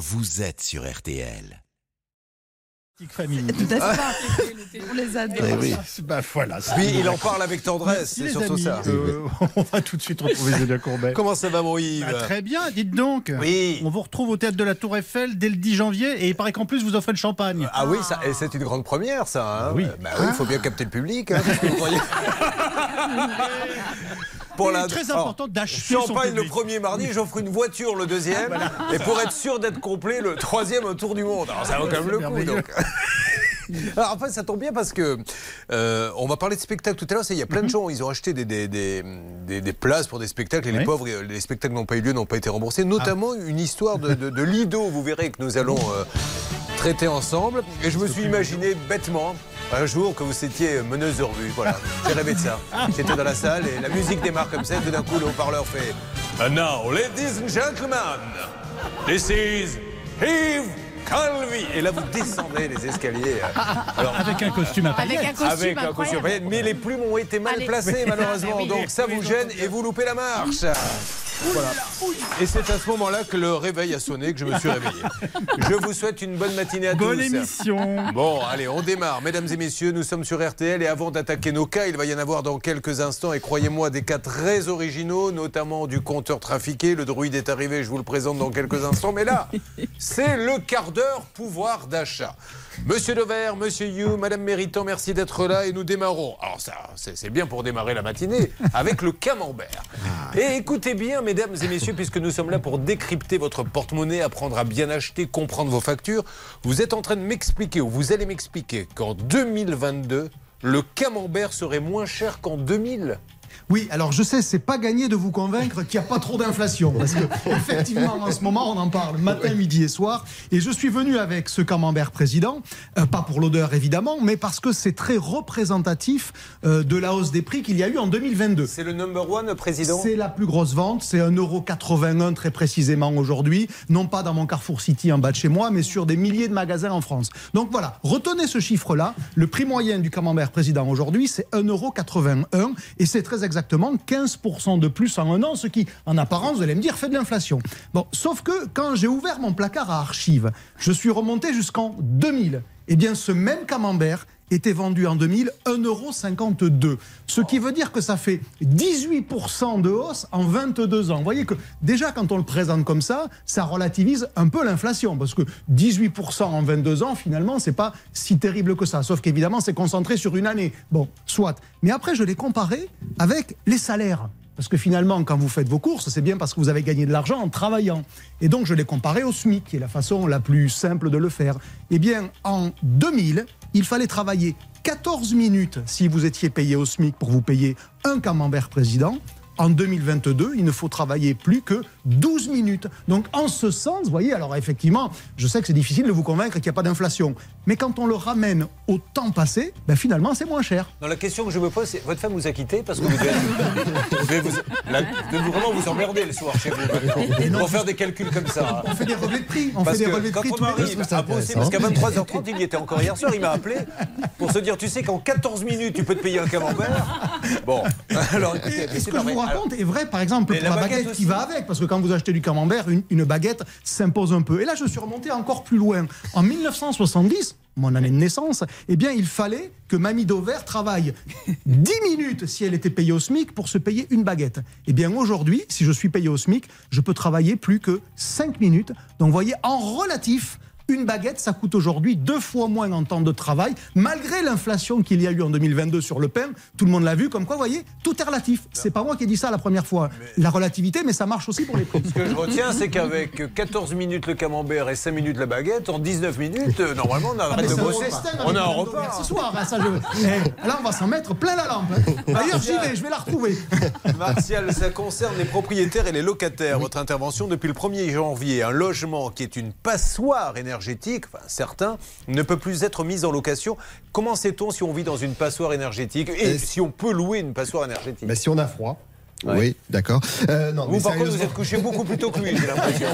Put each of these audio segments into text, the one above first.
vous êtes sur RTL. famille. Tout à fait. On les adore. Eh oui. Bah, voilà. Puis il en parle avec tendresse, c'est surtout amis. ça. Euh, on va tout de suite retrouver Julien Courbet. Comment ça va, mon Yves Bah, très bien, dites donc. Oui. On vous retrouve au théâtre de la Tour Eiffel dès le 10 janvier et il paraît qu'en plus vous offrez le champagne. Ah oui, ça, et c'est une grande première, ça. hein Oui. Bah oui, il faut bien capter le public. hein, Pour la très Alors, important d'acheter son Champagne le public. premier mardi, j'offre une voiture le deuxième. Et pour être sûr d'être complet, le troisième un tour du monde. Alors ça vaut quand même le coup. Donc. Alors en fait, ça tombe bien parce que euh, on va parler de spectacles tout à l'heure. Il y a plein de gens, ils ont acheté des, des, des, des- places pour des spectacles et les pauvres, euh, les spectacles n'ont pas eu lieu, n'ont pas été remboursés. Notamment une histoire de, de, de Lido, vous verrez que nous allons euh, traiter ensemble. Et je me suis imaginé bêtement un jour que vous étiez meneuse de revue. Voilà, j'ai rêvé de ça. J'étais dans la salle et la musique démarre comme ça. Et tout d'un coup, le haut-parleur fait And now, ladies and gentlemen, this is Yves Calvi. Et là, vous descendez les escaliers. euh, Alors, Avec un costume à Avec paillettes. un costume avec un costume incroyable. paillettes, mais les plumes ont été mal Allez. placées malheureusement, Ah, oui. donc ça vous gêne et vous loupez la marche. Voilà. Et c'est à ce moment-là que le réveil a sonné, que je me suis réveillé. Je vous souhaite une bonne matinée à Bonne tous. émission. Bon, allez, on démarre. Mesdames et messieurs, nous sommes sur RTL et avant d'attaquer nos cas, il va y en avoir dans quelques instants et croyez-moi des cas très originaux, notamment du compteur trafiqué. Le druide est arrivé, je vous le présente dans quelques instants. Mais là, c'est le quart d'heure pouvoir d'achat. Monsieur Dever, Monsieur You, Madame Méritant, merci d'être là et nous démarrons. Alors ça, c'est c'est bien pour démarrer la matinée avec le camembert. Et écoutez bien, mesdames et messieurs, puisque nous sommes là pour décrypter votre porte-monnaie, apprendre à bien acheter, comprendre vos factures, vous êtes en train de m'expliquer, ou vous allez m'expliquer, qu'en 2022, le camembert serait moins cher qu'en 2000. Oui, alors je sais, c'est pas gagné de vous convaincre qu'il n'y a pas trop d'inflation. Parce que, effectivement, en ce moment, on en parle matin, midi et soir. Et je suis venu avec ce camembert président, euh, pas pour l'odeur évidemment, mais parce que c'est très représentatif euh, de la hausse des prix qu'il y a eu en 2022. C'est le number one, président? C'est la plus grosse vente, c'est 1,81€ très précisément aujourd'hui, non pas dans mon Carrefour City en bas de chez moi, mais sur des milliers de magasins en France. Donc voilà, retenez ce chiffre-là, le prix moyen du camembert président aujourd'hui, c'est 1,81€ et c'est très exactement 15% de plus en un an, ce qui, en apparence, vous allez me dire, fait de l'inflation. Bon, sauf que quand j'ai ouvert mon placard à archives, je suis remonté jusqu'en 2000. Eh bien, ce même camembert était vendu en 2000 1,52€. Ce qui veut dire que ça fait 18% de hausse en 22 ans. Vous voyez que déjà quand on le présente comme ça, ça relativise un peu l'inflation parce que 18% en 22 ans finalement, c'est pas si terrible que ça. Sauf qu'évidemment, c'est concentré sur une année. Bon, soit. Mais après je l'ai comparé avec les salaires. Parce que finalement, quand vous faites vos courses, c'est bien parce que vous avez gagné de l'argent en travaillant. Et donc, je l'ai comparé au SMIC, qui est la façon la plus simple de le faire. Eh bien, en 2000, il fallait travailler 14 minutes si vous étiez payé au SMIC pour vous payer un camembert président. En 2022, il ne faut travailler plus que 12 minutes. Donc, en ce sens, vous voyez, alors effectivement, je sais que c'est difficile de vous convaincre qu'il n'y a pas d'inflation. Mais quand on le ramène au temps passé, ben finalement, c'est moins cher. Non, la question que je me pose, c'est votre femme vous a quitté parce que vous devez, vous devez vous, la- vous devez vraiment vous emmerder le soir chez vous. Pour faire des calculs comme ça. On fait des relevés de prix. On Parce fait des relevés de quand prix on arrive à bosser, parce qu'à 23h30, il y était encore hier soir, il m'a appelé pour se dire, tu sais qu'en 14 minutes, tu peux te payer un camembert. Bon, alors écoutez, Et ce que je vous raconte est vrai, par exemple, pour la baguette baguette, qui va avec, parce que quand vous achetez du camembert, une, une baguette s'impose un peu. Et là, je suis remonté encore plus loin. En 1970, mon année de naissance, eh bien, il fallait que Mamie Dauvert travaille 10 minutes si elle était payée au SMIC pour se payer une baguette. Eh bien, aujourd'hui, si je suis payé au SMIC, je peux travailler plus que 5 minutes. Donc, vous voyez, en relatif, une baguette, ça coûte aujourd'hui deux fois moins en temps de travail, malgré l'inflation qu'il y a eu en 2022 sur le pain. Tout le monde l'a vu, comme quoi, vous voyez, tout est relatif. C'est pas moi qui ai dit ça la première fois. La relativité, mais ça marche aussi pour les prix. Ce que je retiens, c'est qu'avec 14 minutes le camembert et 5 minutes la baguette, en 19 minutes, euh, normalement, on Ah, arrête mais de bosser. On a un repas. Ce soir, hein, ça, je... Eh, là, on va s'en mettre plein la lampe. hein. D'ailleurs, j'y vais, je vais la retrouver. Martial, ça concerne les propriétaires et les locataires. Votre intervention depuis le 1er janvier, un logement qui est une passoire énergétique, enfin certains, ne peut plus être mis en location. Comment sait-on si on vit dans une passoire énergétique et si on peut louer une passoire énergétique? Bah, si on a froid, Oui, d'accord. Euh, non, Vous, mais par contre, vous êtes couché beaucoup plus tôt que lui, j'ai l'impression.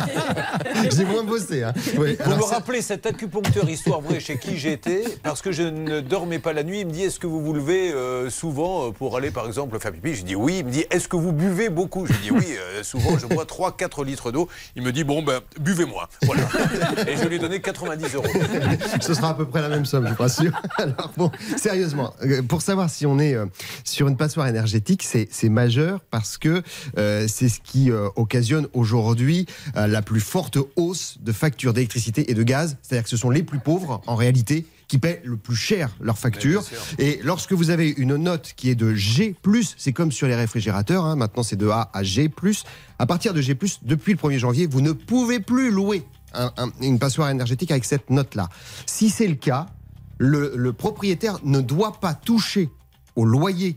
j'ai moins bossé. Hein. Oui, Vous me rappelez cet acupuncteur histoire vraie chez qui j'étais parce que je ne dormais pas la nuit. Il me dit est-ce que vous vous levez euh, souvent euh, pour aller par exemple faire pipi? Je dis oui. Il me dit est-ce que vous buvez beaucoup? Je dis oui. euh, souvent je bois 3-4 litres d'eau. Il me dit bon ben buvez-moi. Voilà. Et je lui ai donné 90 euros. Ce sera à peu près la même somme, je pas sûr. Alors bon, sérieusement, pour savoir si on est sur une passoire énergétique, c'est c'est majeur parce que euh, c'est ce qui euh, occasionne aujourd'hui euh, la plus forte hausse de factures d'électricité et de gaz. C'est-à-dire que ce sont les plus pauvres, en réalité, qui paient le plus cher leurs factures. Et lorsque vous avez une note qui est de G+, c'est comme sur les réfrigérateurs, hein, maintenant c'est de A à G+, à partir de G+, depuis le 1er janvier, vous ne pouvez plus louer un- un- une passoire énergétique avec cette note-là. Si c'est le cas, le, le propriétaire ne doit pas toucher au loyer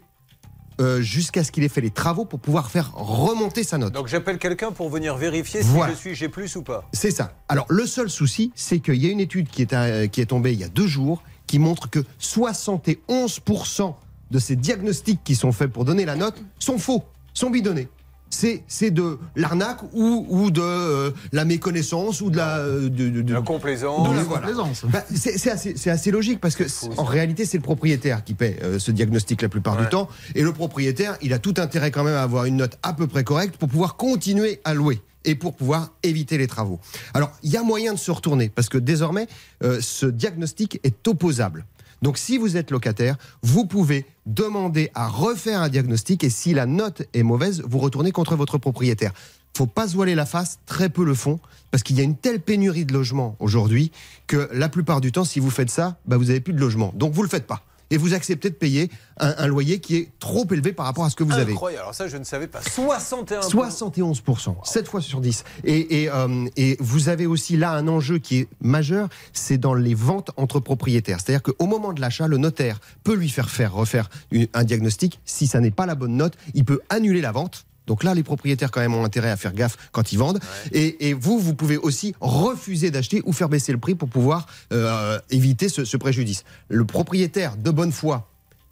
euh, jusqu'à ce qu'il ait fait les travaux pour pouvoir faire remonter sa note. Donc j'appelle quelqu'un pour venir vérifier si Voilà. je suis G plus ou pas. C'est ça. Alors, le seul souci, c'est qu'il y a une étude qui est, euh, qui est tombée il y a deux jours qui montre que 71% de ces diagnostics qui sont faits pour donner la note sont faux, sont bidonnés. C'est, de l'arnaque ou, ou de euh, la méconnaissance ou de la. euh, de- de- de- La complaisance. De la voilà. complaisance. Bah, c'est assez, logique parce que en réalité c'est le propriétaire qui paie euh, ce diagnostic la plupart Ouais. du temps et le propriétaire il a tout intérêt quand même à avoir une note à peu près correcte pour pouvoir continuer à louer et pour pouvoir éviter les travaux. Alors il y a moyen de se retourner parce que désormais euh, ce diagnostic est opposable. Donc si vous êtes locataire, vous pouvez demander à refaire un diagnostic et si la note est mauvaise, vous retournez contre votre propriétaire. Faut pas se voiler la face, très peu le font, parce qu'il y a une telle pénurie de logements aujourd'hui que la plupart du temps, si vous faites ça, bah, vous n'avez plus de logement. Donc vous le faites pas. Et vous acceptez de payer un, un loyer qui est trop élevé par rapport à ce que vous avez. Incroyable. Alors ça je ne savais pas. 61. 71%, 7 fois sur 10. Et, et, euh, et vous avez aussi là un enjeu qui est majeur, c'est dans les ventes entre propriétaires. C'est-à-dire qu'au moment de l'achat, le notaire peut lui faire faire refaire une- un diagnostic. Si ça n'est pas la bonne note, il peut annuler la vente. Donc là, les propriétaires quand même ont intérêt à faire gaffe quand ils vendent. Et, et vous, vous pouvez aussi refuser d'acheter ou faire baisser le prix pour pouvoir euh, éviter ce, ce préjudice. Le propriétaire de bonne foi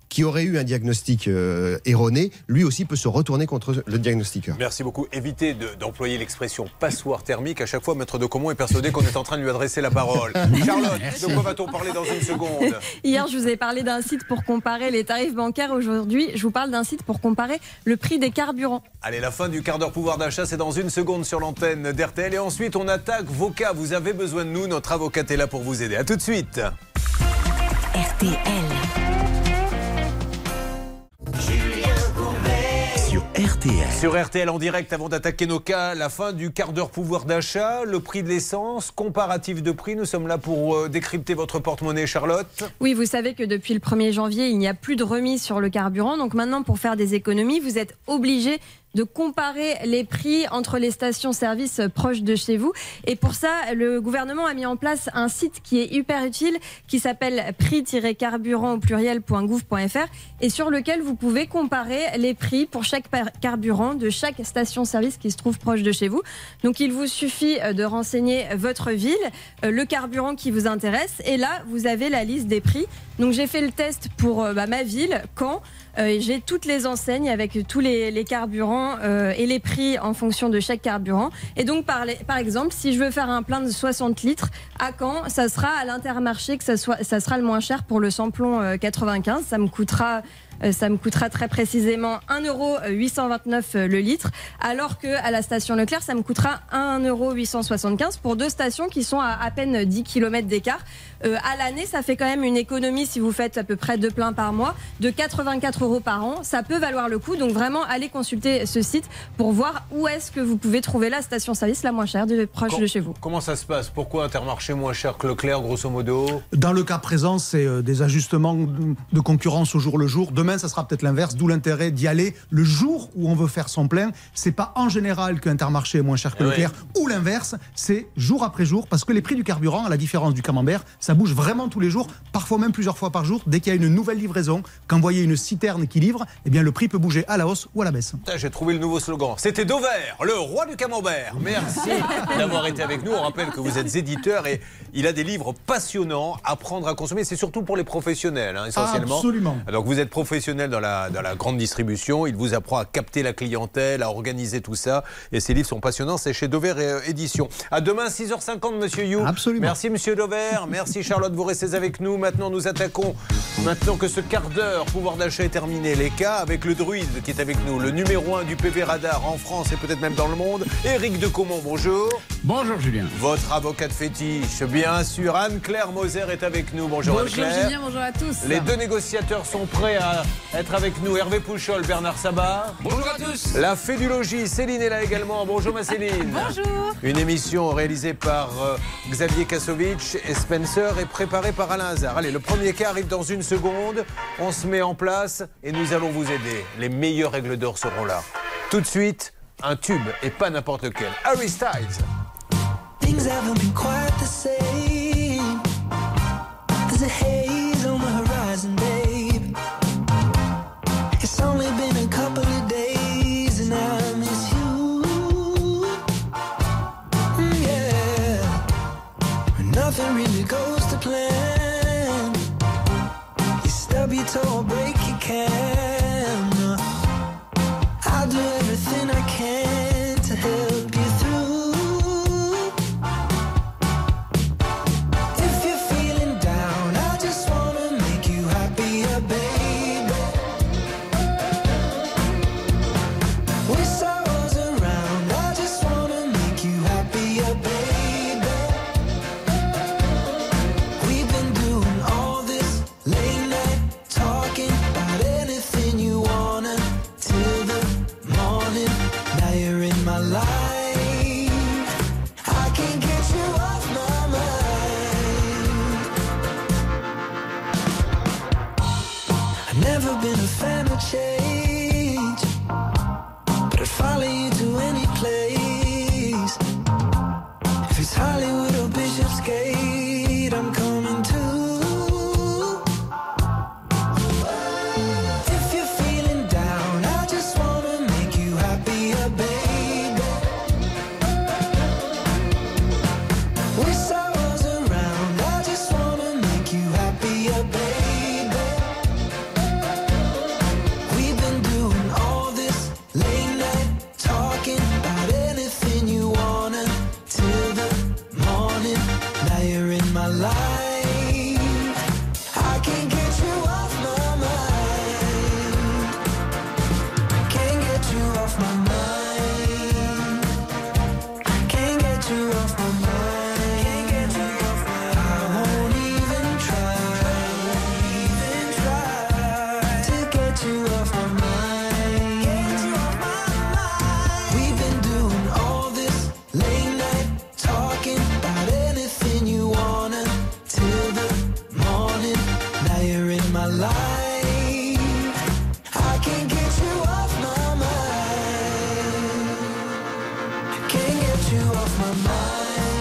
qui aurait eu un diagnostic euh, erroné, lui aussi peut se retourner contre le diagnostiqueur. Merci beaucoup. Évitez de- d'employer l'expression passoire thermique. À chaque fois, Maître de Comont est persuadé qu'on est en train de lui adresser la parole. Charlotte, de quoi va-t-on parler dans une seconde? Hier, je vous ai parlé d'un site pour comparer les tarifs bancaires. Aujourd'hui, je vous parle d'un site pour comparer le prix des carburants. Allez, la fin du quart d'heure pouvoir d'achat, c'est dans une seconde sur l'antenne d'RTL. Et ensuite, on attaque vos cas. Vous avez besoin de nous. Notre avocate est là pour vous aider. À tout de suite. RTL. Sur RTL. Sur RTL en direct, avant d'attaquer nos cas, la fin du quart d'heure pouvoir d'achat, le prix de l'essence, comparatif de prix. Nous sommes là pour euh, décrypter votre porte-monnaie, Charlotte. Oui, vous savez que depuis le 1er janvier, il n'y a plus de remise sur le carburant. Donc maintenant, pour faire des économies, vous êtes obligé de comparer les prix entre les stations-service proches de chez vous. Et pour ça, le gouvernement a mis en place un site qui est hyper utile, qui s'appelle prix-carburant au pluriel.gouv.fr et sur lequel vous pouvez comparer les prix pour chaque carburant de chaque station-service qui se trouve proche de chez vous. Donc il vous suffit euh, de renseigner votre ville, euh, le carburant qui vous intéresse et là, vous avez la liste des prix. Donc j'ai fait le test pour euh, bah, ma ville, Caen. Euh, j'ai toutes les enseignes avec tous les, carburants euh, et les prix en fonction de chaque carburant. Et donc, par, exemple, si je veux faire un plein de 60 litres à Caen, ça sera à l'intermarché que ça, soit, ça sera le moins cher pour le samplon euh, 95. Ça me coûtera. Euh, Ça me coûtera très précisément 1,829€ le litre, alors que à la station Leclerc, ça me coûtera 1,875€ pour deux stations qui sont à à peine 10 km d'écart. Euh, à l'année, ça fait quand même une économie, si vous faites à peu près deux pleins par mois, de 84 euros par an. Ça peut valoir le coup. Donc vraiment, allez consulter ce site pour voir où est-ce que vous pouvez trouver la station-service la moins chère, de, proche Com- de chez vous. Comment ça se passe? Pourquoi Intermarché moins cher que Leclerc, grosso modo? Dans le cas présent, c'est euh, des ajustements de concurrence au jour le jour. Demain, ça sera peut-être l'inverse, d'où l'intérêt d'y aller le jour où on veut faire son plein. C'est pas en général qu'Intermarché est moins cher que Eh Leclerc, ou l'inverse, c'est jour après jour, parce que les prix du carburant, à la différence du camembert, ça bouge vraiment tous les jours, parfois même plusieurs fois par jour. Dès qu'il y a une nouvelle livraison, quand vous voyez une citerne qui livre, eh bien le prix peut bouger à la hausse ou à la baisse. J'ai trouvé le nouveau slogan. C'était Dover, le roi du camembert. Merci d'avoir été avec nous. On rappelle que vous êtes éditeur et il a des livres passionnants à prendre à consommer. C'est surtout pour les professionnels, hein, essentiellement. Absolument. Donc vous êtes professionnel. Professionnel dans la, dans la grande distribution. Il vous apprend à capter la clientèle, à organiser tout ça. Et ses livres sont passionnants. C'est chez Dover euh, Édition. À demain, 6h50, monsieur You. Absolument. Merci, monsieur Dover. Merci, Charlotte. Vous restez avec nous. Maintenant, nous attaquons, maintenant que ce quart d'heure pouvoir d'achat est terminé, les cas avec le druide qui est avec nous, le numéro 1 du PV Radar en France et peut-être même dans le monde. Éric de Comont, bonjour. Bonjour Julien. Votre avocate fétiche, bien sûr. Anne-Claire Moser est avec nous. Bonjour, Bonjour Anne-Claire. Julien, bonjour à tous. Les deux négociateurs sont prêts à être avec nous. Hervé Pouchol, Bernard Sabat. Bonjour à tous. La fée du logis, Céline est là également. Bonjour ma Céline. Bonjour. Une émission réalisée par euh, Xavier Kasovic et Spencer et préparée par Alain Hazard. Allez, le premier cas arrive dans une seconde. On se met en place et nous allons vous aider. Les meilleures règles d'or seront là. Tout de suite, un tube et pas n'importe lequel. Harry Styles. Things haven't been quite the same. There's a Nothing really goes to plan. You stub your toe break off my mind.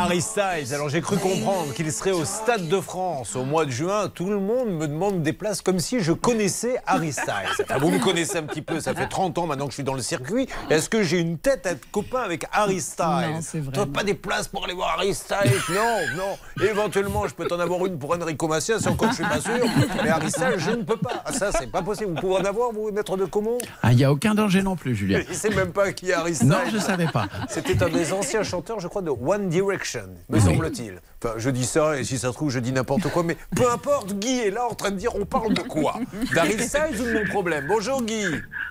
Harry Styles. Alors j'ai cru comprendre qu'il serait au Stade de France au mois de juin. Tout le monde me demande des places comme si je connaissais Harry Styles. Enfin, vous me connaissez un petit peu, ça fait 30 ans maintenant que je suis dans le circuit. Est-ce que j'ai une tête à être copain avec Harry Styles? Non, c'est vrai. Pas des places pour aller voir Harry Styles? Non, non. Éventuellement, je peux t'en avoir une pour Enrico Macias, encore je suis pas sûr. Mais Harry Styles, je ne peux pas. Ah, Ça, c'est pas possible. Vous pouvez en avoir, vous, maître de Comont? Ah, il n'y a aucun danger non plus, Julien. Il sait même pas qui est Harry Styles. Non, je ne savais pas. C'était un des anciens chanteurs, je crois, de One Direction, me semble-t-il. Enfin, je dis ça, et si ça se trouve, je dis n'importe quoi, mais peu importe, Guy est là en train de dire on parle de quoi? D'Harry Styles ou de mon problème? Bonjour Guy.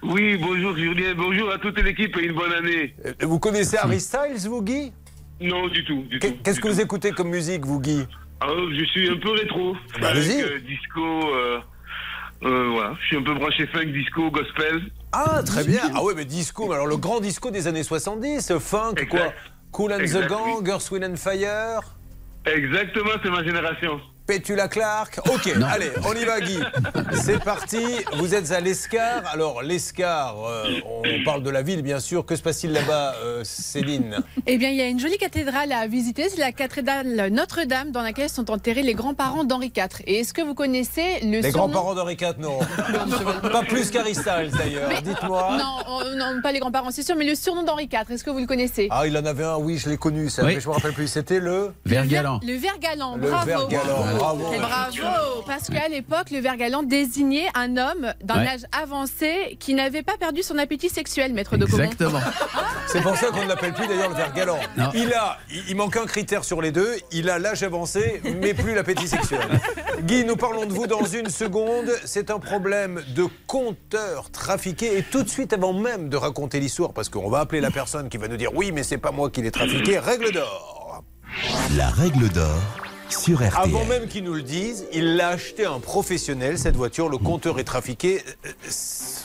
Oui, bonjour Julien, bonjour à toute l'équipe et une bonne année. Euh, Vous connaissez Harry Styles, vous, Guy? Non, du tout, du Qu'est- tout. Qu'est-ce que tout. vous écoutez comme musique, vous, Guy? Ah, Je suis un peu rétro. Bah, Funk, allez-y. euh, disco, euh, euh, voilà. Je suis un peu branché funk, disco, gospel. Ah, très bien. Ah ouais, mais disco, alors le grand disco des années 70, funk, quoi. Cool and the Gang, Earth, Wind and Fire Exactement, c'est ma génération. Pétula Clark. Ok, Non. allez, on y va, Guy. C'est parti. Vous êtes à l'Escar. Alors, l'Escar, euh, on parle de la ville, bien sûr. Que se passe-t-il là-bas, euh, Céline Eh bien, il y a une jolie cathédrale à visiter. C'est la cathédrale Notre-Dame dans laquelle sont enterrés les grands-parents d'Henri IV. Et est-ce que vous connaissez le Les surnom grands-parents d'Henri IV, non. Pas plus qu'Harry Styles, d'ailleurs. Dites-moi. non, oh, non, pas les grands-parents, c'est sûr, mais le surnom d'Henri IV, est-ce que vous le connaissez? Ah, il en avait un, oui, je l'ai connu, ça, Oui. mais je me rappelle plus. C'était le. Vert galant. Le ver galant, Le bravo. galant, bravo. Et bravo, parce qu'à l'époque, le ver galant désignait un homme d'un Ouais. âge avancé qui n'avait pas perdu son appétit sexuel, maître de. Exactement. C'est pour ça qu'on ne l'appelle plus d'ailleurs le ver galant. Non. Il a, il manque un critère sur les deux. Il a l'âge avancé, mais plus l'appétit sexuel. Guy, nous parlons de vous dans une seconde. C'est un problème de compteur trafiqué. Et tout de suite, avant même de raconter l'histoire, parce qu'on va appeler la personne qui va nous dire oui, mais c'est pas moi qui l'ai trafiqué. Règle d'or. La règle d'or sur RTL. Avant même qu'ils nous le disent, il l'a acheté à un professionnel, cette voiture, le compteur est trafiqué. Euh,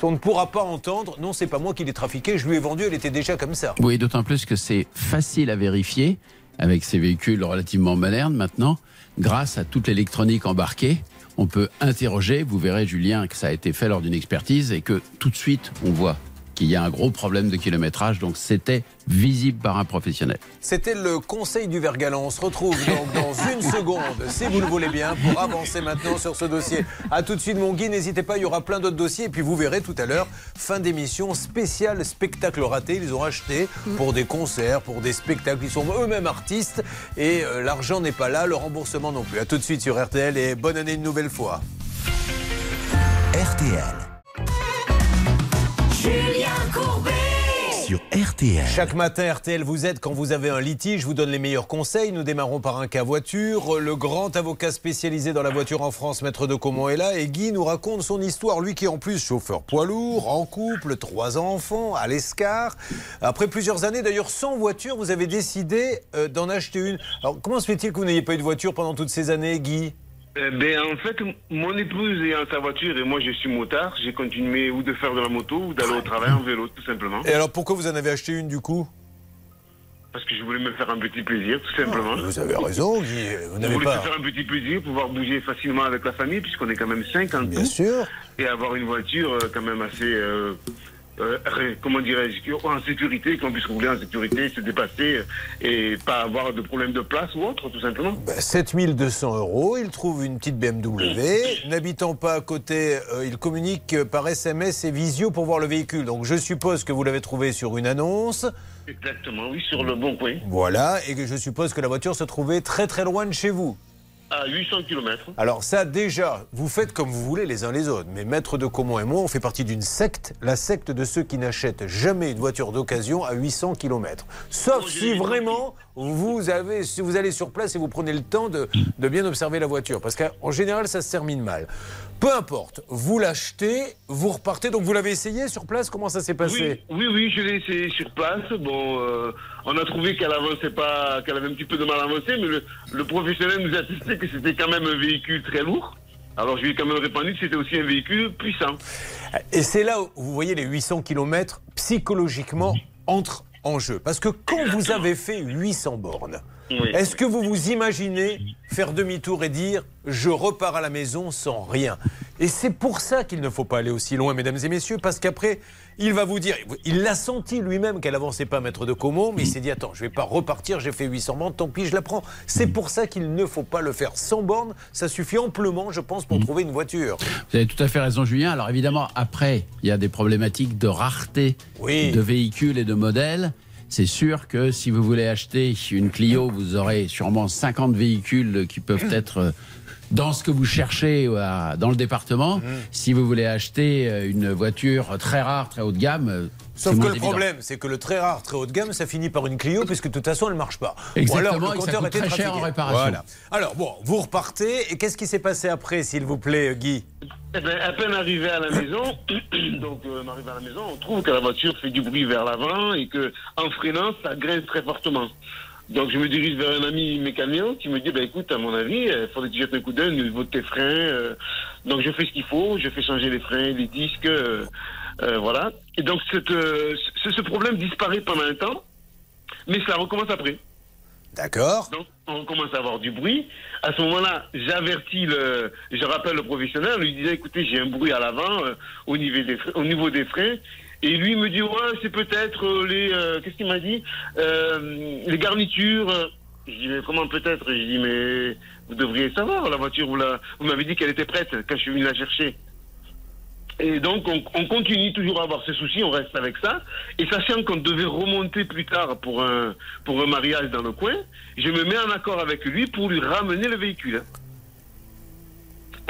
On ne pourra pas entendre, non, c'est pas moi qui l'ai trafiqué, je lui ai vendu, elle était déjà comme ça. Oui, d'autant plus que c'est facile à vérifier avec ces véhicules relativement modernes maintenant. Grâce à toute l'électronique embarquée, on peut interroger. Vous verrez, Julien, que ça a été fait lors d'une expertise et que tout de suite, on voit qu'il y a un gros problème de kilométrage. Donc, c'était visible par un professionnel. C'était le conseil du Vergalan. On se retrouve donc dans une seconde, si vous le voulez bien, pour avancer maintenant sur ce dossier. A tout de suite, mon Guy. N'hésitez pas, il y aura plein d'autres dossiers. Et puis vous verrez tout à l'heure, fin d'émission spéciale spectacle raté. Ils ont acheté pour des concerts, pour des spectacles. Ils sont eux-mêmes artistes et euh, l'argent n'est pas là, le remboursement non plus. A tout de suite sur RTL et bonne année une nouvelle fois. RTL. Julien Courbet. Sur RTL. Chaque matin, RTL vous aide quand vous avez un litige, je vous donne les meilleurs conseils. Nous démarrons par un cas voiture. Le grand avocat spécialisé dans la voiture en France, Maître de Comont, est là et Guy nous raconte son histoire. Lui qui est en plus chauffeur poids lourd, en couple, trois enfants, à l'escar. Après plusieurs années, d'ailleurs sans voiture, vous avez décidé euh, d'en acheter une. Alors comment se fait-il que vous n'ayez pas eu de voiture pendant toutes ces années, Guy? Eh ben, en fait, mon épouse ayant sa voiture et moi je suis motard, j'ai continué ou de faire de la moto ou d'aller au travail en vélo, tout simplement. Et alors pourquoi vous en avez acheté une du coup? Parce que je voulais me faire un petit plaisir, tout simplement. Vous avez raison, Guy. Vous Je n'avez voulais pas. se faire un petit plaisir, pouvoir bouger facilement avec la famille, puisqu'on est quand même 5 en Bien tout, sûr. et avoir une voiture euh, quand même assez, euh, euh, comment dirais-je, en sécurité, qu'on puisse rouler en sécurité, se dépasser, euh, et pas avoir de problème de place ou autre, tout simplement. Ben, 7200 euros, il trouve une petite BMW. N'habitant pas à côté, euh, il communique par SMS et visio pour voir le véhicule. Donc je suppose que vous l'avez trouvé sur une annonce. Exactement, oui, sur le bon coin, Voilà, et que je suppose que la voiture se trouvait très très loin de chez vous. À 800 km. Alors ça déjà, vous faites comme vous voulez les uns les autres. Mais Maître de Comont et moi, on fait partie d'une secte, la secte de ceux qui n'achètent jamais une voiture d'occasion à 800 km. Sauf si vraiment vous, avez, si vous allez sur place et vous prenez le temps de, de bien observer la voiture. Parce qu'en général, ça se termine mal. Peu importe, vous l'achetez, vous repartez. Donc vous l'avez essayé sur place? Comment ça s'est passé? Oui, oui, oui, je l'ai essayé sur place. Bon, euh, on a trouvé qu'elle avançait pas, qu'elle avait un petit peu de mal à avancer, mais le, le professionnel nous a attesté que c'était quand même un véhicule très lourd. Alors je lui ai quand même répondu que c'était aussi un véhicule puissant. Et c'est là où vous voyez les 800 km psychologiquement entrent en jeu. Parce que quand vous avez fait 800 bornes, Oui. est-ce que vous vous imaginez faire demi-tour et dire je repars à la maison sans rien? Et c'est pour ça qu'il ne faut pas aller aussi loin, mesdames et messieurs, parce qu'après, il va vous dire, il l'a senti lui-même qu'elle avançait pas, maître de Como, mais il s'est dit attends, je vais pas repartir, j'ai fait 800 bornes, tant pis, je la prends. C'est pour ça qu'il ne faut pas le faire sans bornes, ça suffit amplement, je pense, pour trouver une voiture. Vous avez tout à fait raison, Julien. Alors évidemment, après, il y a des problématiques de rareté Oui. de véhicules et de modèles. C'est sûr que si vous voulez acheter une Clio, vous aurez sûrement 50 véhicules qui peuvent être euh, dans ce que vous cherchez euh, à- dans le département. Mmh. Si vous voulez acheter euh, une voiture très rare, très haut de gamme, euh, Sauf que le évident. problème, c'est que le très rare, très haut de gamme, ça finit par une Clio, puisque de toute façon, elle ne marche pas. Exactement, Ou alors, le ça compteur coûte était très cher trafiqué. en réparation. Voilà. Alors, bon, vous repartez, et qu'est-ce qui s'est passé après, s'il vous plaît, Guy? Eh ben, à peine arrivé à la maison, donc euh, on arrive à la maison, on trouve que la voiture fait du bruit vers l'avant et que en freinant, ça grince très fortement. Donc je me dirige vers un ami mécanicien qui me dit, bah, écoute, à mon avis, il faudrait que tu jettes un coup d'œil au niveau de tes freins. euh. donc je fais ce qu'il faut, je fais changer les freins, les disques, euh, euh, voilà. Et donc cette, euh, ce, ce problème disparaît pendant un temps, mais ça recommence après. D'accord. Donc, on commence à avoir du bruit. À ce moment-là, j'avertis le, je rappelle le professionnel, je lui disais, écoutez, j'ai un bruit à l'avant, euh, au niveau des freins, au niveau des freins. Et lui me dit, ouais, c'est peut-être euh, les, euh, qu'est-ce qu'il m'a dit, Euh, les garnitures. Je dis, mais comment peut-être? Je dis, mais vous devriez savoir, la voiture, vous m'avez dit qu'elle était prête quand je suis venu la chercher. Et donc, on, on continue toujours à avoir ces soucis, on reste avec ça. Et sachant qu'on devait remonter plus tard pour un, pour un mariage dans le coin, je me mets en accord avec lui pour lui ramener le véhicule.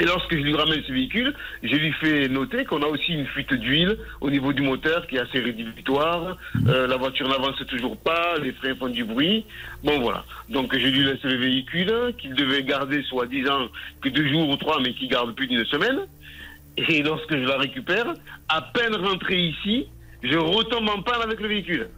Et lorsque je lui ramène ce véhicule, je lui fais noter qu'on a aussi une fuite d'huile au niveau du moteur qui est assez rédhibitoire. Euh, la voiture n'avance toujours pas, les freins font du bruit. Bon voilà. Donc je lui laisse le véhicule qu'il devait garder soi-disant que deux jours ou trois, mais qui garde plus d'une semaine. Et lorsque je la récupère, à peine rentré ici, je retombe en panne avec le véhicule.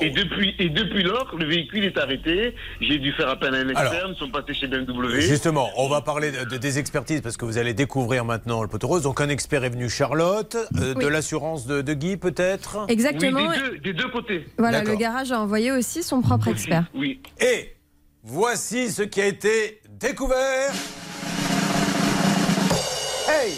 Et depuis, et depuis lors, le véhicule est arrêté. J'ai dû faire appel à un Alors, externe, ils sont passés chez BMW. Justement, on va parler de- de- des expertises parce que vous allez découvrir maintenant le poteau rose. Donc un expert est venu, Charlotte, euh, de l'assurance de, de Guy peut-être? Exactement. Oui, des, deux, des deux côtés. Voilà, le garage a envoyé aussi son propre expert. Oui. Et voici ce qui a été découvert. Hey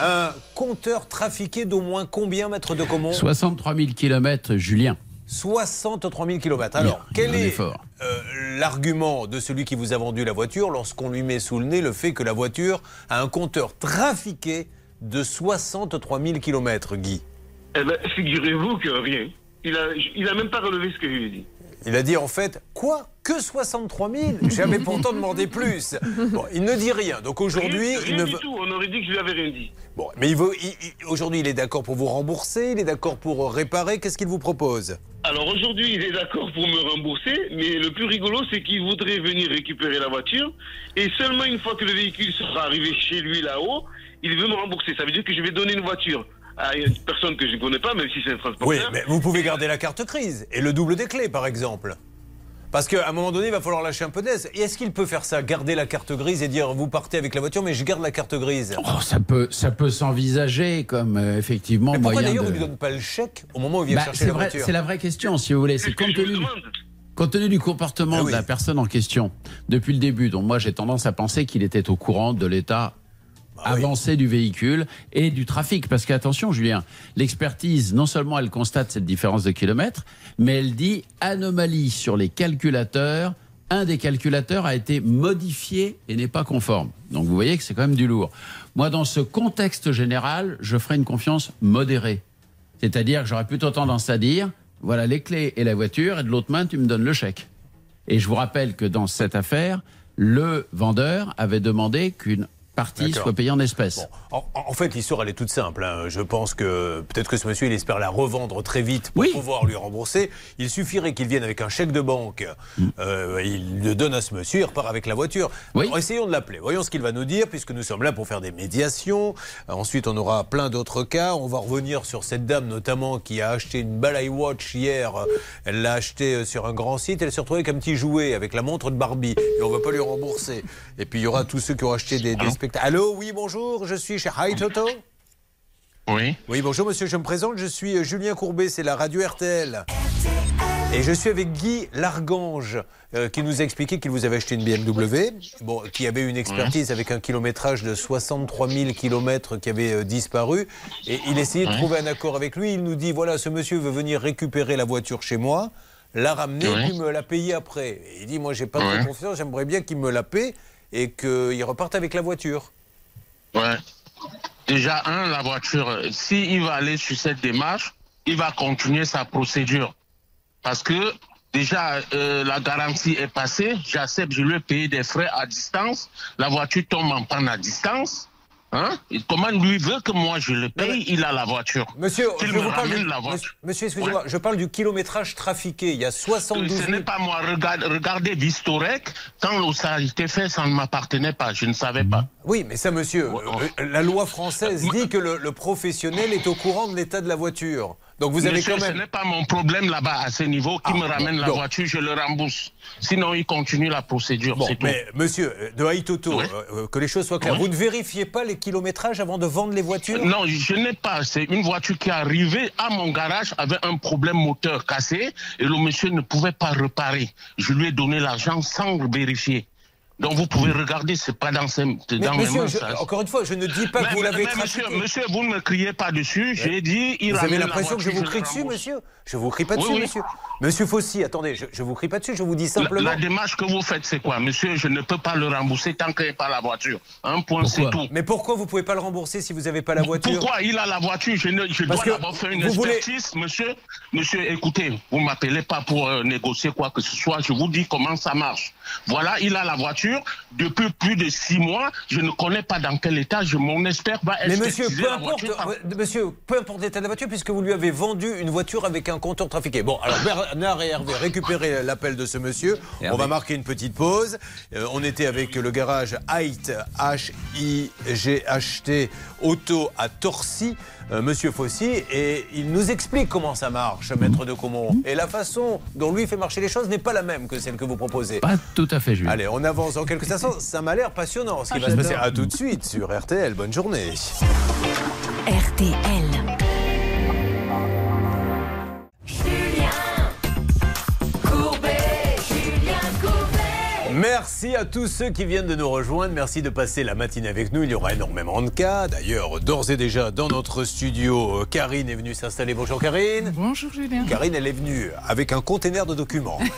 Un compteur trafiqué d'au moins combien mètres de commun 63 000 km, Julien. 63 000 km. Alors, quel est euh, l'argument de celui qui vous a vendu la voiture lorsqu'on lui met sous le nez le fait que la voiture a un compteur trafiqué de 63 000 km, Guy? Eh ben, figurez-vous que rien. Il a, il a même pas relevé ce que je lui ai dit. Il a dit en fait, quoi? Que 63 000 J'avais pourtant demandé plus. Bon, il ne dit rien. Donc aujourd'hui, il ne du tout. On aurait dit que je lui avais rien dit. Bon, mais il veut, aujourd'hui, il est d'accord pour vous rembourser, il est d'accord pour réparer? Qu'est-ce qu'il vous propose? Alors aujourd'hui, il est d'accord pour me rembourser, mais le plus rigolo, c'est qu'il voudrait venir récupérer la voiture, et seulement une fois que le véhicule sera arrivé chez lui là-haut, il veut me rembourser. Ça veut dire que je vais donner une voiture à une personne que je ne connais pas, même si c'est un transporteur. Oui, mais vous pouvez garder la carte crise et le double des clés, par exemple. Parce qu'à un moment donné, il va falloir lâcher un peu d'aise. Et est-ce qu'il peut faire ça, garder la carte grise et dire vous partez avec la voiture, mais je garde la carte grise? Oh, ça peut, ça peut s'envisager comme euh, effectivement Mais pourquoi moyen d'ailleurs de... il ne lui donne pas le chèque au moment où il vient Bah, chercher c'est la vrai- voiture? C'est la vraie question, si vous voulez. C'est compte tenu, compte tenu du comportement Ah oui. de la personne en question depuis le début. Donc moi, j'ai tendance à penser qu'il était au courant de l'état Ah avancé du véhicule et du trafic. Parce qu'attention, Julien, l'expertise, non seulement elle constate cette différence de kilomètres, mais elle dit anomalie sur les calculateurs. Un des calculateurs a été modifié et n'est pas conforme. Donc vous voyez que c'est quand même du lourd. Moi, dans ce contexte général, je ferai une confiance modérée. C'est-à-dire que j'aurais plutôt tendance à dire, voilà les clés et la voiture, et de l'autre main, tu me donnes le chèque. Et je vous rappelle que dans cette affaire, le vendeur avait demandé qu'une partie soit payée en espèces. En, en fait, l'histoire, elle est toute simple. hein. Je pense que peut-être que ce monsieur, il espère la revendre très vite pour pouvoir lui rembourser. Il suffirait qu'il vienne avec un chèque de banque. Mm. Euh, il le donne à ce monsieur, il repart avec la voiture. Alors, essayons de l'appeler. Voyons ce qu'il va nous dire, puisque nous sommes là pour faire des médiations. Euh, Ensuite, on aura plein d'autres cas. On va revenir sur cette dame, notamment, qui a acheté une Balai Watch hier. Elle l'a acheté euh, sur un grand site. Elle s'est retrouvée avec un petit jouet, avec la montre de Barbie. Et on ne va pas lui rembourser. Et puis, il y aura tous ceux qui ont acheté des, des spectacles. Allô, oui, bonjour. Je suis chez Hi Toto. Oui. Oui, bonjour monsieur, je me présente, je suis euh, Julien Courbet, c'est la radio RTL. Et je suis avec Guy Largange, euh, qui nous a expliqué qu'il vous avait acheté une BMW, bon, qui avait une expertise avec un kilométrage de 63 000 km qui avait euh, disparu. Et il essayait de trouver un accord avec lui. Il nous dit voilà, ce monsieur veut venir récupérer la voiture chez moi, la ramener et puis me la payer après. Et il dit moi, j'ai pas trop Ouais. confiance, j'aimerais bien qu'il me la paie et qu'il reparte avec la voiture. Ouais. Déjà, un, la voiture, s'il va aller sur cette démarche, il va continuer sa procédure. Parce que déjà, euh, la garantie est passée, j'accepte, je lui ai payé des frais à distance, la voiture tombe en panne à distance. Hein? Comment lui veut que moi je le paye Il a la voiture. Monsieur, je me vous parle du- la voiture. monsieur, excusez-moi, je parle du kilométrage trafiqué. Il y a 72 Ce 000. n'est pas moi. Regarde- regardez l'historique. Quand ça a été fait, ça ne m'appartenait pas. Je ne savais pas. Oui, mais ça, monsieur, euh, la loi française dit que le, le professionnel est au courant de l'état de la voiture. Donc vous avez Monsieur, quand même- Ce n'est pas mon problème là-bas à ce niveau. Qui Ah, me ramène la donc. voiture, je le rembourse. Sinon, il continue la procédure. Bon, tout. mais monsieur euh, de Haïtoto, Oui. euh, euh, que les choses soient claires, Oui. vous ne vérifiez pas les kilométrages avant de vendre les voitures? Non, je n'ai pas. C'est une voiture qui est arrivée à mon garage avec un problème moteur cassé et le monsieur ne pouvait pas réparer. Je lui ai donné l'argent sans vérifier. Donc vous pouvez regarder, c'est pas dans, Mais dans mes monsieur, je- encore une fois, je ne dis pas Mais- que vous l'avez mais monsieur, monsieur, vous ne me criez pas dessus. J'ai dit, il Vous avez l'impression que je vous crie dessus, rembourse. monsieur Je vous crie pas dessus, oui. monsieur. Monsieur Fossi, attendez, je, je vous crie pas dessus, je vous dis simplement. la démarche que vous faites, c'est quoi? Monsieur, je ne peux pas le rembourser tant qu'il n'y a pas la voiture. Un point, c'est tout. Mais pourquoi vous pouvez pas le rembourser si vous n'avez pas la voiture? Pourquoi il a la voiture? Je, ne, je Parce dois que d'abord faire une vous voulez- expertise, monsieur. Monsieur, écoutez, vous m'appelez pas pour euh, négocier quoi que ce soit. Je vous dis comment ça marche. Voilà, il a la voiture depuis plus de six mois. Je ne connais pas dans quel état. Je, mon expert va Mais monsieur, peu la importe, voiture. monsieur, peu importe l'état de la voiture, puisque vous lui avez vendu une voiture avec un compteur trafiqué. Bon, alors Bernard et Hervé, récupérez l'appel de ce monsieur. On va marquer une petite pause. Euh, on était avec le garage Height, H-I-G-H-T, Auto à Torcy, euh, monsieur Fossi, et il nous explique comment ça marche, maître de Comont. Et la façon dont lui fait marcher les choses n'est pas la même que celle que vous proposez. Pas tout à fait, Julien. Allez, on avance en quelques instants. Ça m'a l'air passionnant ce qui va se passer. À tout de suite sur RTL. Bonne journée. RTL. Merci à tous ceux qui viennent de nous rejoindre. Merci de passer la matinée avec nous. Il y aura énormément de cas. D'ailleurs, d'ores et déjà, dans notre studio, euh, Karine est venue s'installer. Bonjour Karine. Bonjour Julien. Karine, elle est venue avec un conteneur de documents.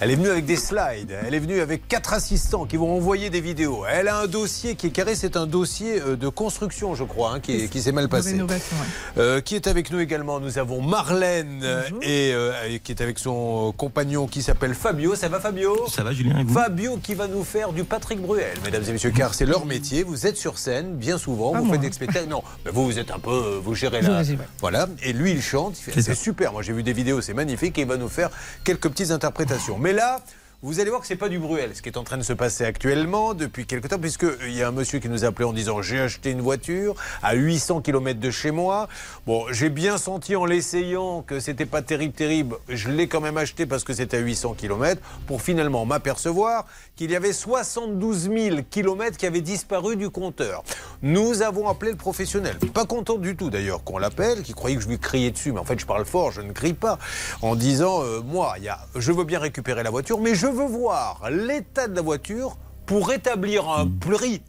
Elle est venue avec des slides. Elle est venue avec quatre assistants qui vont envoyer des vidéos. Elle a un dossier qui est carré. C'est un dossier euh, de construction, je crois, hein, qui, est- qui s'est mal De passé. rénovation, ouais. Euh, qui est avec nous également Nous avons Marlène et, euh, et qui est avec son compagnon qui s'appelle Fabio. Ça va Fabio? Ça va Julien et vous? Fabio qui va nous faire du Patrick Bruel, mesdames et messieurs, car c'est leur métier. Vous êtes sur scène bien souvent, Pas vous moi. faites des spectacles. Non, mais vous, vous êtes un peu, euh, vous gérez la. Voilà, et lui il chante, C'est super. Moi j'ai vu des vidéos, c'est magnifique, et il va nous faire quelques petites interprétations. Mais là. Vous allez voir que c'est pas du Bruel, ce qui est en train de se passer actuellement depuis quelque temps, puisqu'il y a un monsieur qui nous a appelé en disant j'ai acheté une voiture à 800 km de chez moi. Bon, j'ai bien senti en l'essayant que c'était pas terrible, terrible. Je l'ai quand même acheté parce que c'était à 800 km pour finalement m'apercevoir qu'il y avait 72 000 km qui avaient disparu du compteur. Nous avons appelé le professionnel. Pas content du tout d'ailleurs qu'on l'appelle, qui croyait que je lui criais dessus, mais en fait je parle fort, je ne crie pas, en disant euh, moi, y a, je veux bien récupérer la voiture, mais je veux voir l'état de la voiture pour établir un prix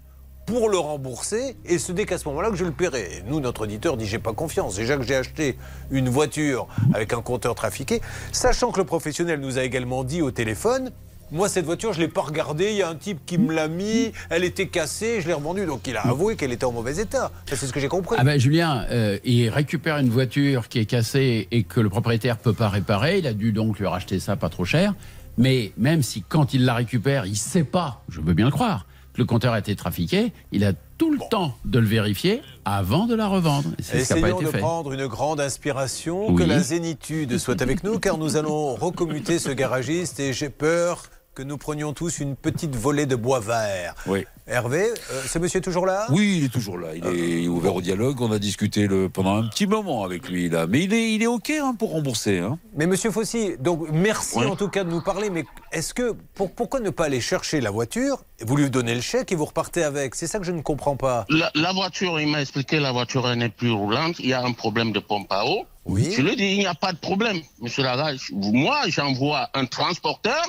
pour le rembourser et ce n'est qu'à ce moment-là que je le paierai. Nous, notre auditeur dit j'ai pas confiance. Déjà que j'ai acheté une voiture avec un compteur trafiqué, sachant que le professionnel nous a également dit au téléphone. Moi, cette voiture, je ne l'ai pas regardée. Il y a un type qui me l'a mis. Elle était cassée. Je l'ai revendue. Donc, il a avoué qu'elle était en mauvais état. C'est ce que j'ai compris. Ah ben Julien, euh, il récupère une voiture qui est cassée et que le propriétaire peut pas réparer. Il a dû donc lui racheter ça pas trop cher. Mais même si quand il la récupère, il sait pas, je veux bien le croire, que le compteur a été trafiqué, il a tout le temps de le vérifier avant de la revendre. Ce pas Essayons été de fait. prendre une grande inspiration, Oui. que la zénitude soit avec nous, car nous allons recommuter ce garagiste et j'ai peur que nous prenions tous une petite volée de bois vert. Oui. Hervé, euh, ce monsieur est toujours là? Oui, il est toujours là. Il est ouvert au dialogue. On a discuté le, pendant un petit moment avec lui là, mais il est, il est ok hein, pour rembourser. Hein. Mais monsieur Fossi, donc merci en tout cas de nous parler, mais est-ce que pour- pourquoi ne pas aller chercher la voiture, vous lui donnez le chèque et vous repartez avec C'est ça que je ne comprends pas. La, la voiture, il m'a expliqué, la voiture n'est plus roulante. Il y a un problème de pompe à eau. Oui. Je lui ai dit, il n'y a pas de problème, monsieur Lagage. Moi, j'envoie un transporteur.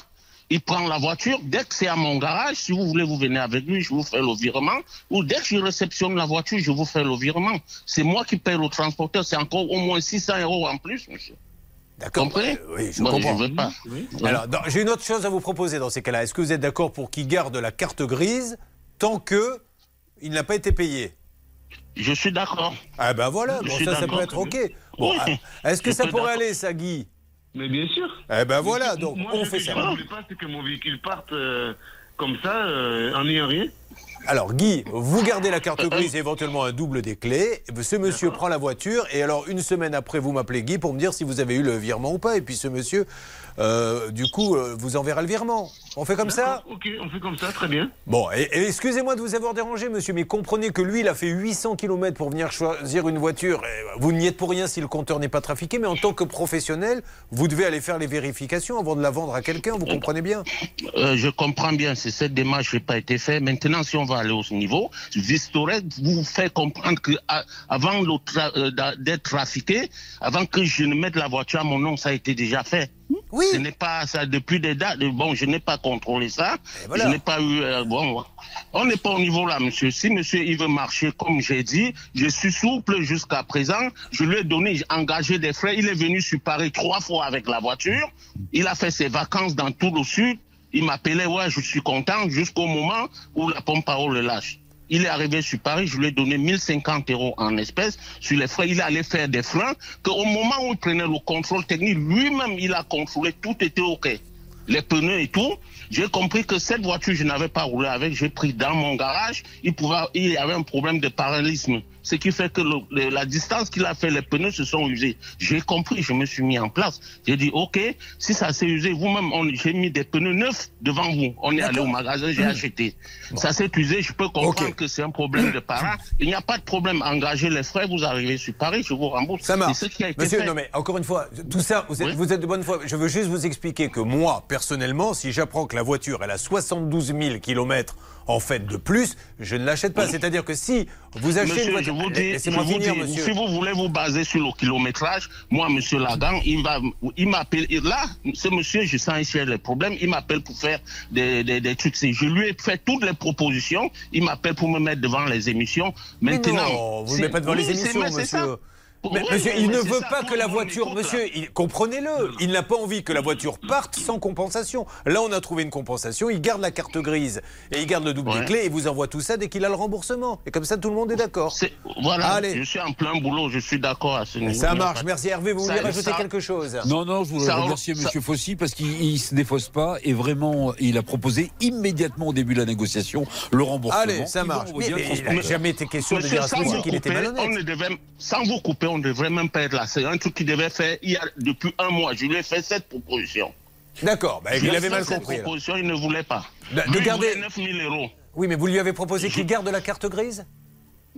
Il prend la voiture. Dès que c'est à mon garage, si vous voulez, vous venez avec lui, je vous fais le virement. Ou dès que je réceptionne la voiture, je vous fais le virement. C'est moi qui paye le transporteur. C'est encore au moins 600 euros en plus, monsieur. D'accord. Comprenez? Oui, je Moi, comprends. je veux pas. Alors, j'ai une autre chose à vous proposer dans ces cas-là. Est-ce que vous êtes d'accord pour qu'il garde la carte grise tant que il n'a pas été payé? Je suis d'accord. Ah ben voilà, bon, ça, ça peut être OK. Bon, Oui. ah, Est-ce que Je ça pourrait aller, ça, Guy? Mais bien sûr. Eh ben voilà, donc Moi, on ce fait que ça. Je ne voulais pas, c'est que mon véhicule parte euh, comme ça, euh, en ayant rien. Alors Guy, vous gardez la carte grise et éventuellement un double des clés. Ce monsieur prend la voiture et alors une semaine après, vous m'appelez Guy pour me dire si vous avez eu le virement ou pas. Et puis ce monsieur, euh, du coup, euh, vous enverra le virement. On fait comme ça Ok, on fait comme ça, très bien. Bon, et, et excusez-moi de vous avoir dérangé, monsieur, mais comprenez que lui, il a fait 800 km pour venir choisir une voiture. Et Vous n'y êtes pour rien si le compteur n'est pas trafiqué, mais en tant que professionnel, vous devez aller faire les vérifications avant de la vendre à quelqu'un, vous comprenez bien Euh, je comprends bien, c'est cette démarche qui n'a pas été faite. Maintenant, si on va aller au niveau, Vistorec vous fait comprendre que avant d'être trafiqué, avant que je ne mette la voiture à mon nom, ça a été déjà fait. Oui. Ce n'est pas ça depuis des dates. Bon, je n'ai pas contrôlé ça. voilà. Je n'ai pas eu. euh, bon, on n'est pas au niveau là, monsieur. Si monsieur il veut marcher comme j'ai dit, je suis souple jusqu'à présent. Je lui ai donné, j'ai engagé des frais. Il est venu sur Paris trois fois avec la voiture. Il a fait ses vacances dans tout le sud. Il m'appelait, ouais, je suis content, jusqu'au moment où la pompe à eau le lâche. Il est arrivé sur Paris, je lui ai donné 1050 euros en espèces sur les frais. Il allait faire des freins, qu'au moment où il prenait le contrôle technique, lui-même, il a contrôlé, tout était OK. Les pneus et tout. J'ai compris que cette voiture, je n'avais pas roulé avec, j'ai pris dans mon garage. Il, pouvait, il y avait un problème de paralysme. Ce qui fait que le- le- la distance qu'il a fait, les pneus se sont usés. J'ai compris, je me suis mis en place. J'ai dit, OK, si ça s'est usé, vous-même, j'ai mis des pneus neufs devant vous. On est allé au magasin, j'ai acheté. Ça s'est usé, je peux comprendre que c'est un problème de parent. Il n'y a pas de problème. Engagez les frais, vous arrivez sur Paris, je vous rembourse. Ça marche. C'est ce qui a été Monsieur, fait. non mais encore une fois, tout ça, vous êtes, vous êtes de bonne foi. Je veux juste vous expliquer que moi, personnellement, si j'apprends que la voiture, elle a 72 000 km en fait de plus, je ne l'achète pas. C'est-à-dire que si vous achetez Monsieur, une je voiture... vous dis, Laissez-moi je vous finir, dis, monsieur. si vous voulez vous baser sur le kilométrage, moi, monsieur Lagan, il va, il m'appelle, là, ce monsieur, je sens ici les problèmes, il m'appelle pour faire des, des, des trucs. Je lui ai fait toutes les propositions, il m'appelle pour me mettre devant les émissions. Mais Maintenant. non, vous ne c'est- mettez pas devant oui, les émissions, monsieur. Mais, Oui, monsieur, oui, il ne veut ça. pas que la voiture, monsieur, il- comprenez-le, il n'a pas envie que la voiture parte sans compensation. Là, on a trouvé une compensation, il garde la carte grise et il garde le double Ouais. clés et vous envoie tout ça dès qu'il a le remboursement. Et comme ça, tout le monde est d'accord. Voilà, Allez. je suis en plein boulot, je suis d'accord à ce niveau. Ça marche, merci Hervé, vous voulez rajouter ça- quelque chose Non, non, je voudrais Ça- remercier ça- M. Fossi parce qu'il ne se défausse pas et vraiment, il a proposé immédiatement au début de la négociation le remboursement. Allez, ça marche. Mais- un mais il n'a jamais été question de Monsieur, dire à ce monsieur qu'il était malhonnête. on ne devait, sans vous couper, on ne devrait même pas être là. C'est un truc qu'il devait faire il y a, depuis un mois. Je lui ai fait cette proposition. D'accord, bah, il avait mal cette compris. alors. proposition, il ne voulait pas. De- de il garder- voulait 9 000 euros. Oui, mais vous lui avez proposé qu'il garde la carte grise?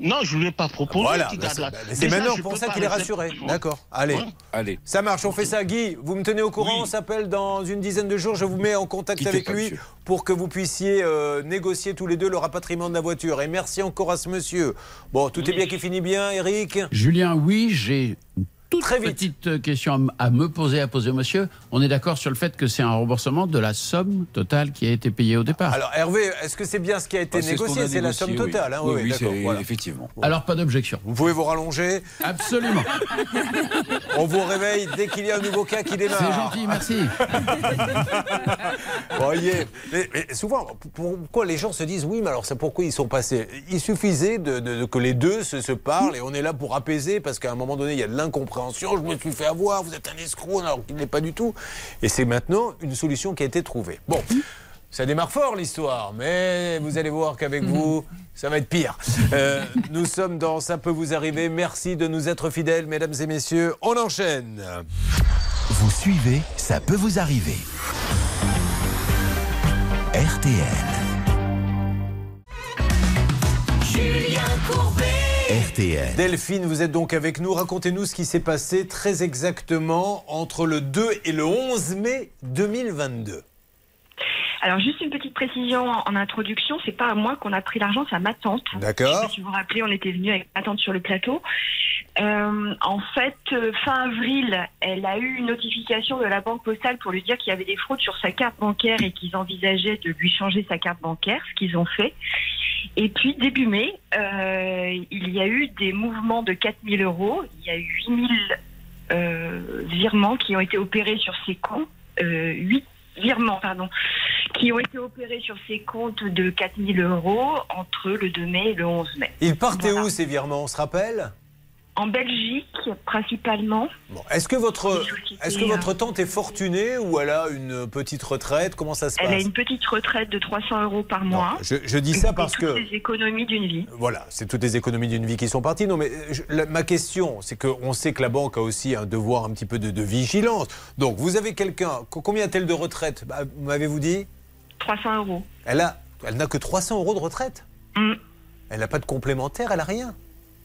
Non, je ne lui ai pas proposé. Voilà, bah, c'est bah, maintenant pour ça qu'il est rassuré. D'accord, allez. Ouais. Allez. Ça marche, on fait ça. Guy, vous me tenez au courant, on s'appelle dans une dizaine de jours, je vous mets en contact Quittez avec pas, lui monsieur. pour que vous puissiez euh, négocier tous les deux le rapatriement de la voiture. Et merci encore à ce monsieur. Bon, tout est bien qui finit bien, Eric? Julien, oui, j'ai toute Très vite. petite euh, question à me poser, à poser au monsieur. On est d'accord sur le fait que c'est un remboursement de la somme totale qui a été payée au départ. Alors Hervé, est-ce que c'est bien ce qui a été Ah, c'est ce qu'on négocié? C'est la somme oui. totale, hein? Oui, oui, oui, d'accord, c'est- voilà. effectivement. Alors, pas d'objection. Vous pouvez vous rallonger? Absolument. On vous réveille dès qu'il y a un nouveau cas qui démarre. C'est gentil, merci. Voyez, mais, mais souvent, pourquoi les gens se disent oui, mais alors c'est pourquoi ils sont passés? Il suffisait de, de- de que les deux se, se parlent et on est là pour apaiser parce qu'à un moment donné, il y a de l'incompréhension. Je me suis fait avoir, vous êtes un escroc, alors qu'il n'est pas du tout. Et c'est maintenant une solution qui a été trouvée. Bon. Ça démarre fort l'histoire, mais vous allez voir qu'avec vous, ça va être pire. Euh, nous sommes dans Ça peut vous arriver. Merci de nous être fidèles, mesdames et messieurs. On enchaîne. Vous suivez, ça peut vous arriver. RTL. Julien Courbet. RTL. Delphine, vous êtes donc avec nous. Racontez-nous ce qui s'est passé très exactement entre le 2 et le 11 mai 2022. Alors juste une petite précision en introduction, c'est pas à moi qu'on a pris l'argent, c'est à ma tante. D'accord. Si vous vous rappelez, on était venu avec ma tante sur le plateau. Euh, en fait, euh, fin avril, elle a eu une notification de la banque postale pour lui dire qu'il y avait des fraudes sur sa carte bancaire et qu'ils envisageaient de lui changer sa carte bancaire, ce qu'ils ont fait. Et puis début mai, euh, il y a eu des mouvements de 4000 euros. Il y a eu 8000 euh, virements qui ont été opérés sur ses comptes. Euh, 8 virements, pardon, qui ont été opérés sur ses comptes de 4000 euros entre le 2 mai et le 11 mai. Ils partaient où ces virements? On se rappelle? En Belgique, principalement. Bon, Est-ce que, votre, est-ce que euh, votre tante est fortunée ou elle a une petite retraite? Comment ça se Elle a passe? une petite retraite de 300 euros par mois. je, je dis ça parce Et que... toutes les économies d'une vie. Voilà, c'est toutes les économies d'une vie qui sont parties. Non, mais je- la- ma question, c'est qu'on sait que la banque a aussi un devoir un petit peu de, de vigilance. Donc, vous avez quelqu'un, co- combien a-t-elle de retraite? Bah, M'avez-vous dit? 300 euros. Elle a, elle n'a que 300 euros de retraite? Mm. Elle n'a pas de complémentaire, elle n'a rien?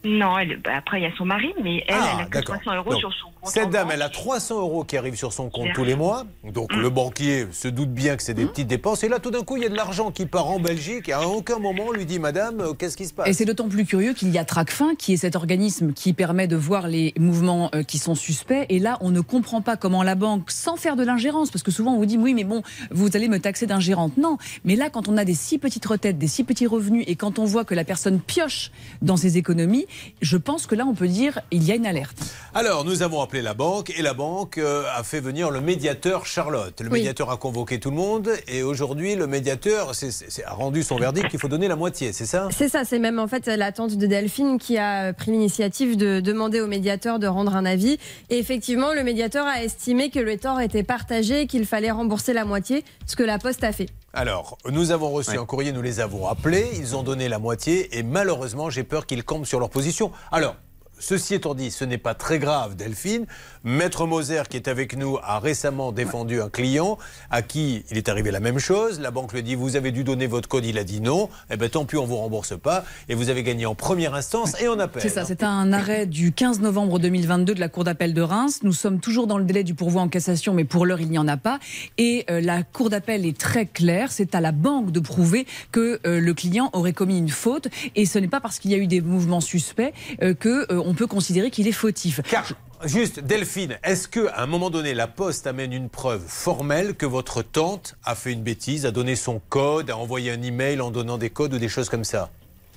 Non, elle, bah, après, il y a son mari, mais elle, Ah, elle a que d'accord. 300 euros Donc, sur son. Cette dame, banque. elle a 300 euros qui arrivent sur son compte tous les mois. Donc Mm. le banquier se doute bien que c'est des petites dépenses. Et là, tout d'un coup, il y a de l'argent qui part en Belgique. Et à aucun moment, on lui dit, Madame, euh, qu'est-ce qui se passe? Et c'est d'autant plus curieux qu'il y a Tracfin, qui est cet organisme qui permet de voir les mouvements euh, qui sont suspects. Et là, on ne comprend pas comment la banque, sans faire de l'ingérence, parce que souvent on vous dit oui, mais bon, vous allez me taxer d'ingérente. Non, mais là, quand on a des si petites retraites, des si petits revenus, et quand on voit que la personne pioche dans ses économies, je pense que là, on peut dire il y a une alerte. Alors, nous avons appelé la banque et la banque euh, a fait venir le médiateur Charlotte. Le Oui. médiateur a convoqué tout le monde et aujourd'hui, le médiateur a rendu son verdict qu'il faut donner la moitié, c'est ça? C'est ça, c'est même en fait l'attente de Delphine qui a pris l'initiative de demander au médiateur de rendre un avis. Et effectivement, le médiateur a estimé que le tort était partagé et qu'il fallait rembourser la moitié, ce que la Poste a fait. Alors, nous avons reçu un courrier, nous les avons appelés, ils ont donné la moitié et malheureusement, j'ai peur qu'ils campent sur leur position. Alors, ceci étant dit, ce n'est pas très grave, Delphine. Maître Moser, qui est avec nous, a récemment défendu un client à qui il est arrivé la même chose. La banque lui dit Vous avez dû donner votre code, il a dit non. Eh bien, tant pis, on vous rembourse pas. Et vous avez gagné en première instance et en appel. C'est ça, c'est un arrêt du 15 novembre 2022 de la Cour d'appel de Reims. Nous sommes toujours dans le délai du pourvoi en cassation, mais pour l'heure, il n'y en a pas. Et euh, la Cour d'appel est très claire, c'est à la banque de prouver que euh, le client aurait commis une faute. Et ce n'est pas parce qu'il y a eu des mouvements suspects euh, que euh, on peut considérer qu'il est fautif. Car, juste, Delphine, est-ce qu'à un moment donné, la Poste amène une preuve formelle que votre tante a fait une bêtise, a donné son code, a envoyé un email en donnant des codes ou des choses comme ça?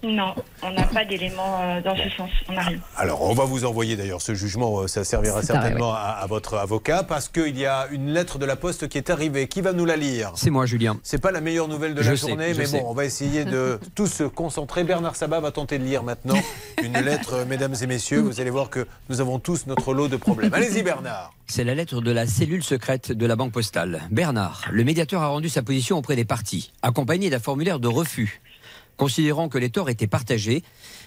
Non, on n'a pas d'éléments euh, dans ce sens. On n'a rien. Alors, on va vous envoyer d'ailleurs ce jugement, euh, ça servira certainement à, à votre avocat, parce qu'il y a une lettre de la Poste qui est arrivée. Qui va nous la lire? C'est moi, Julien. C'est pas la meilleure nouvelle de Je la sais, journée, mais sais. bon, on va essayer de tous se concentrer. Bernard Sabat va tenter de lire maintenant une lettre, euh, mesdames et messieurs. Vous allez voir que nous avons tous notre lot de problèmes. Allez-y, Bernard. C'est la lettre de la cellule secrète de la Banque Postale. Bernard, le médiateur a rendu sa position auprès des parties, accompagné d'un formulaire de refus. Considérant que les torts étaient partagés,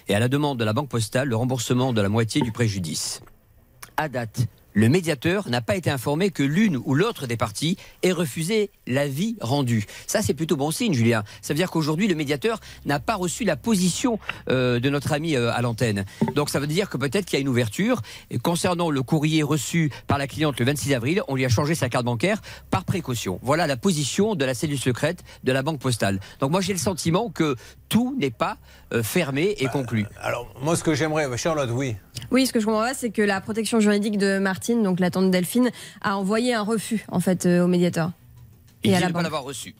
et à la demande de la Banque Postale, le remboursement de la moitié du préjudice. À date, le médiateur n'a pas été informé que l'une ou l'autre des parties ait refusé l'avis rendu. Ça, c'est plutôt bon signe, Julien. Ça veut dire qu'aujourd'hui, le médiateur n'a pas reçu la position euh, de notre ami euh, à l'antenne. Donc, ça veut dire que peut-être qu'il y a une ouverture. Concernant le courrier reçu par la cliente le 26 avril, on lui a changé sa carte bancaire par précaution. Voilà la position de la cellule secrète de la Banque Postale. Donc, moi, j'ai le sentiment que tout n'est pas euh, fermé et conclu. Alors, moi, ce que j'aimerais, Charlotte, oui. Oui, ce que je comprends pas, c'est que la protection juridique de Martine, donc la tante Delphine, a envoyé un refus en fait euh, au médiateur. Et, Et à la ne pas l'avoir reçu.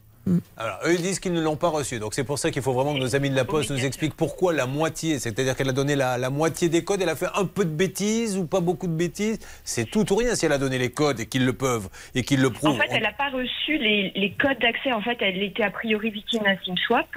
Alors, eux ils disent qu'ils ne l'ont pas reçu. Donc, c'est pour ça qu'il faut vraiment que nos amis de la Poste nous expliquent pourquoi la moitié. C'est-à-dire qu'elle a donné la, la moitié des codes, elle a fait un peu de bêtises ou pas beaucoup de bêtises. C'est tout ou rien si elle a donné les codes et qu'ils le peuvent et qu'ils le prouvent. En fait, elle n'a pas reçu les, les codes d'accès. En fait, elle était a priori victime d'un SIM swap.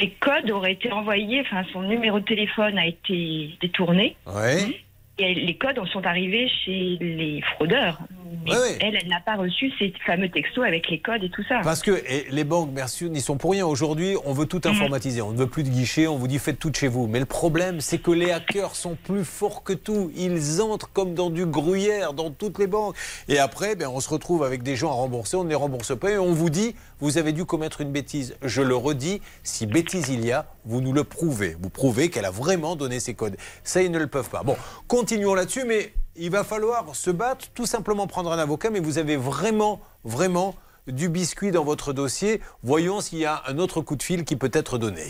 Les codes auraient été envoyés, enfin, son numéro de téléphone a été détourné. Ouais. Et les codes en sont arrivés chez les fraudeurs. Mais elle, elle n'a pas reçu ces fameux textos avec les codes et tout ça. Parce que et les banques, merci, n'y sont pour rien. Aujourd'hui, on veut tout Mhm. informatiser. On ne veut plus de guichet, on vous dit faites tout de chez vous. Mais le problème, c'est que les hackers sont plus forts que tout. Ils entrent comme dans du gruyère dans toutes les banques. Et après, ben, on se retrouve avec des gens à rembourser, on ne les rembourse pas et on vous dit vous avez dû commettre une bêtise. Je le redis, si bêtise il y a, vous nous le prouvez. Vous prouvez qu'elle a vraiment donné ses codes. Ça, ils ne le peuvent pas. Bon, continuons là-dessus, mais il va falloir se battre, tout simplement prendre un avocat, mais vous avez vraiment, vraiment du biscuit dans votre dossier. Voyons s'il y a un autre coup de fil qui peut être donné.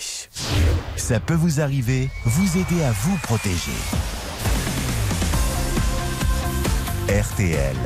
Ça peut vous arriver, vous aider à vous protéger. RTL.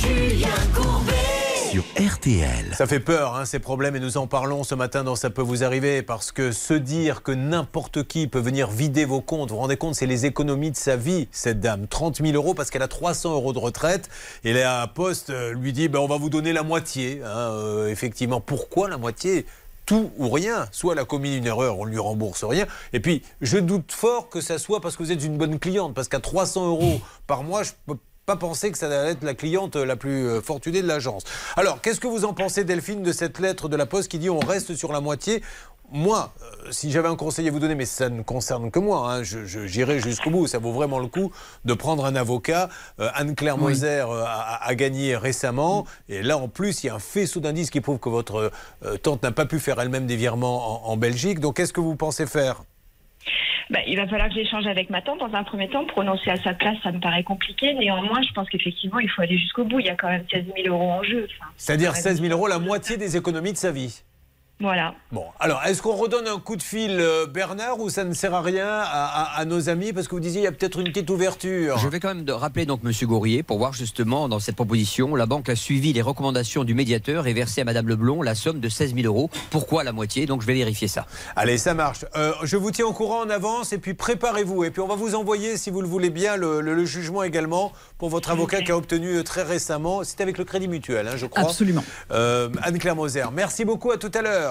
Julien Courbet. RTL. Ça fait peur, hein, ces problèmes, et nous en parlons ce matin dans Ça peut vous arriver, parce que se dire que n'importe qui peut venir vider vos comptes, vous vous rendez compte, c'est les économies de sa vie, cette dame. 30 000 euros parce qu'elle a 300 euros de retraite, et la Poste euh, lui dit, ben, on va vous donner la moitié. hein, euh, effectivement, pourquoi la moitié? Tout ou rien. Soit elle a commis une erreur, on lui rembourse rien. Et puis, je doute fort que ça soit parce que vous êtes une bonne cliente, parce qu'à 300 euros par mois, je peux pas penser que ça va être la cliente la plus euh, fortunée de l'agence. Alors, qu'est-ce que vous en pensez, Delphine, de cette lettre de la Poste qui dit on reste sur la moitié? Moi, euh, si j'avais un conseil à vous donner, mais ça ne concerne que moi, hein, j'irai jusqu'au bout. Ça vaut vraiment le coup de prendre un avocat. Euh, Anne-Claire Oui. Moser euh, a, a gagné récemment. Et là, en plus, il y a un faisceau d'indices qui prouve que votre euh, tante n'a pas pu faire elle-même des virements en, en Belgique. Donc, qu'est-ce que vous pensez faire? Bah, il va falloir que j'échange avec ma tante dans un premier temps. Prononcer à sa place, ça me paraît compliqué. Néanmoins, je pense qu'effectivement, il faut aller jusqu'au bout. Il y a quand même 16 000 euros en jeu. Enfin, C'est-à-dire ça me paraît 16 000 euros, la moitié des économies de sa vie. Voilà. Bon, alors, est-ce qu'on redonne un coup de fil, euh, Bernard, ou ça ne sert à rien à, à- à nos amis? Parce que vous disiez, il y a peut-être une petite ouverture. Je vais quand même de rappeler donc Monsieur Gourrier pour voir justement dans cette proposition, la banque a suivi les recommandations du médiateur et versé à Madame Leblon la somme de 16 000 euros. Pourquoi la moitié? Donc je vais vérifier ça. Allez, ça marche. Euh, je vous tiens au courant en avance et puis préparez-vous. Et puis on va vous envoyer, si vous le voulez bien, le, le- le jugement également pour votre avocat qui a obtenu euh, très récemment. C'est avec le Crédit Mutuel, hein, je crois. Absolument. Euh, Anne-Claire Moser, merci beaucoup, à tout à l'heure.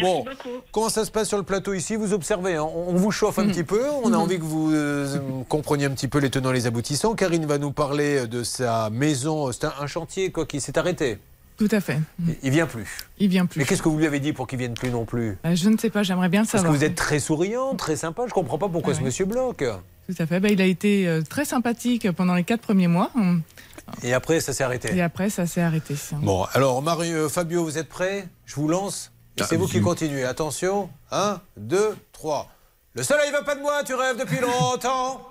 Bon, comment ça se passe sur le plateau ici? Vous observez, hein, on, vous chauffe un petit peu. On a envie que vous euh, compreniez un petit peu les tenants et les aboutissants. Karine va nous parler de sa maison. C'est un, un chantier quoi, qui s'est arrêté. Tout à fait. Il- Il vient plus. Il vient plus. Mais qu'est-ce que vous lui avez dit pour qu'il vienne plus non plus? Euh, je ne sais pas, j'aimerais bien le Parce que savoir. vous êtes très souriant, très sympa. Je comprends pas pourquoi Ah ce oui. monsieur bloque. Tout à fait. Bah, il a été euh, très sympathique pendant les quatre premiers mois. Hum. Et après, ça s'est arrêté. Et après, ça s'est arrêté. Bon, alors Marie, euh, Fabio, vous êtes prêts? Je vous lance. Et c'est vous qui continuez. Attention. 1, 2, 3. Le soleil va pas de moi, tu rêves depuis longtemps.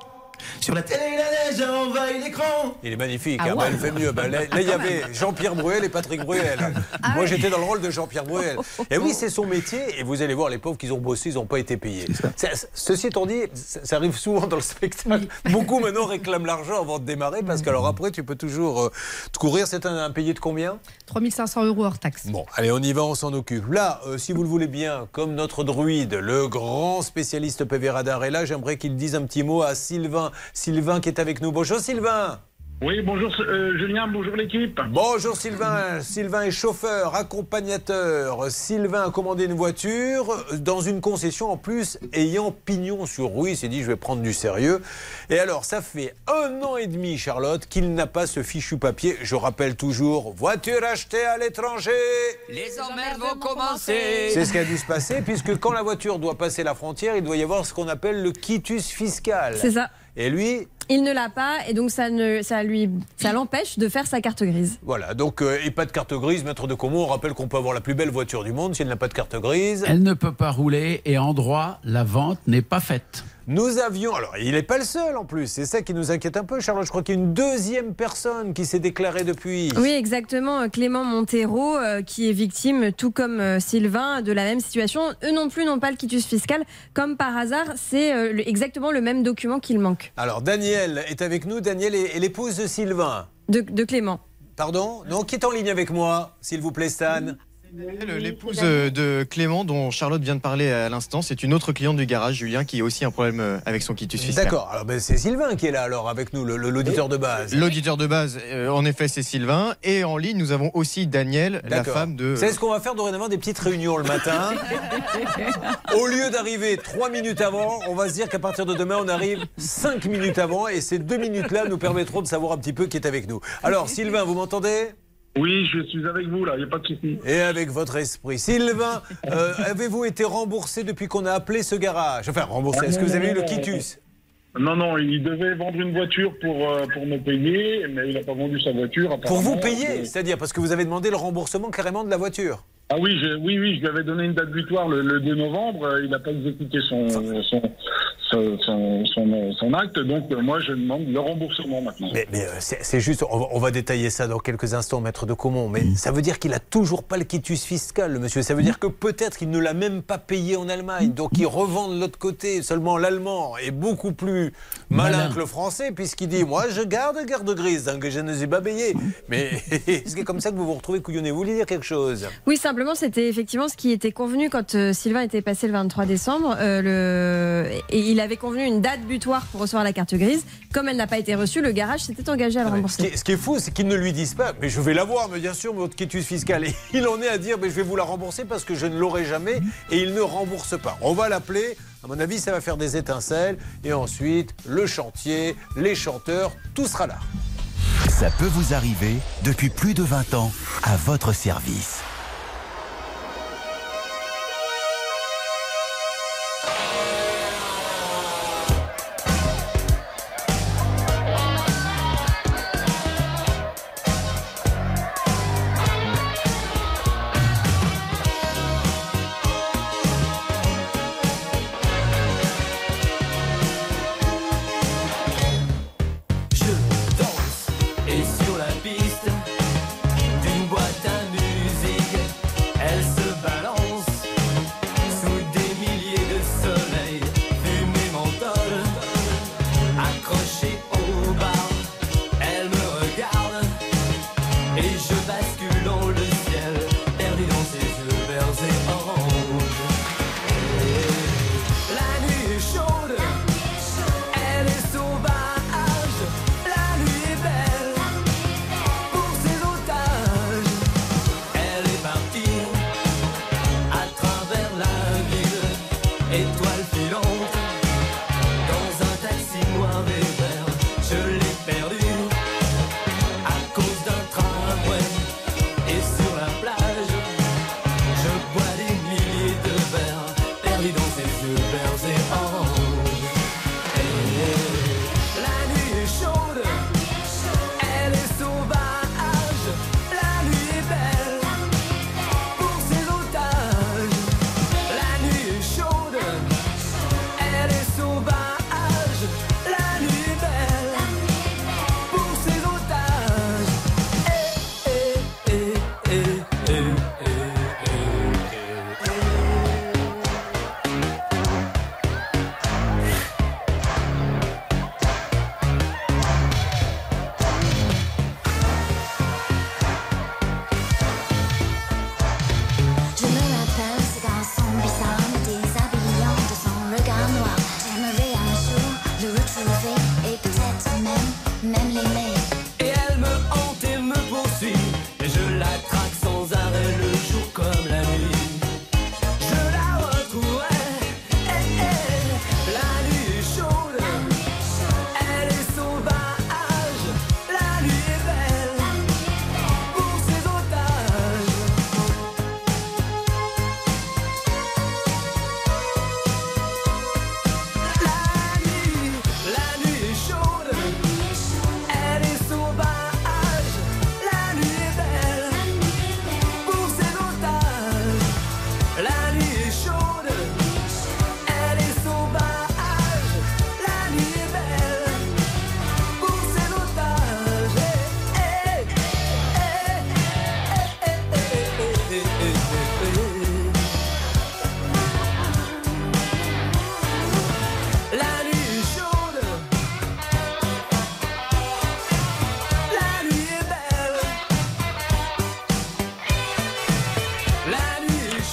Sur la télé, la neige envahit l'écran. Il est magnifique, Ah hein, ouais. bah, elle fait mieux. Bah, là, il y avait Jean-Pierre Bruel et Patrick Bruel. Ah Moi, ouais. j'étais dans le rôle de Jean-Pierre Bruel. Et oui, c'est son métier. Et vous allez voir, les pauvres qu'ils ont bossé, ils n'ont pas été payés. Ça- ceci étant dit, ça, ça arrive souvent dans le spectacle. Beaucoup maintenant réclament l'argent avant de démarrer parce qu'alors après, tu peux toujours euh, te courir. C'est un, un payé de combien? 3500 euros hors taxe. Bon, allez, on y va, on s'en occupe. Là, euh, si vous le voulez bien, comme notre druide, le grand spécialiste PV Radar est là, j'aimerais qu'il dise un petit mot à Sylvain. Sylvain qui est avec nous. Bonjour Sylvain. Oui, bonjour euh, Julien, bonjour l'équipe. Bonjour Sylvain. Sylvain est chauffeur, accompagnateur. Sylvain a commandé une voiture dans une concession en plus ayant pignon sur rue. Il s'est dit je vais prendre du sérieux. Et alors ça fait un an et demi Charlotte qu'il n'a pas ce fichu papier. Je rappelle toujours voiture achetée à l'étranger. Les emmerdes vont commencer. C'est ce qui a dû se passer puisque quand la voiture doit passer la frontière, il doit y avoir ce qu'on appelle le quitus fiscal. C'est ça. Et lui, Il ne l'a pas et donc ça, ne, ça, lui, ça l'empêche de faire sa carte grise. voilà, donc euh, et pas de carte grise, maître de Comont, on rappelle qu'on peut avoir la plus belle voiture du monde si elle n'a pas de carte grise. Elle ne peut pas rouler et en droit, la vente n'est pas faite. Nous avions, alors il n'est pas le seul en plus, c'est ça qui nous inquiète un peu, Charlotte. Je crois qu'il y a une deuxième personne qui s'est déclarée depuis. Oui, exactement. Clément Montero, euh, qui est victime, tout comme euh, Sylvain, de la même situation. Eux non plus n'ont pas le quitus fiscal. Comme par hasard, c'est euh, exactement le même document qu'il manque. Alors Daniel est avec nous, Daniel est, est l'épouse de Sylvain. De, de Clément. Pardon? Non, qui est en ligne avec moi, s'il vous plaît, Stan? L'épouse euh, de Clément, dont Charlotte vient de parler à l'instant, c'est une autre cliente du garage, Julien, qui a aussi un problème euh, avec son quitus fiscal. D'accord, alors ben, c'est Sylvain qui est là alors avec nous, l'auditeur de base. L'auditeur de base, euh, en effet, c'est Sylvain. Et en ligne, nous avons aussi Danielle, la femme de. C'est ce qu'on va faire dorénavant des petites réunions le matin. Au lieu d'arriver trois minutes avant, on va se dire qu'à partir de demain, on arrive cinq minutes avant et ces deux minutes-là nous permettront de savoir un petit peu qui est avec nous. Alors, Sylvain, vous m'entendez? Oui, je suis avec vous là, il n'y a pas de souci. Et avec votre esprit. Sylvain, euh, avez-vous été remboursé depuis qu'on a appelé ce garage? Enfin, remboursé, est-ce que vous avez eu le quitus? Non, non, il devait vendre une voiture pour, euh, pour me payer, mais il n'a pas vendu sa voiture. Pour vous payer Euh, C'est-à-dire parce que vous avez demandé le remboursement carrément de la voiture Ah oui, je, oui, oui, je lui avais donné une date butoir le, le 2 novembre. euh, Il n'a pas exécuté son, son, son, son, son- son acte, donc euh, moi je demande le remboursement maintenant. Mais, mais, euh, c'est juste, on va, on va détailler ça dans quelques instants, maître de Comont, mais ça veut dire qu'il a toujours pas le quitus fiscal, le monsieur. Ça veut dire que peut-être qu'il ne l'a même pas payé en Allemagne, donc il revend de l'autre côté. Seulement l'allemand est beaucoup plus malin, Malin. que le français, puisqu'il dit Moi je garde garde grise, hein, que je ne suis pas payé. Mais c'est comme ça que vous vous retrouvez couillonné? Vous voulez dire quelque chose? Oui, simplement, c'était effectivement ce qui était convenu quand euh, Sylvain était passé le 23 décembre. euh, le... Et il avait convenu une date butoir pour recevoir la carte grise. Comme elle n'a pas été reçue, le garage s'était engagé à le Ce qui, rembourser. est, ce qui est fou, c'est qu'ils ne lui disent pas, mais je vais l'avoir, mais bien sûr, votre quitus fiscale. Et il en est à dire, mais je vais vous la rembourser parce que je ne l'aurai jamais, et il ne rembourse pas. On va l'appeler. À mon avis, ça va faire des étincelles. Et ensuite, le chantier, les chanteurs, tout sera là. Ça peut vous arriver depuis plus de 20 ans à votre service.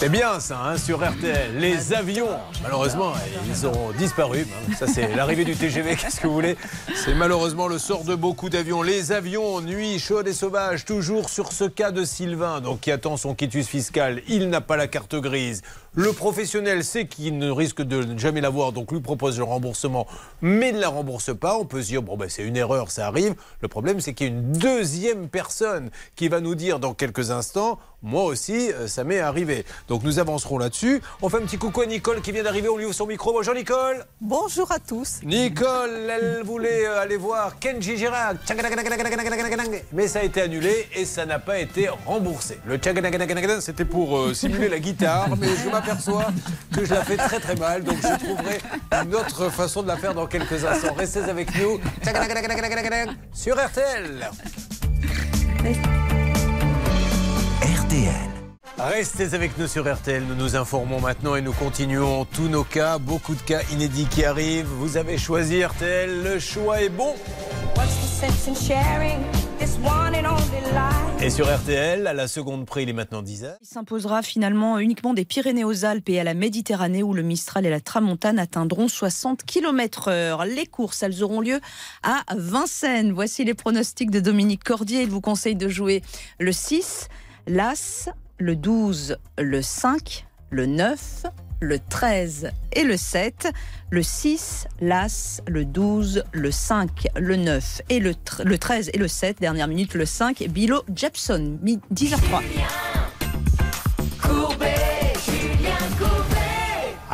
C'est bien ça, hein, sur RTL. Les avions, malheureusement, ils ont disparu. Ça, c'est l'arrivée du TGV, qu'est-ce que vous voulez? C'est malheureusement le sort de beaucoup d'avions. Les avions, nuit chaude et sauvage, toujours sur ce cas de Sylvain, donc qui attend son quitus fiscal. Il n'a pas la carte grise. Le professionnel sait qu'il ne risque de ne jamais l'avoir, donc lui propose le remboursement, mais ne la rembourse pas. On peut se dire, bon, ben, c'est une erreur, ça arrive. Le problème, c'est qu'il y a une deuxième personne qui va nous dire dans quelques instants, moi aussi, euh, ça m'est arrivé. Donc nous avancerons là-dessus. On fait un petit coucou à Nicole qui vient d'arriver, on lui ouvre son micro. Bonjour Nicole Bonjour à tous. Nicole, elle voulait euh, aller voir Kenji Girac, mais ça a été annulé et ça n'a pas été remboursé. Le c'était pour euh, simuler la guitare, mais je m'aperçois que je la fais très très mal, donc je trouverai une autre façon de la faire dans quelques instants. Restez avec nous sur RTL. RTL. Restez avec nous sur RTL, nous nous informons maintenant et nous continuons tous nos cas, beaucoup de cas inédits qui arrivent. Vous avez choisi RTL, le choix est bon. What's the sense in sharing this one and only life. Et sur RTL, à la seconde près, il est maintenant 10h. Il s'imposera finalement uniquement des Pyrénées aux Alpes et à la Méditerranée où le Mistral et la Tramontane atteindront 60 km heure. Les courses, elles auront lieu à Vincennes. Voici les pronostics de Dominique Cordier. Il vous conseille de jouer le 6, l'As, le 12, le 5, le 9, le 13 et le 7, le 6, l'As, le 12, le 5, le 9 et le, le 13 et le 7, dernière minute, le 5, Bilo Jepson, mi- 10h03.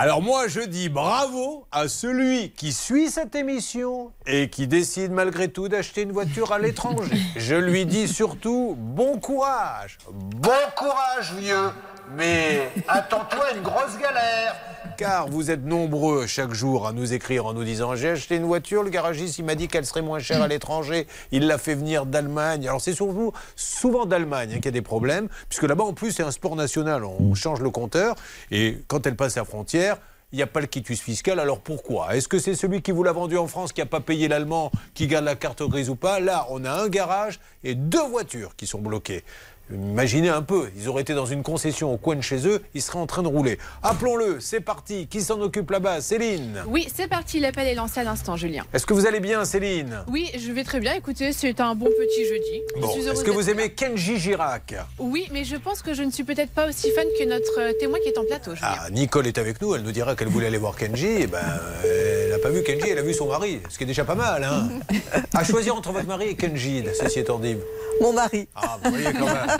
Alors moi, je dis bravo à celui qui suit cette émission et qui décide malgré tout d'acheter une voiture à l'étranger. Je lui dis surtout bon courage. Bon courage, vieux. Mais attends-toi une grosse galère. Car vous êtes nombreux chaque jour à nous écrire en nous disant j'ai acheté une voiture, le garagiste il m'a dit qu'elle serait moins chère à l'étranger, il l'a fait venir d'Allemagne. Alors c'est surtout souvent d'Allemagne qu'il y a des problèmes, puisque là-bas en plus c'est un sport national, on change le compteur et quand elle passe la frontière, il n'y a pas le quitus fiscal, alors pourquoi? Est-ce que c'est celui qui vous l'a vendu en France qui n'a pas payé l'allemand, qui garde la carte grise ou pas? Là, on a un garage et deux voitures qui sont bloquées. Imaginez un peu, ils auraient été dans une concession au coin de chez eux, ils seraient en train de rouler. Appelons-le, c'est parti. Qui s'en occupe là-bas? Céline Oui, c'est parti, l'appel est lancé à l'instant, Julien. Est-ce que vous allez bien, Céline? Oui, je vais très bien. Écoutez, c'est un bon petit jeudi. Je Bon, est-ce que vous là. aimez Kenji Girac? Oui, mais je pense que je ne suis peut-être pas aussi fan que notre euh, témoin qui est en plateau. Julien. Ah, Nicole est avec nous, elle nous dira qu'elle voulait aller voir Kenji. Et ben, elle n'a pas vu Kenji, elle a vu son mari, ce qui est déjà pas mal. Hein. à choisir entre votre mari et Kenji, ceci étant dit. Mon mari. Ah, vous voyez quand même.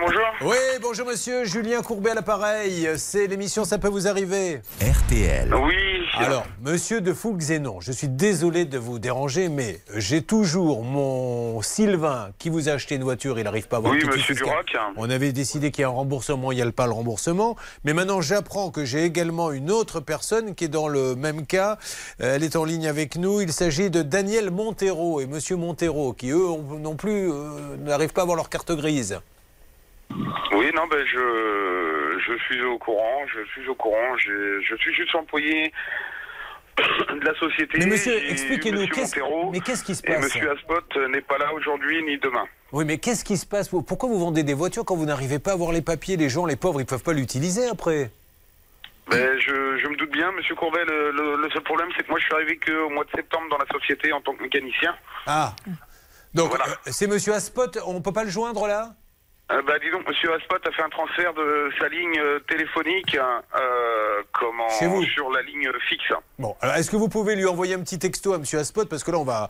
bonjour. Oui, bonjour monsieur, Julien Courbet à l'appareil. C'est l'émission Ça peut vous arriver. RTL. Oui. Alors, monsieur de Foulxénon, je suis désolé de vous déranger, mais j'ai toujours mon Sylvain qui vous a acheté une voiture, il n'arrive pas à avoir Oui, monsieur. Durac. On avait décidé qu'il y a un remboursement, il n'y a pas le remboursement. Mais maintenant, j'apprends que j'ai également une autre personne qui est dans le même cas. Euh, Elle est en ligne avec nous. Il s'agit de Daniel Montero et monsieur Montero, qui eux non plus euh, n'arrivent pas à avoir leur carte grise. Oui, non, ben je, je suis au courant, je suis au courant, je, je suis juste employé de la société. Mais monsieur, expliquez-nous, qu'est-ce- mais qu'est-ce qui se Et passe monsieur Aspot n'est pas là aujourd'hui ni demain. Oui, mais qu'est-ce qui se passe? Pourquoi vous vendez des voitures quand vous n'arrivez pas à avoir les papiers? Les gens, les pauvres, ils peuvent pas l'utiliser après. Ben, je, je me doute bien, monsieur Courbet, le, le- le seul problème c'est que moi je suis arrivé qu'au mois de septembre dans la société en tant que mécanicien. Ah. Donc, euh, c'est monsieur Aspot, on peut pas le joindre là? Euh, bah, dis donc, monsieur Aspot a fait un transfert de sa ligne euh, téléphonique euh, comment, Chez vous sur la ligne fixe. Bon, alors est-ce que vous pouvez lui envoyer un petit texto à monsieur Aspot Parce que là, on va.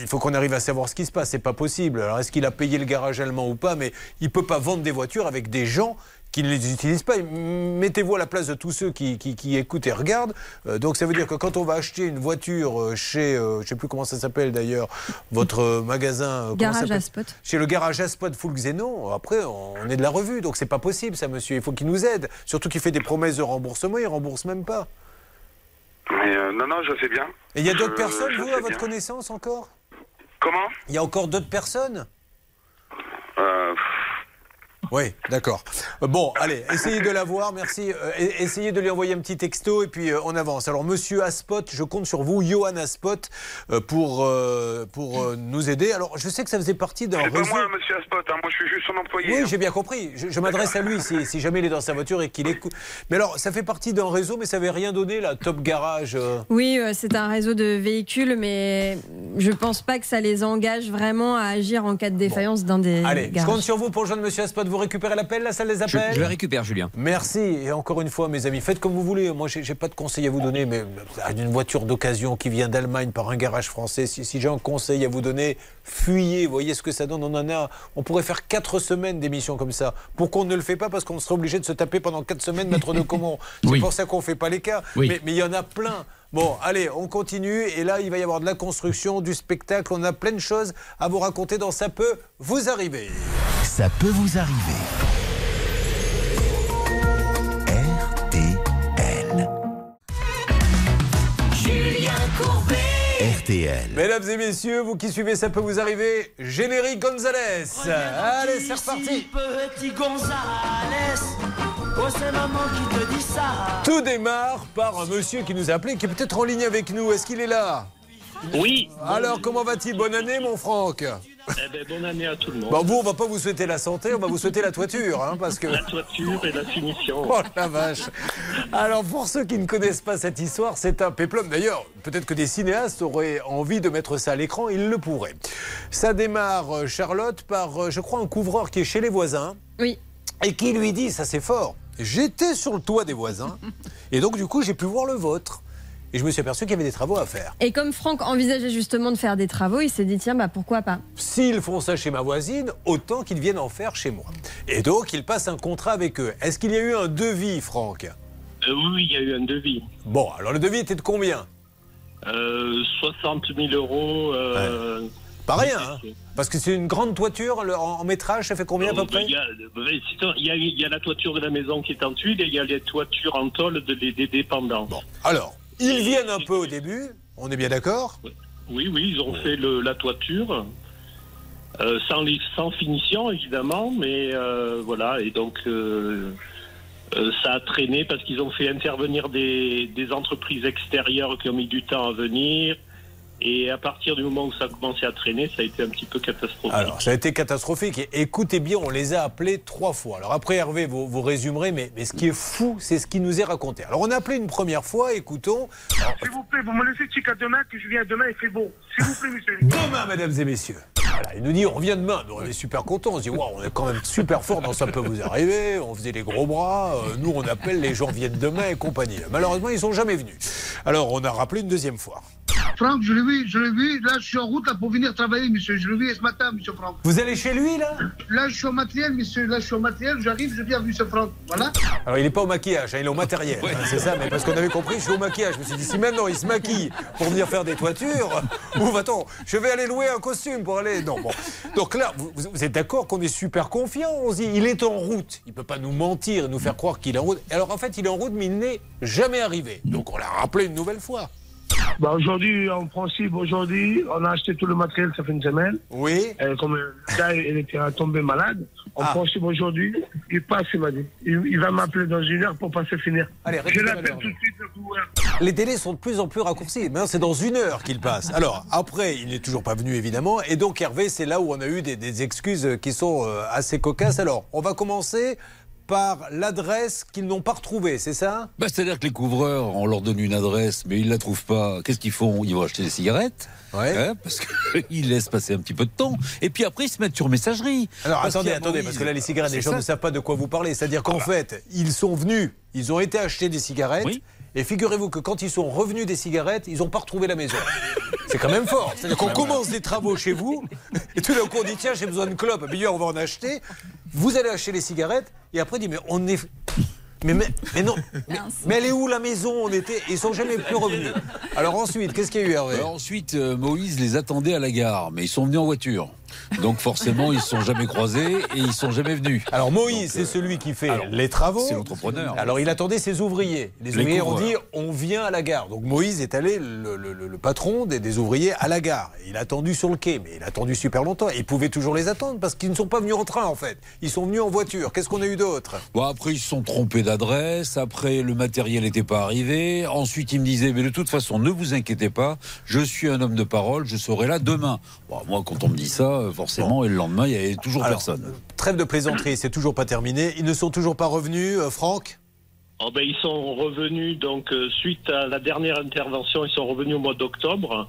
Il faut qu'on arrive à savoir ce qui se passe, c'est pas possible. Alors est-ce qu'il a payé le garage allemand ou pas Mais il peut pas vendre des voitures avec des gens qui ne les utilisent pas. Mettez-vous à la place de tous ceux qui, qui- qui écoutent et regardent. Euh, donc ça veut dire que quand on va acheter une voiture euh, chez, euh, je sais plus comment ça s'appelle d'ailleurs, votre magasin. Garage s'appelle Aspot. Chez le garage Aspot Full Xénon, après on est de la revue, donc c'est pas possible ça monsieur. Il faut qu'il nous aide. Surtout qu'il fait des promesses de remboursement, il rembourse même pas. Mais euh, non, non, je sais bien. Et il y a d'autres personnes, vous, à votre bien. connaissance encore? Comment? Il y a encore d'autres personnes? Euh, Oui, d'accord. Bon, allez, essayez de la voir, merci. Euh, e- essayez de lui envoyer un petit texto et puis euh, on avance. Alors, monsieur Aspot, je compte sur vous, Johan Aspot, euh, pour, euh, pour euh, nous aider. Alors, je sais que ça faisait partie d'un C'est pas réseau. moi, monsieur Aspot, hein, moi je suis juste son employé. Oui, hein. j'ai bien compris. Je, je m'adresse à lui si, si jamais il est dans sa voiture et qu'il écoute. Mais alors, ça fait partie d'un réseau, mais ça n'avait rien donné, là, Top Garage. euh. Oui, euh, c'est un réseau de véhicules, mais je pense pas que ça les engage vraiment à agir en cas de défaillance d'un des Allez, je garages. compte sur vous pour joindre monsieur Aspot. Vous récupérez l'appel, la salle des Je, appels je le récupère, Julien. Merci. Et encore une fois, mes amis, faites comme vous voulez. Moi, j'ai pas de conseil à vous donner, mais euh, une voiture d'occasion qui vient d'Allemagne par un garage français, si, si j'ai un conseil à vous donner, fuyez. Voyez ce que ça donne On en a. On pourrait faire quatre semaines d'émissions comme ça. Pourquoi on ne le fait pas Parce qu'on serait obligé de se taper pendant quatre semaines Maître de Comont. C'est Oui. pour ça qu'on fait pas les cas. Oui. Mais il y en a plein. Bon, allez, on continue. Et là, il va y avoir de la construction, du spectacle. On a plein de choses à vous raconter dans Ça peut vous arriver. Ça peut vous arriver. RTL. Julien Courbet. RTL. Mesdames et messieurs, vous qui suivez, ça peut vous arriver. Générique Gonzalez. Allez, c'est reparti. Petit Gonzalez. Oh, c'est maman qui te dit ça. Tout démarre par un monsieur qui nous a appelé, qui est peut-être en ligne avec nous. Est-ce qu'il est là? Oui. Alors, comment va-t-il? Bonne année, mon Franck Eh ben, bonne année à tout le monde. Bon, vous, on va pas vous souhaiter la santé, on va vous souhaiter la toiture, hein, parce que. La toiture et la finition. Oh la vache Alors pour ceux qui ne connaissent pas cette histoire, c'est un péplum. D'ailleurs, peut-être que des cinéastes auraient envie de mettre ça à l'écran, ils le pourraient. Ça démarre, euh, Charlotte, par, euh, je crois, un couvreur qui est chez les voisins. Oui. Et qui lui dit, ça c'est fort, j'étais sur le toit des voisins, et donc du coup j'ai pu voir le vôtre. Et je me suis aperçu qu'il y avait des travaux à faire. Et comme Franck envisageait justement de faire des travaux, il s'est dit tiens, bah pourquoi pas S'ils font ça chez ma voisine, autant qu'ils viennent en faire chez moi. Et donc, il passe un contrat avec eux. Est-ce qu'il y a eu un devis, Franck? Euh, oui, il y a eu un devis. Bon, alors le devis était de combien? Euh, 60 000 euros. euh, Pas rien, hein Parce que c'est une grande toiture, le- en en métrage, ça fait combien à peu près Il y, a, il y la toiture de la maison qui est en tuile et il y a les toitures en tôle de- des, des dépendants. Alors, ils viennent un peu au début, on est bien d'accord Oui, oui, ils ont fait le- la toiture. euh, sans, sans finition, évidemment, mais euh, voilà, et donc euh, euh, ça a traîné parce qu'ils ont fait intervenir des, des entreprises extérieures qui ont mis du temps à venir. Et à partir du moment où ça a commencé à traîner, ça a été un petit peu catastrophique. Alors, ça a été catastrophique. Écoutez bien, on les a appelés trois fois. Alors après, Hervé, vous, vous résumerez, mais, mais ce qui est fou, c'est ce qui nous est raconté. Alors, on a appelé une première fois, écoutons. S'il vous plaît, vous me laissez jusqu'à demain, que je viens demain, il fait beau. S'il vous plaît, monsieur. Demain, mesdames et messieurs. Voilà, il nous dit, on revient demain. Nous, on est super contents. On se dit, waouh, on est quand même super fort dans Ça peut vous arriver. On faisait les gros bras. Euh, nous, on appelle les gens viennent demain et compagnie. Malheureusement, ils sont jamais venus. Alors, on a rappelé une deuxième fois. Franck, je l'ai vu, je l'ai vu. Là, je suis en route là, pour venir travailler, monsieur. Je l'ai vu ce matin, monsieur Franck. Vous allez chez lui, là? Là, je suis au matériel, monsieur. Là, je suis au matériel. J'arrive, je viens, monsieur Franck. Voilà. Alors, il n'est pas au maquillage, hein, il est au matériel. hein, c'est ça, mais parce qu'on avait compris, je suis au maquillage. Je me suis dit, si maintenant il se maquille pour venir faire des toitures, ou va-t-on Je vais aller louer un costume pour aller. Non, bon. Donc là, vous, vous êtes d'accord qu'on est super confiant On se dit, il est en route. Il ne peut pas nous mentir et nous faire croire qu'il est en route. Alors, en fait, il est en route, mais il n'est jamais arrivé. Donc, on l'a rappelé une nouvelle fois. Bah, aujourd'hui, en principe, aujourd'hui, on a acheté tout le matériel, ça fait une semaine. Oui. Comme le gars, il était tombé malade. En Ah. principe, aujourd'hui, il passe, il m'a dit. Il, il va m'appeler dans une heure pour passer finir. Allez, je l'appelle tout de suite, le coureur. Les délais sont de plus en plus raccourcis. Maintenant, c'est dans une heure qu'il passe. Alors, après, il n'est toujours pas venu, évidemment. Et donc, Hervé, c'est là où on a eu des, des excuses qui sont euh, assez cocasses. Alors, on va commencer par l'adresse qu'ils n'ont pas retrouvée, c'est ça? Bah, C'est-à-dire que les couvreurs, on leur donne une adresse, mais ils la trouvent pas. Qu'est-ce qu'ils font? Ils vont acheter des cigarettes. hein, parce qu'ils laissent passer un petit peu de temps. Et puis après, ils se mettent sur messagerie. Alors Parce attendez, attendez, parce que là les cigarettes, les gens ça. ne savent pas de quoi vous parlez. C'est-à-dire qu'en fait, ils sont venus, ils ont été acheter des cigarettes, et figurez-vous que quand ils sont revenus des cigarettes, ils n'ont pas retrouvé la maison. C'est quand même fort. C'est-à-dire qu'on commence des travaux chez vous, et tout d'un coup on dit tiens j'ai besoin de clopes, bien on va en acheter. Vous allez acheter les cigarettes, et après on dit mais on est... Mais, mais, mais non, mais, mais elle est où la maison? On était, ils sont jamais plus revenus. Alors ensuite, qu'est-ce qu'il y a eu Hervé? Alors ensuite, euh, Moïse les attendait à la gare, mais ils sont venus en voiture. Donc forcément, ils ne se sont jamais croisés et ils sont jamais venus. Alors Moïse, c'est celui qui fait les travaux. C'est l'entrepreneur. Alors il attendait ses ouvriers. Les, Les ouvriers ont dit on vient à la gare. Donc Moïse est allé, le, le- le- le patron des, des ouvriers, à la gare. Il a attendu sur le quai, mais il a attendu super longtemps. Et il pouvait toujours les attendre parce qu'ils ne sont pas venus en train en fait. Ils sont venus en voiture. Qu'est-ce qu'on a eu d'autre? Bon, après, ils se sont trompés d'adresse. Après, le matériel n'était pas arrivé. Ensuite, ils me disaient, mais de toute façon, ne vous inquiétez pas. Je suis un homme de parole. Je serai là demain. Bon, moi, quand on me dit ça, euh, forcément, et le lendemain, il n'y avait toujours Alors, personne. Trêve de plaisanterie, c'est toujours pas terminé. Ils ne sont toujours pas revenus, euh, Franck Oh ben, ils sont revenus, donc, euh, suite à la dernière intervention, ils sont revenus au mois d'octobre.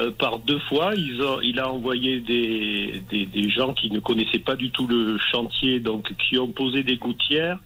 euh, par deux fois, ils ont, il a envoyé des, des, des gens qui ne connaissaient pas du tout le chantier, donc qui ont posé des gouttières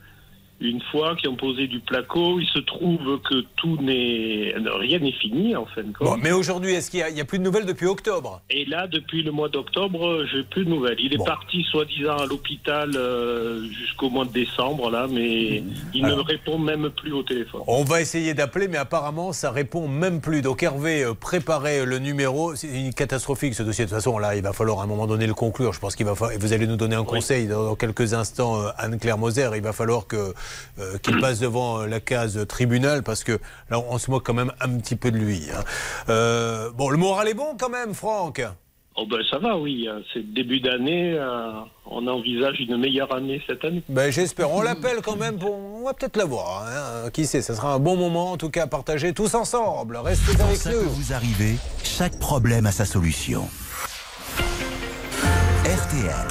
une fois, qui ont posé du placo. Il se trouve que tout n'est rien n'est fini en fin de compte. Bon, mais aujourd'hui, est-ce qu'il n'y a, plus de nouvelles depuis octobre? Et là, depuis le mois d'octobre, j'ai plus de nouvelles. Il est parti, soi-disant, à l'hôpital euh, jusqu'au mois de décembre, là, mais il Alors. ne répond même plus au téléphone. On va essayer d'appeler, mais apparemment, ça répond même plus. Donc Hervé, euh, préparez le numéro. C'est une catastrophique ce dossier. De toute façon, là, il va falloir à un moment donné le conclure. Je pense qu'il va falloir. Vous allez nous donner un conseil dans, dans quelques instants, euh, Anne-Claire Moser. Il va falloir que euh, qu'il passe devant euh, la case tribunal parce que là, on se moque quand même un petit peu de lui. hein. Euh, bon, le moral est bon quand même, Franck. Oh ben ça va, oui. hein. C'est le début d'année. euh, on envisage une meilleure année cette année. Ben, j'espère. On l'appelle quand même pour. On va peut-être l'avoir. Hein. Qui sait Ça sera un bon moment, en tout cas, à partager tous ensemble. Restez Dans avec ça nous. peut vous arriver, chaque problème a sa solution. RTL.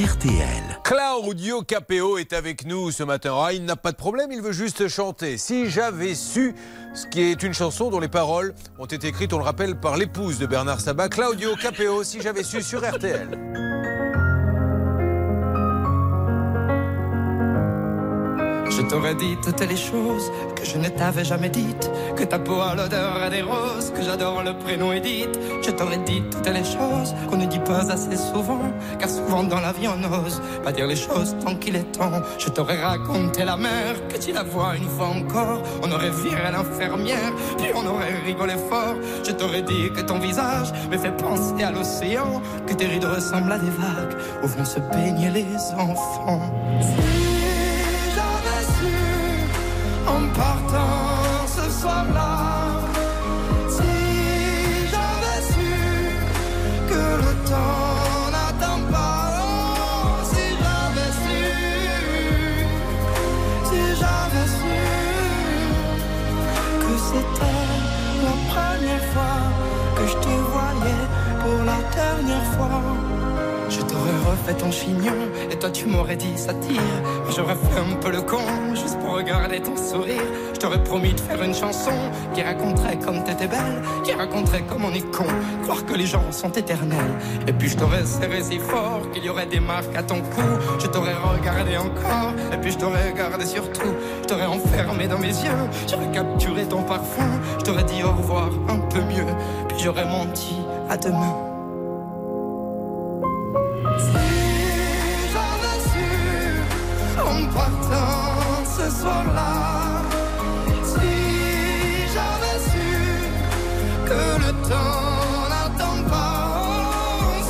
RTL. Claudio Capéo est avec nous ce matin. Ah, il n'a pas de problème, il veut juste chanter. Si j'avais su, ce qui est une chanson dont les paroles ont été écrites, on le rappelle, par l'épouse de Bernard Sabat, Claudio Capéo, si j'avais su sur RTL. Je t'aurais dit toutes les choses que je ne t'avais jamais dites. Que ta peau a l'odeur des roses, que j'adore le prénom Edith. Je t'aurais dit toutes les choses qu'on ne dit pas assez souvent. Car souvent dans la vie on n'ose pas dire les choses tant qu'il est temps. Je t'aurais raconté la mer, que tu la vois une fois encore. On aurait viré l'infirmière, puis on aurait rigolé fort. Je t'aurais dit que ton visage me fait penser à l'océan. Que tes rides ressemblent à des vagues où vont se baigner les enfants. En partant ce soir-là, si j'avais su que le temps n'attend pas, oh, si j'avais su, si j'avais su que c'était la première fois que je te voyais pour la dernière fois. Refait ton chignon et toi tu m'aurais dit ça tire. J'aurais fait un peu le con juste pour regarder ton sourire. Je promis de faire une chanson qui raconterait comme t'étais belle, qui raconterait comme on est con, croire que les gens sont éternels. Et puis je t'aurais serré si fort qu'il y aurait des marques à ton cou. Je t'aurais regardé encore et puis je t'aurais regardé surtout. Je t'aurais enfermé dans mes yeux, j'aurais capturé ton parfum. Je dit au revoir un peu mieux, puis j'aurais menti à demain. Si j'avais su en partant ce soir-là, si j'avais su que le temps n'attend pas,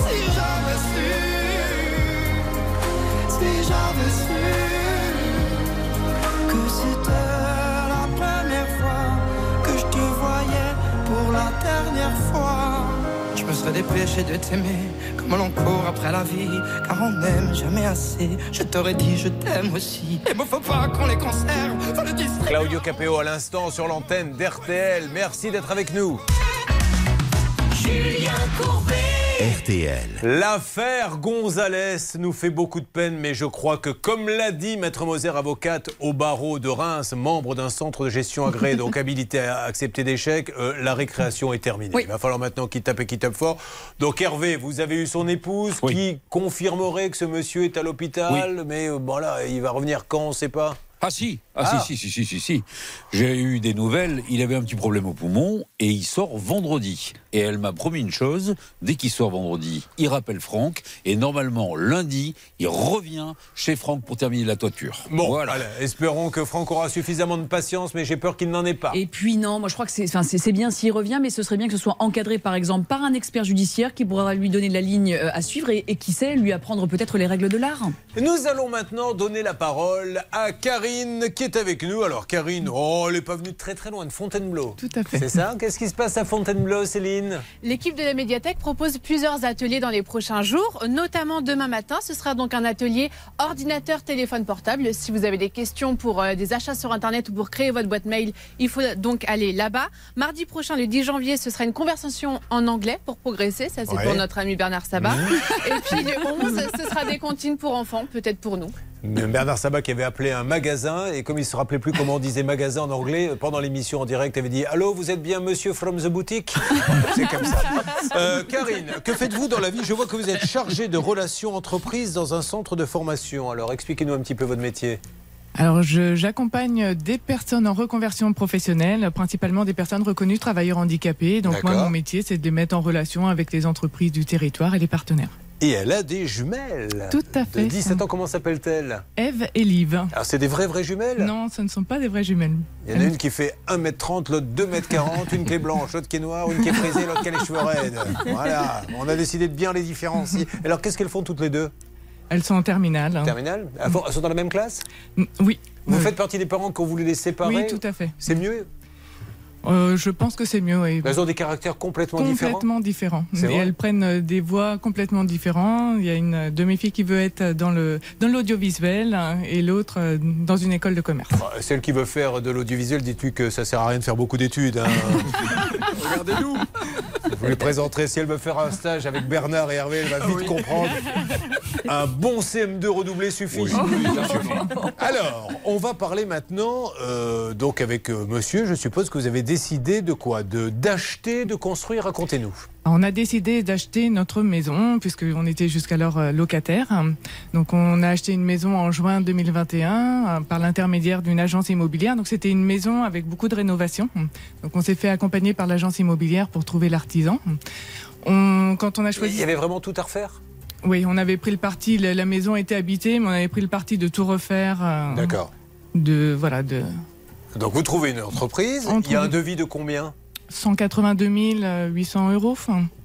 si j'avais su, si j'avais su que c'était la première fois que je te voyais pour la dernière fois. Serais dépêché de t'aimer comme l'on court après la vie, car on n'aime jamais assez. Je t'aurais dit je t'aime aussi. Et me faut pas qu'on les conserve, faut le distraire. Claudio Capéo à l'instant sur l'antenne d'RTL. Merci d'être avec nous. Julien Courbet. RTL. L'affaire Gonzalez nous fait beaucoup de peine, mais je crois que, comme l'a dit Maître Moser, avocate au barreau de Reims, membre d'un centre de gestion agréé, donc habilité à accepter des chèques, euh, la récréation est terminée. Il va falloir maintenant qu'il tape et qu'il tape fort. Donc Hervé, vous avez eu son épouse qui confirmerait que ce monsieur est à l'hôpital, mais euh, voilà, il va revenir quand, on ne sait pas. Ah si, ah, Ah. si, si, si, si, si, si. J'ai eu des nouvelles, il avait un petit problème au poumon et il sort vendredi. Et elle m'a promis une chose, dès qu'il sort vendredi, il rappelle Franck et normalement lundi, il revient chez Franck pour terminer la toiture. Bon, voilà. espérons que Franck aura suffisamment de patience, mais j'ai peur qu'il n'en ait pas. Et puis non, moi je crois que c'est enfin, c'est- c'est bien s'il revient, mais ce serait bien que ce soit encadré par exemple par un expert judiciaire qui pourra lui donner la ligne euh, à suivre et, et qui sait lui apprendre peut-être les règles de l'art. Nous allons maintenant donner la parole à Karine qui est avec nous. Alors Karine, oh, elle n'est pas venue de très très loin, de Fontainebleau. Tout à fait. C'est ça Qu'est-ce qui se passe à Fontainebleau, Céline? L'équipe de la médiathèque propose plusieurs ateliers dans les prochains jours, notamment demain matin. Ce sera donc un atelier ordinateur, téléphone portable. Si vous avez des questions pour euh, des achats sur Internet ou pour créer votre boîte mail, il faut donc aller là-bas. Mardi prochain, le 10 janvier, ce sera une conversation en anglais pour progresser. Ça, c'est Ouais. pour notre ami Bernard Sabat. Et puis le 11, ce sera des comptines pour enfants, peut-être pour nous. Bernard Sabat qui avait appelé un magasin et comme il se rappelait plus comment on disait magasin en anglais, pendant l'émission en direct, avait dit Allô, vous êtes bien monsieur from the boutique C'est comme ça. Euh, Karine, que faites-vous dans la vie? Je vois que vous êtes chargée de relations entreprises dans un centre de formation. Alors expliquez-nous un petit peu votre métier. Alors, j'accompagne des personnes en reconversion professionnelle, principalement des personnes reconnues travailleurs handicapés. Donc, moi, mon métier, c'est de les mettre en relation avec les entreprises du territoire et les partenaires. Et elle a des jumelles. Tout à fait. De 17 ans, comment s'appelle-t-elle? Eve et Liv. Alors c'est des vraies vraies jumelles? Non, ce ne sont pas des vraies jumelles. Il y en a une qui fait 1m30, l'autre 2m40, une qui est blanche, l'autre qui est noire, une qui est frisée, l'autre qui a les cheveux raides. Voilà, on a décidé de bien les différencier. Alors qu'est-ce qu'elles font toutes les deux? Elles sont en terminale. hein. Terminale? Elles sont dans la même classe? Oui. Vous Oui. faites partie des parents qui ont voulu les séparer? Oui, tout à fait. C'est mieux? Euh, je pense que c'est mieux, oui. Elles ont des caractères complètement, différents. Complètement différents. Et elles prennent euh, des voix complètement différentes. Il y a une de mes filles qui veut être dans le dans l'audiovisuel hein, et l'autre euh, dans une école de commerce. Bah, Celle qui veut faire de l'audiovisuel, dites-lui que ça sert à rien de faire beaucoup d'études. hein. Regardez-nous. Vous lui présenterez, si elle veut faire un stage avec Bernard et Hervé, elle va vite comprendre. Un bon CM2 redoublé suffit. Alors, on va parler maintenant, euh, donc avec euh, monsieur, je suppose que vous avez décidé de quoi De D'acheter, de construire, racontez-nous. On a décidé d'acheter notre maison puisqu'on était jusqu'alors euh, locataire. Donc on a acheté une maison en juin 2021 euh, par l'intermédiaire d'une agence immobilière. Donc c'était une maison avec beaucoup de rénovations. Donc on s'est fait accompagner par l'agence immobilière pour trouver l'artisan. On, quand on a choisi, Il y avait vraiment tout à refaire? Oui, on avait pris le parti. La, la maison était habitée, mais on avait pris le parti de tout refaire. euh, D'accord. De voilà de Donc vous trouvez une entreprise, il y a un devis de combien? 182 800 euros.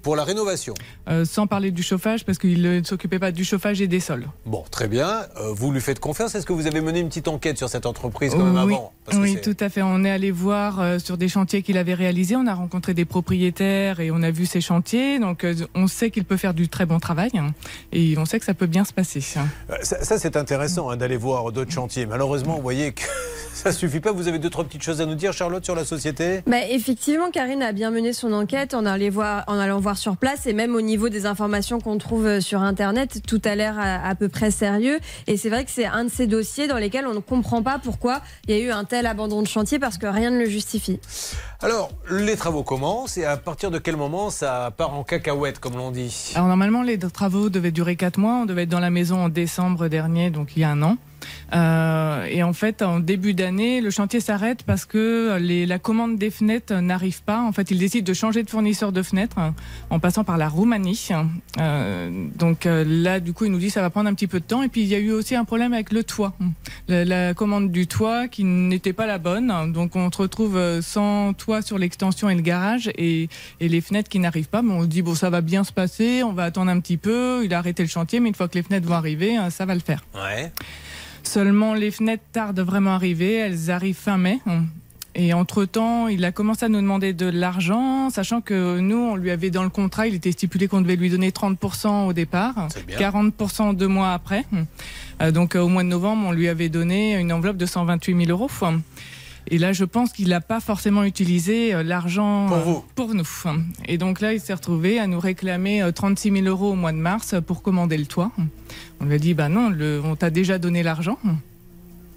Pour la rénovation euh, sans parler du chauffage, parce qu'il ne s'occupait pas du chauffage et des sols. Bon, très bien. Euh, vous lui faites confiance. Est-ce que vous avez mené une petite enquête sur cette entreprise quand même oui, avant? Parce oui tout à fait. On est allé voir euh, sur des chantiers qu'il avait réalisés. On a rencontré des propriétaires et on a vu ces chantiers. Donc, euh, on sait qu'il peut faire du très bon travail hein, et on sait que ça peut bien se passer. Ça, ça, c'est intéressant hein, d'aller voir d'autres chantiers. Malheureusement, vous voyez que ça suffit pas. Vous avez deux, trois petites choses à nous dire, Charlotte, sur la société? Bah, effectivement, Karine a bien mené son enquête en, allant voir, en allant voir sur place et même au niveau des informations qu'on trouve euh, sur Internet, tout a l'air à, à peu près sérieux. Et c'est vrai que c'est un de ces dossiers dans lesquels on ne comprend pas pourquoi il y a eu un tel abandon de chantier parce que rien ne le justifie. Alors, les travaux commencent et à partir de quel moment ça part en cacahuète, comme l'on dit? Alors, normalement, les travaux devaient durer 4 mois. On devait être dans la maison en décembre dernier, donc il y a un an. Euh, et en fait, en début d'année, le chantier s'arrête parce que la commande des fenêtres n'arrive pas. En fait, ils décident de changer de fournisseur de fenêtres en passant par la Roumanie. Euh, donc euh, là, du coup, ils nous disent ça va prendre un petit peu de temps. Et puis, il y a eu aussi un problème avec le toit. La, commande du toit qui n'était pas la bonne. Donc, on se retrouve sans toit sur l'extension et le garage et, les fenêtres qui n'arrivent pas. Mais on se dit, bon, ça va bien se passer. On va attendre un petit peu. Il a arrêté le chantier, mais une fois que les fenêtres vont arriver, ça va le faire. Ouais. Seulement, les fenêtres tardent vraiment à arriver. Elles arrivent fin mai. Et entre-temps, il a commencé à nous demander de l'argent, sachant que nous, on lui avait dans le contrat, il était stipulé qu'on devait lui donner 30% au départ, bien. 40% deux mois après. Euh, donc euh, au mois de novembre, on lui avait donné une enveloppe de 128 000 euros. Et là, je pense qu'il n'a pas forcément utilisé euh, l'argent Pour euh, pour nous. Et donc là, il s'est retrouvé à nous réclamer euh, 36 000 euros au mois de mars pour commander le toit. On lui a dit, bah non, le- on t'a déjà donné l'argent.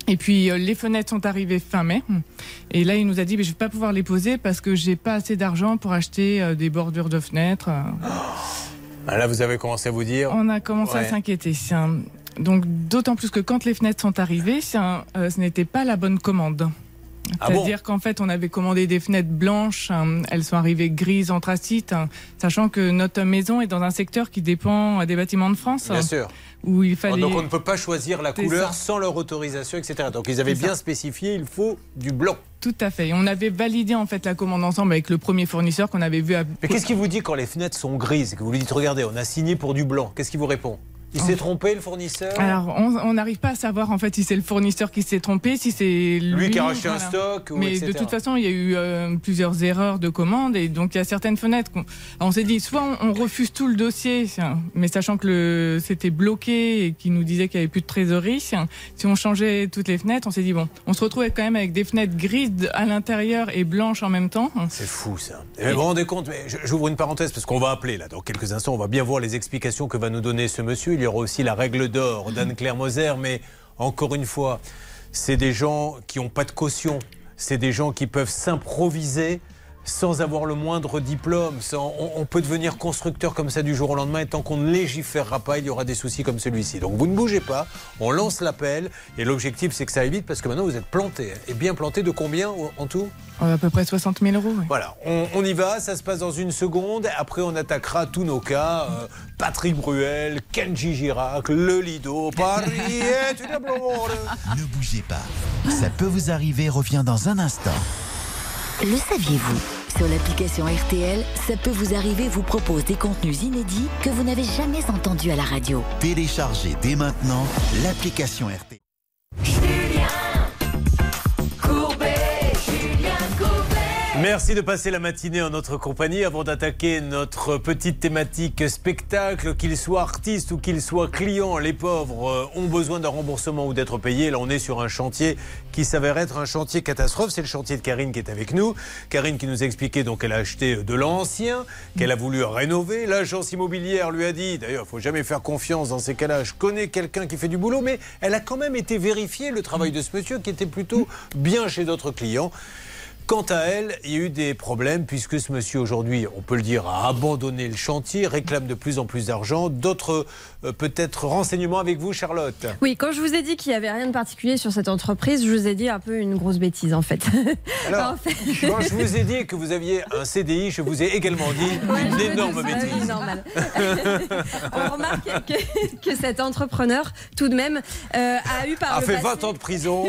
Et puis euh, les fenêtres sont arrivées fin mai. Et là, il nous a dit, mais je vais pas pouvoir les poser parce que j'ai pas assez d'argent pour acheter euh, des bordures de fenêtres. Euh, Ah, Là, vous avez commencé à vous dire. On a commencé à s'inquiéter. Donc d'autant plus que quand les fenêtres sont arrivées, un- euh, ce n'était pas la bonne commande. Ah bon C'est-à-dire qu'en fait, on avait commandé des fenêtres blanches, hein, elles sont arrivées grises, anthracite, hein, sachant que notre maison est dans un secteur qui dépend des bâtiments de France. Bien hein, sûr. Où il fallait... Donc on ne peut pas choisir la couleur ça. sans leur autorisation, etc. Donc ils avaient bien ça. spécifié, il faut du blanc. Tout à fait. Et On avait validé en fait la commande ensemble avec le premier fournisseur qu'on avait vu à... Mais qu'est-ce qu'il vous dit quand les fenêtres sont grises et que vous lui dites regardez, on a signé pour du blanc Qu'est-ce qu'il vous répond? Il s'est trompé le fournisseur Alors, on on n'arrive pas à savoir en fait si c'est le fournisseur qui s'est trompé, si c'est lui, qui a racheté un stock ou Mais etc. de toute façon, il y a eu euh, plusieurs erreurs de commande et donc il y a certaines fenêtres. Alors, on s'est dit, soit on, on refuse tout le dossier, tiens, mais sachant que c'était bloqué et qu'il nous disait qu'il n'y avait plus de trésorerie, tiens, si on changeait toutes les fenêtres, on s'est dit bon, on se retrouve quand même avec des fenêtres grises à l'intérieur et blanches en même temps. C'est fou ça. Et vous vous rendez compte, j'ouvre une parenthèse parce qu'on va appeler là dans quelques instants, on va bien voir les explications que va nous donner ce monsieur. Il y aura aussi la règle d'or d'Anne-Claire Moser, mais encore une fois, c'est des gens qui n'ont pas de caution, c'est des gens qui peuvent s'improviser sans avoir le moindre diplôme. Sans- on, on peut devenir constructeur comme ça du jour au lendemain et tant qu'on ne légiférera pas, il y aura des soucis comme celui-ci. Donc vous ne bougez pas, on lance l'appel et l'objectif c'est que ça aille vite parce que maintenant vous êtes planté. Et bien planté de combien en- tout? Euh, à peu près 60 000 euros. oui. voilà, on, on y va, ça se passe dans une seconde. Après, on attaquera tous nos cas. euh, Patrick Bruel, Kenji Girac, le Lido, Paris est une. Ne bougez pas. Ça peut vous arriver revient dans un instant. Le saviez-vous? Sur l'application RTL, ça peut vous arriver vous propose des contenus inédits que vous n'avez jamais entendus à la radio. Téléchargez dès maintenant l'application RT. Merci de passer la matinée en notre compagnie avant d'attaquer notre petite thématique spectacle. Qu'ils soient artistes ou qu'ils soient clients, les pauvres euh, ont besoin d'un remboursement ou d'être payés. Là, on est sur un chantier qui s'avère être un chantier catastrophe. C'est le chantier de Karine qui est avec nous. Karine qui nous a expliqué donc qu'elle a acheté de l'ancien, qu'elle a voulu rénover. L'agence immobilière lui a dit, d'ailleurs, il faut jamais faire confiance dans ces cas-là. Je connais quelqu'un qui fait du boulot, mais elle a quand même été vérifier le travail de ce monsieur qui était plutôt bien chez d'autres clients. Quant à elle, il y a eu des problèmes puisque ce monsieur aujourd'hui, on peut le dire, a abandonné le chantier, réclame de plus en plus d'argent. D'autres euh, peut-être renseignements avec vous, Charlotte Oui, quand je vous ai dit qu'il n'y avait rien de particulier sur cette entreprise, je vous ai dit un peu une grosse bêtise en fait. Alors, En fait- quand je vous ai dit que vous aviez un CDI, je vous ai également dit une énorme oui, bêtise. normal. On remarque que, que cet entrepreneur, tout de même, euh, a eu par A le fait passé- 20 ans de prison.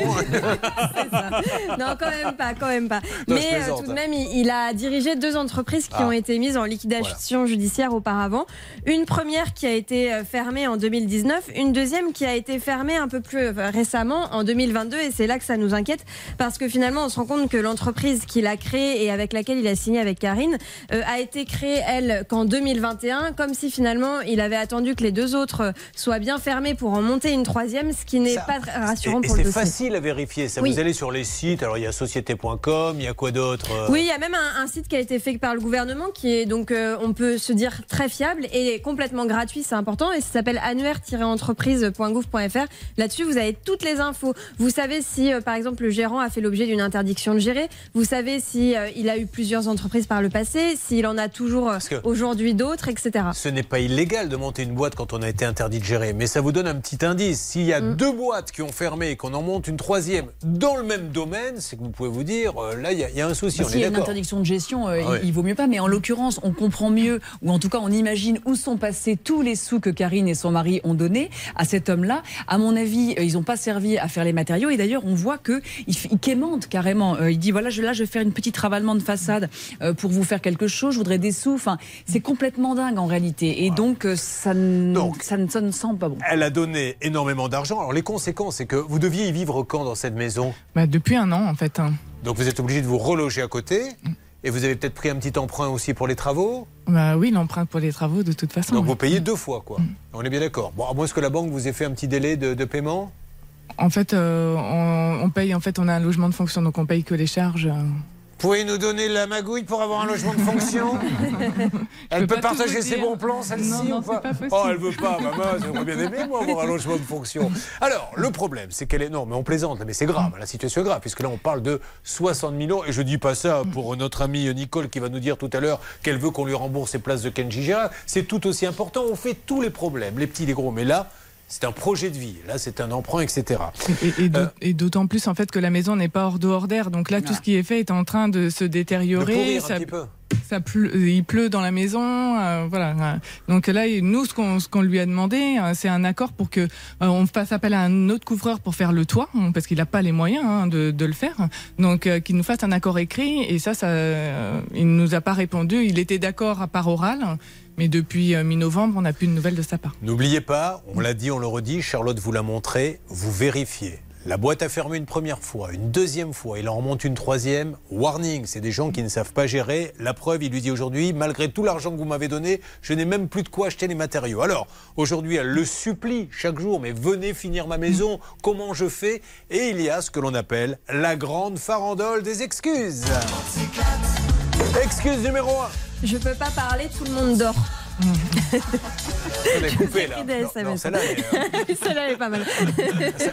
Non, quand même pas, quand même pas. Non, Mais euh, tout de même, il, a dirigé deux entreprises qui Ah. ont été mises en liquidation judiciaire auparavant. Une première qui a été euh, fermée en 2019, une deuxième qui a été fermée un peu plus euh, récemment en 2022. Et c'est là que ça nous inquiète parce que finalement, on se rend compte que l'entreprise qu'il a créée et avec laquelle il a signé avec Karine euh, a été créée, elle, qu'en 2021, comme si finalement il avait attendu que les deux autres soient bien fermées pour en monter une troisième, ce qui n'est pas rassurant Et, et pour le c'est dossier. facile à vérifier. Ça, Oui. vous allez sur les sites. Alors, il y a société.com, il y a quoi d'autre euh, Oui, il y a même un, un site qui a été fait par le gouvernement qui est donc, euh, on peut se dire très fiable et complètement gratuit, c'est important. Et ça s'appelle annuaire-entreprise.gouv.fr. Là-dessus, vous avez toutes les infos. Vous savez si, euh, par exemple, le gérant a fait l'objet d'une interdiction de gérer. Vous savez si euh, il a eu plusieurs entreprises par le passé, s'il en a toujours aujourd'hui d'autres, etc. Ce n'est pas illégal de monter une boîte quand on a été interdit de gérer, mais ça vous donne un petit indice. S'il y a Mm. deux boîtes qui ont fermé et qu'on en monte une troisième dans le même domaine, c'est que vous pouvez vous dire, là, il y, a- il y a un souci. Bah, S'il y a une interdiction de gestion, euh, Ah il, il vaut mieux pas. Mais en l'occurrence, on comprend mieux, ou en tout cas, on imagine où sont passés tous les sous que Karine et son mari ont donnés à cet homme-là. À mon avis, euh, ils n'ont pas servi à faire les matériaux. Et d'ailleurs, on voit que il, f- il quémande carrément. Euh, il dit voilà, je, là, je vais faire une petite ravalement de façade euh, pour vous faire quelque chose. Je voudrais des sous. Enfin, c'est complètement dingue en réalité. Et donc, ça, ne- ça, ne- ça ne sent pas bon. Elle a donné énormément d'argent. Alors les conséquences, c'est que vous deviez y vivre quand dans cette maison? Bah, depuis un an, en fait. hein. Donc vous êtes obligé de vous reloger à côté. Et vous avez peut-être pris un petit emprunt aussi pour les travaux. Bah oui, l'empreinte pour les travaux, de toute façon. Donc oui. vous payez deux fois, quoi. On est bien d'accord. Bon, à moins que la banque vous ait fait un petit délai de, de paiement. En fait, euh, on, on paye. En fait, on a un logement de fonction, donc on paye que les charges. Pouvez nous donner la magouille pour avoir un logement de fonction Elle peut partager ses bons plans, celle-ci Non, non, ou pas, c'est pas. Oh, elle veut pas, maman, j'aimerais bien aimé, moi, avoir un logement de fonction. Alors, le problème, c'est qu'elle est. Non, mais on plaisante, mais c'est grave, la situation est grave, puisque là, on parle de 60 000 euros, et je dis pas ça pour notre amie Nicole qui va nous dire tout à l'heure qu'elle veut qu'on lui rembourse ses places de Kenji Girac. C'est tout aussi important, on fait tous les problèmes, les petits, les gros, mais là, c'est un projet de vie, là, c'est un emprunt, etc. Et, et d'au- et d'autant plus en fait que la maison n'est pas hors d'eau hors d'air. Donc là, tout ce qui est fait est en train de se De détériorer. pourrir un Ça- petit peu. Euh, il pleut dans la maison, euh, voilà. Donc là, nous, ce qu'on lui a demandé, euh, c'est un accord pour que on fasse appel à un autre couvreur pour faire le toit, hein, parce qu'il n'a pas les moyens hein, de, le faire. Donc, qu'il nous fasse un accord écrit. Et ça, ça, il nous a pas répondu. Il était d'accord à part orale, mais depuis mi-novembre, on n'a plus de nouvelles de sa part. N'oubliez pas, on l'a dit, on le redit, Charlotte vous l'a montré, vous vérifiez. La boîte a fermé une première fois, une deuxième fois, il en remonte une troisième. Warning, c'est des gens qui ne savent pas gérer. La preuve, il lui dit aujourd'hui, malgré tout l'argent que vous m'avez donné, je n'ai même plus de quoi acheter les matériaux. Alors, aujourd'hui, elle le supplie chaque jour, mais venez finir ma maison, comment je fais? Et il y a ce que l'on appelle la grande farandole des excuses. Excuse numéro 1. Je peux pas parler, tout le monde dort. On est coupé là. Celle-là, est, euh, est pas mal.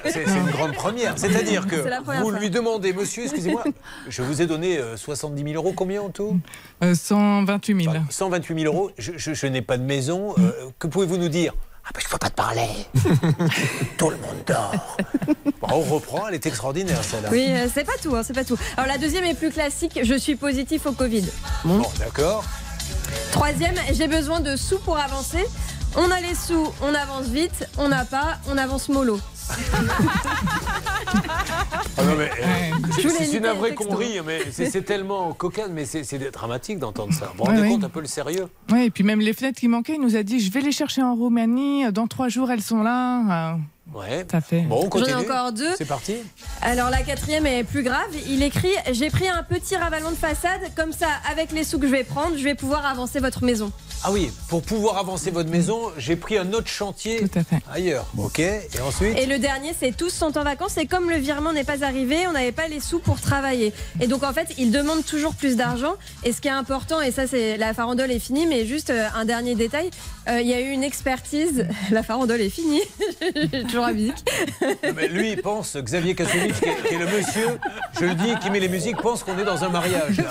C'est une grande première. C'est-à-dire que vous fois. lui demandez, monsieur, excusez-moi, je vous ai donné euh, 70 000 euros, combien en tout? Euh, 128 000. 128 000 euros. Je, je- je n'ai pas de maison. euh, que pouvez-vous nous dire? Ah, ben je ne peux pas te parler. Tout le monde dort. Bon, on reprend, elle est extraordinaire celle-là. Oui, euh, c'est pas tout, hein, c'est pas tout. Alors la deuxième est plus classique, je suis positif au Covid. Bon, d'accord. Troisième, j'ai besoin de sous pour avancer. On a les sous, on avance vite. On n'a pas, on avance mollo. Ah non, mais, euh, Je c'est- une vraie connerie, mais c'est c'est tellement cocaine, mais c'est c'est dramatique d'entendre ça. Vous vous rendez ouais. compte un peu le sérieux? Oui, et puis même les fenêtres qui manquaient, il nous a dit je vais les chercher en Roumanie. Dans trois jours, elles sont là. Ouais. Ça fait. Bon, on J'en ai encore deux. C'est parti. Alors la quatrième est plus grave. Il écrit J'ai pris un petit ravalement de façade, comme ça, avec les sous que je vais prendre, je vais pouvoir avancer votre maison. Ah oui, pour pouvoir avancer votre maison, j'ai pris un autre chantier ailleurs. Ok, et ensuite Et le dernier, c'est tous sont en vacances et comme le virement n'est pas arrivé, on n'avait pas les sous pour travailler. Et donc en fait, il demande toujours plus d'argent. Et ce qui est important, et ça c'est la farandole est finie, mais juste euh, un dernier détail, euh, il y a eu une expertise. La farandole est finie. J'ai toujours la musique. Non, mais lui, il pense, Xavier Kasovic, qui, est- qui est le monsieur, je le dis, qui met les musiques, pense qu'on est dans un mariage. là.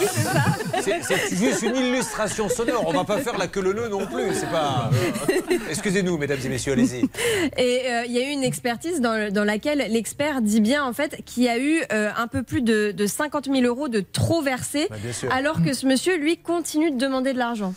C'est c'est juste une illustration sonore. On va pas faire la le nœud non plus. C'est pas. euh, Excusez-nous, mesdames et messieurs, allez-y. Et euh, il y a eu une expertise dans, le- dans laquelle l'expert dit bien en fait qu'il y a eu euh, un peu plus de, de 50 000 euros de trop versés, sûr. alors que ce monsieur lui continue de demander de l'argent.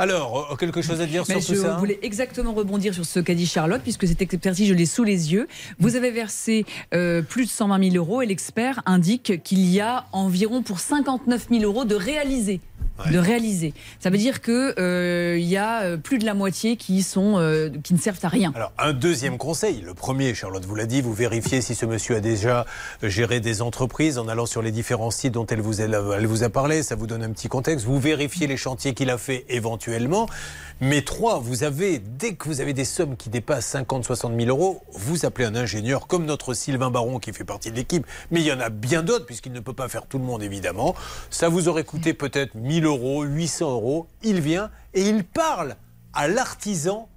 Alors, euh, quelque chose à dire Mais sur je tout ça voulais exactement rebondir sur ce qu'a dit Charlotte, puisque cette expertise, je l'ai sous les yeux. Vous avez versé euh, plus de 120 000 euros et l'expert indique qu'il y a environ pour 59 000 euros de réalisés. De réaliser. Ça veut dire que euh, y a euh, plus de la moitié qui sont euh, qui ne servent à rien. Alors, un deuxième conseil. Le premier, Charlotte vous l'a dit, vous vérifiez si ce monsieur a déjà géré des entreprises en allant sur les différents sites dont elle vous a, elle vous a parlé. Ça vous donne un petit contexte. Vous vérifiez les chantiers qu'il a fait éventuellement. Mais trois, vous avez, dès que vous avez des sommes qui dépassent 50, 60 000 euros, vous appelez un ingénieur comme notre Sylvain Baron qui fait partie de l'équipe. Mais il y en a bien d'autres puisqu'il ne peut pas faire tout le monde évidemment. Ça vous aurait coûté peut-être 1000 euros, 800 euros. Il vient et il parle à l'artisan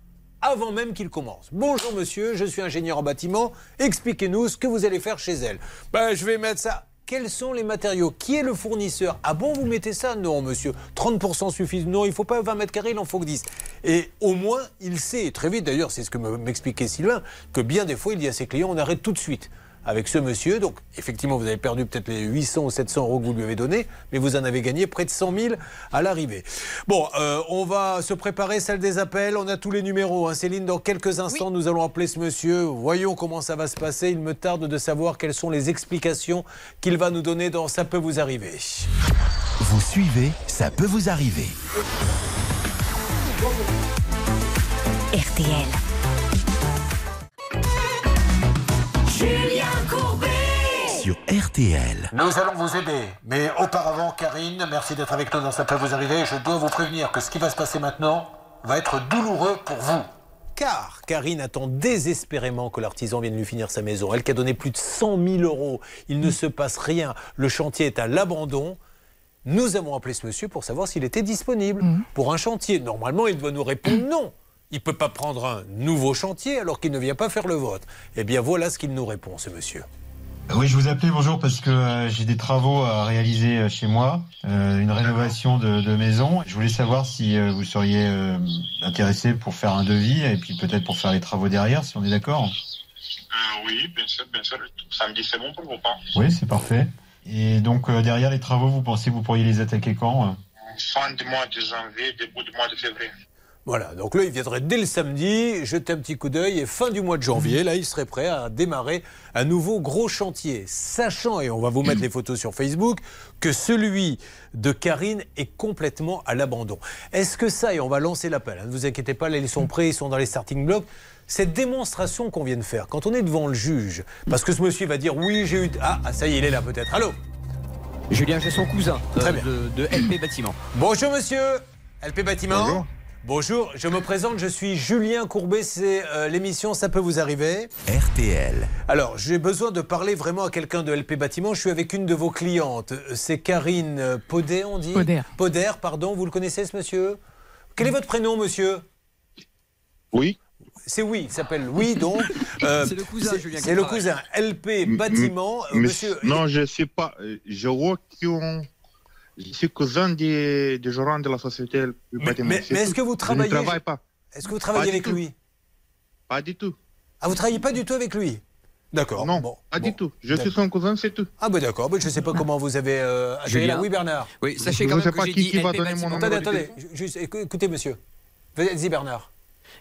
avant même qu'il commence. Bonjour monsieur, je suis ingénieur en bâtiment. Expliquez-nous ce que vous allez faire chez elle. Ben, je vais mettre ça. Quels sont les matériaux? Qui est le fournisseur? Ah bon, vous mettez ça? Non, monsieur. 30% suffit. Non, il ne faut pas 20 mètres carrés, il en faut que 10. Et au moins, il sait, très vite d'ailleurs, c'est ce que me- m'expliquait Sylvain, que bien des fois, il dit à ses clients on arrête tout de suite avec ce monsieur. Donc, effectivement, vous avez perdu peut-être les 800 ou 700 euros que vous lui avez donnés, mais vous en avez gagné près de 100 000 à l'arrivée. Bon, euh, on va se préparer, salle des appels. On a tous les numéros. hein. Céline, dans quelques instants, nous allons appeler ce monsieur. Voyons comment ça va se passer. Il me tarde de savoir quelles sont les explications qu'il va nous donner dans Ça peut vous arriver. Vous suivez, ça peut vous arriver. RTL. Sur RTL. Nous allons vous aider. Mais auparavant, Karine, merci d'être avec nous dans Ça peut vous arriver. Je dois vous prévenir que ce qui va se passer maintenant va être douloureux pour vous. Car Karine attend désespérément que l'artisan vienne lui finir sa maison. Elle qui a donné plus de 100 000 euros. Il ne se passe rien. Le chantier est à l'abandon. Nous avons appelé ce monsieur pour savoir s'il était disponible pour un chantier. Normalement, il doit nous répondre non. Il ne peut pas prendre un nouveau chantier alors qu'il ne vient pas faire le vôtre. Eh bien, voilà ce qu'il nous répond, ce monsieur. Oui, je vous appelais bonjour parce que euh, j'ai des travaux à réaliser euh, chez moi, euh, une rénovation de, de maison. Je voulais savoir si vous seriez intéressé pour faire un devis et puis peut-être pour faire les travaux derrière, si on est d'accord. Euh, oui, bien sûr, bien sûr. Samedi, c'est bon pour vous, pas Oui, c'est parfait. Et donc derrière les travaux, vous pensez que vous pourriez les attaquer quand Fin du mois de janvier, début du mois de février. Voilà, donc là, il viendrait dès le samedi, jeter un petit coup d'œil et fin du mois de janvier, là, il serait prêt à démarrer un nouveau gros chantier, sachant, et on va vous mettre les photos sur Facebook, que celui de Karine est complètement à l'abandon. Est-ce que ça, et on va lancer l'appel, hein, ne vous inquiétez pas, là, ils sont prêts, ils sont dans les starting blocks, cette démonstration qu'on vient de faire, quand on est devant le juge, parce que ce monsieur va dire oui, j'ai eu... Ah, ah, ça y est, il est là peut-être. Allô? Julien, j'ai son cousin Très euh, bien. de, de LP Bâtiment. Bonjour monsieur, LP Bâtiment. Bonjour. Bonjour, je me présente, je suis Julien Courbet, c'est euh, l'émission Ça peut vous arriver. RTL. Alors, j'ai besoin de parler vraiment à quelqu'un de LP Bâtiment. Je suis avec une de vos clientes. C'est Karine euh, Podet, on dit Poder. Poder, pardon. Vous le connaissez, ce monsieur? Quel est votre prénom, monsieur? Oui. C'est oui, il s'appelle oui, donc. euh, C'est le cousin, c'est- Julien, C'est le cousin. LP Bâtiment. euh, monsieur. Non, je sais pas. euh, Je vois qu'on. Je suis cousin des, des gérants de la société LP Bâtiment. mais- mais est-ce que vous travaillez- Je ne travaille pas. Est-ce que vous travaillez Pas du avec tout. lui Pas du tout. Ah, vous travaillez pas du tout avec lui D'accord. Non, bon, pas bon. du tout. Je suis son cousin, c'est tout. Ah, bah d'accord. Bah, je ne sais pas comment vous avez. Euh, là. Oui, Bernard. Oui, sachez Je quand ne même sais que pas j'ai qui, dit qui va donner mon numéro Attendez, de attendez. Juste, écoutez, monsieur. Vas-y, Bernard.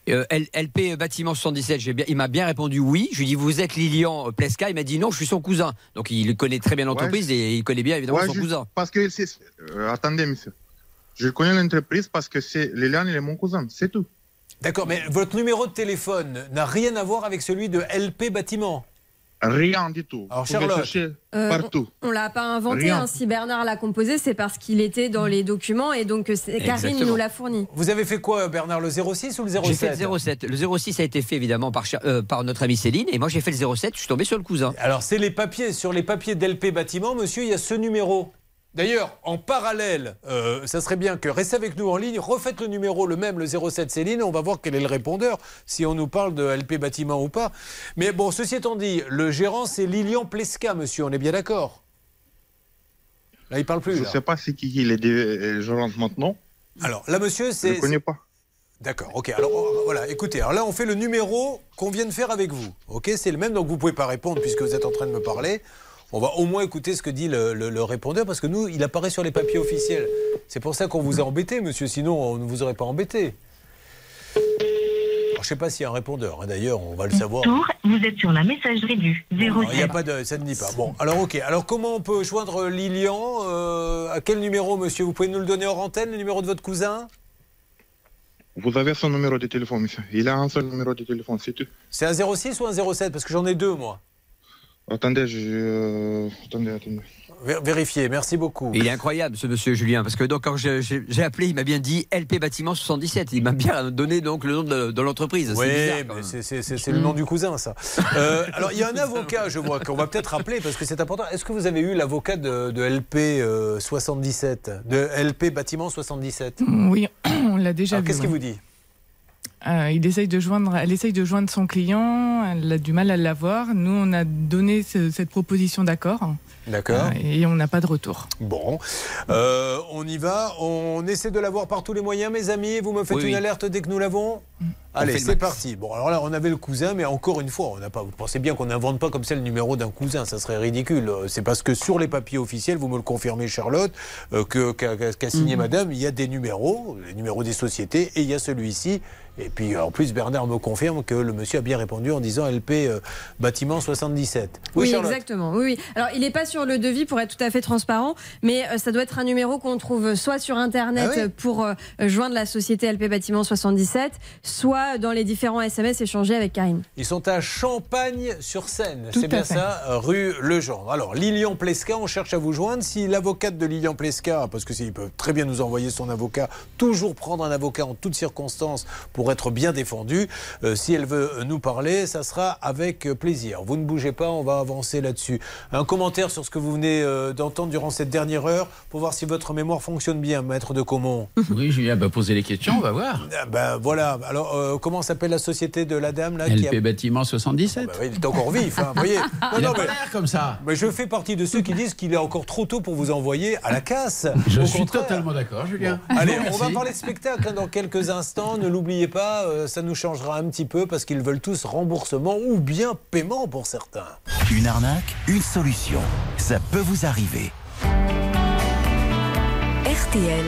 Euh, LP Bâtiment 77, j'ai bien, il m'a bien répondu oui. Je lui ai dit vous êtes Lilian euh, Plesca. Il m'a dit non, je suis son cousin. Donc il connaît très bien l'entreprise et il connaît bien évidemment Ouais, son je- cousin. Parce que c'est. euh, attendez, monsieur. Je connais l'entreprise parce que c'est Liliane, il est mon cousin, c'est tout. D'accord, mais votre numéro de téléphone n'a rien à voir avec celui de LP Bâtiment. Rien du tout. Alors, Charlotte. Euh, partout. On, on l'a pas inventé. Rien. hein. Si Bernard l'a composé, c'est parce qu'il était dans les documents et donc euh, c'est- Karine nous l'a fourni. Vous avez fait quoi, Bernard, le 06 ou le 07 J'ai fait le 07. Le 06 a été fait évidemment par, euh, par notre amie Céline et moi j'ai fait le 07, je suis tombé sur le cousin. Alors, c'est les papiers. Sur les papiers d'LP Bâtiment, monsieur, il y a ce numéro. D'ailleurs, en parallèle, euh, ça serait bien que restez avec nous en ligne, refaites le numéro, le même, le 07 Céline, on va voir quel est le répondeur, si on nous parle de LP Bâtiment ou pas. Mais bon, ceci étant dit, le gérant, c'est Lilian Plesca, monsieur, on est bien d'accord? Là, il parle plus. Je ne sais pas c'est qui il est je rentre maintenant. Alors, là, monsieur, Je c'est. ne connais pas. D'accord, ok. Alors euh, voilà, écoutez, alors là on fait le numéro qu'on vient de faire avec vous. Ok, c'est le même, donc vous pouvez pas répondre puisque vous êtes en train de me parler. On va au moins écouter ce que dit le, le- le répondeur parce que nous, il apparaît sur les papiers officiels. C'est pour ça qu'on vous a embêté, monsieur, sinon on ne vous aurait pas embêté. Alors, je sais pas s'il y a un répondeur, hein, d'ailleurs, on va le savoir. vous êtes sur la messagerie du Non, Il n'y a pas de, ça ne dit pas. Bon, alors ok. Alors comment on peut joindre Lilian Euh, À quel numéro, monsieur? Vous pouvez nous le donner hors antenne, le numéro de votre cousin? Vous avez son numéro de téléphone, monsieur. Il a un seul numéro de téléphone, c'est tout. C'est un 06 ou un 07 Parce que j'en ai deux, moi. Attendez, je... euh, Attendez, attendez. Vé- Vérifiez, merci beaucoup. Il est incroyable ce monsieur Julien parce que donc quand j'ai appelé, il m'a bien dit LP Bâtiment 77. Il m'a bien donné donc le nom de, de l'entreprise. Oui, C'est le nom du cousin, ça. Euh, alors, il y a un avocat, je vois, qu'on va peut-être rappeler parce que c'est important. Est-ce que vous avez eu l'avocat de, de LP euh, 77 De LP Bâtiment 77 Oui, on l'a déjà Alors, vu. Qu'est-ce qu'il vous dit? Euh, il essaye de joindre, elle essaye de joindre son client, elle a du mal à l'avoir. Nous, on a donné ce- cette proposition d'accord. D'accord. Euh, et on n'a pas de retour. Bon, Euh, on y va. On essaie de l'avoir par tous les moyens, mes amis. Vous me faites Oui, une oui. alerte dès que nous l'avons? Allez, c'est parti. Bon, alors là, on avait le cousin, mais encore une fois, on n'a pas. Vous pensez bien qu'on n'invente pas comme ça le numéro d'un cousin, ça serait ridicule. Euh, C'est parce que sur les papiers officiels, vous me le confirmez, Charlotte, euh, que qu'a signé Mhm. Madame, il y a des numéros, les numéros des sociétés, et il y a celui-ci. Et puis, en plus, Bernard me confirme que le monsieur a bien répondu en disant LP euh, bâtiment 77. Oui, exactement. Oui, oui. Alors, il n'est pas sur le devis pour être tout à fait transparent, mais euh, ça doit être un numéro qu'on trouve soit sur Internet Ah oui euh, pour euh, joindre la société LP Bâtiment 77, soit dans les différents SMS échangés avec Karine. Ils sont à Champagne-sur-Seine, c'est bien fait. ça, rue Legendre. Alors, Lilian Plesca, on cherche à vous joindre. Si l'avocate de Lilian Plesca, parce que il peut très bien nous envoyer son avocat, toujours prendre un avocat en toutes circonstances pour être bien défendu, euh, si elle veut nous parler, ça sera avec euh, plaisir. Vous ne bougez pas, on va avancer là-dessus. Un commentaire sur ce que vous venez euh, d'entendre durant cette dernière heure pour voir si votre mémoire fonctionne bien, maître de Comont. Oui, Julien, bah, posez les questions, on va voir. Ah ben voilà. Alors, euh, comment s'appelle la société de la dame là qui a- LP Bâtiment 77. Bah oui, il est encore vif, hein, vous voyez. Non, Il non, a mais- l'air comme ça. mais je fais partie de ceux qui disent qu'il est encore trop tôt pour vous envoyer à la casse. Je Au suis contraire. totalement d'accord, Julien. Allez, on va parler de spectacle hein, dans quelques instants. Ne l'oubliez pas, euh, ça nous changera un petit peu parce qu'ils veulent tous remboursement ou bien paiement pour certains. Une arnaque, une solution. Ça peut vous arriver. RTL.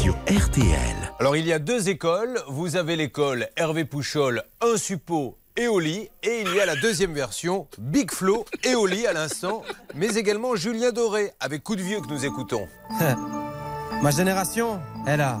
Sur RTL. Alors, il y a deux écoles. Vous avez l'école Hervé Pouchol, un suppo et. Et il y a la deuxième version, Big Flo et à l'instant. Mais également Julien Doré, avec Coup de Vieux que nous écoutons. Ma génération, elle a,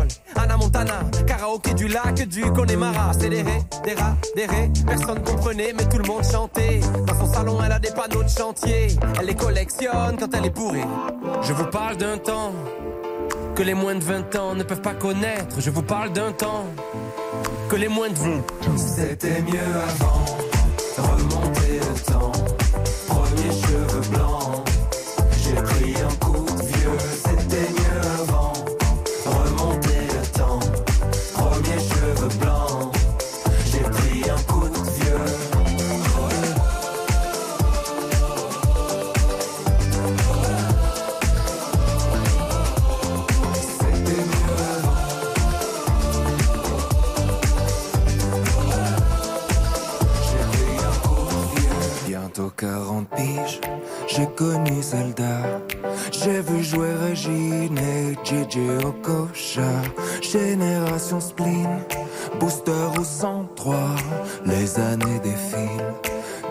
Anna Montana, karaoké du lac du Connemara. C'est des ré, des rats, des ré. Personne comprenait, mais tout le monde chantait. Dans son salon, elle a des panneaux de chantier. Elle les collectionne quand elle est bourrée. Je vous parle d'un temps que les moins de 20 ans ne peuvent pas connaître. Je vous parle d'un temps que les moins de 20 C'était mieux avant, remonter le temps. Connu Zelda. J'ai vu jouer Régine et JJ Okocha. Génération spleen, booster au 103. Les années défilent,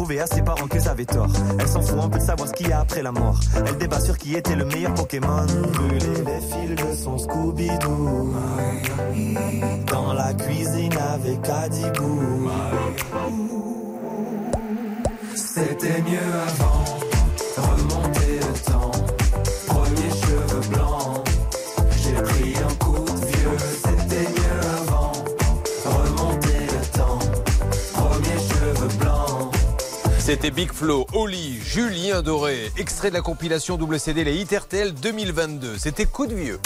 prouver à ses parents qu'ils avaient tort. Elle s'en fout un peu de savoir ce qu'il y a après la mort. Elle débat sur qui était le meilleur Pokémon. Brûler les fils de son Scooby-Doo. Dans la cuisine avec Adibou. C'était mieux avant, C'était Big Flo, Oli, Julien Doré, extrait de la compilation double CD Les Hit RTL 2022. C'était coup de vieux.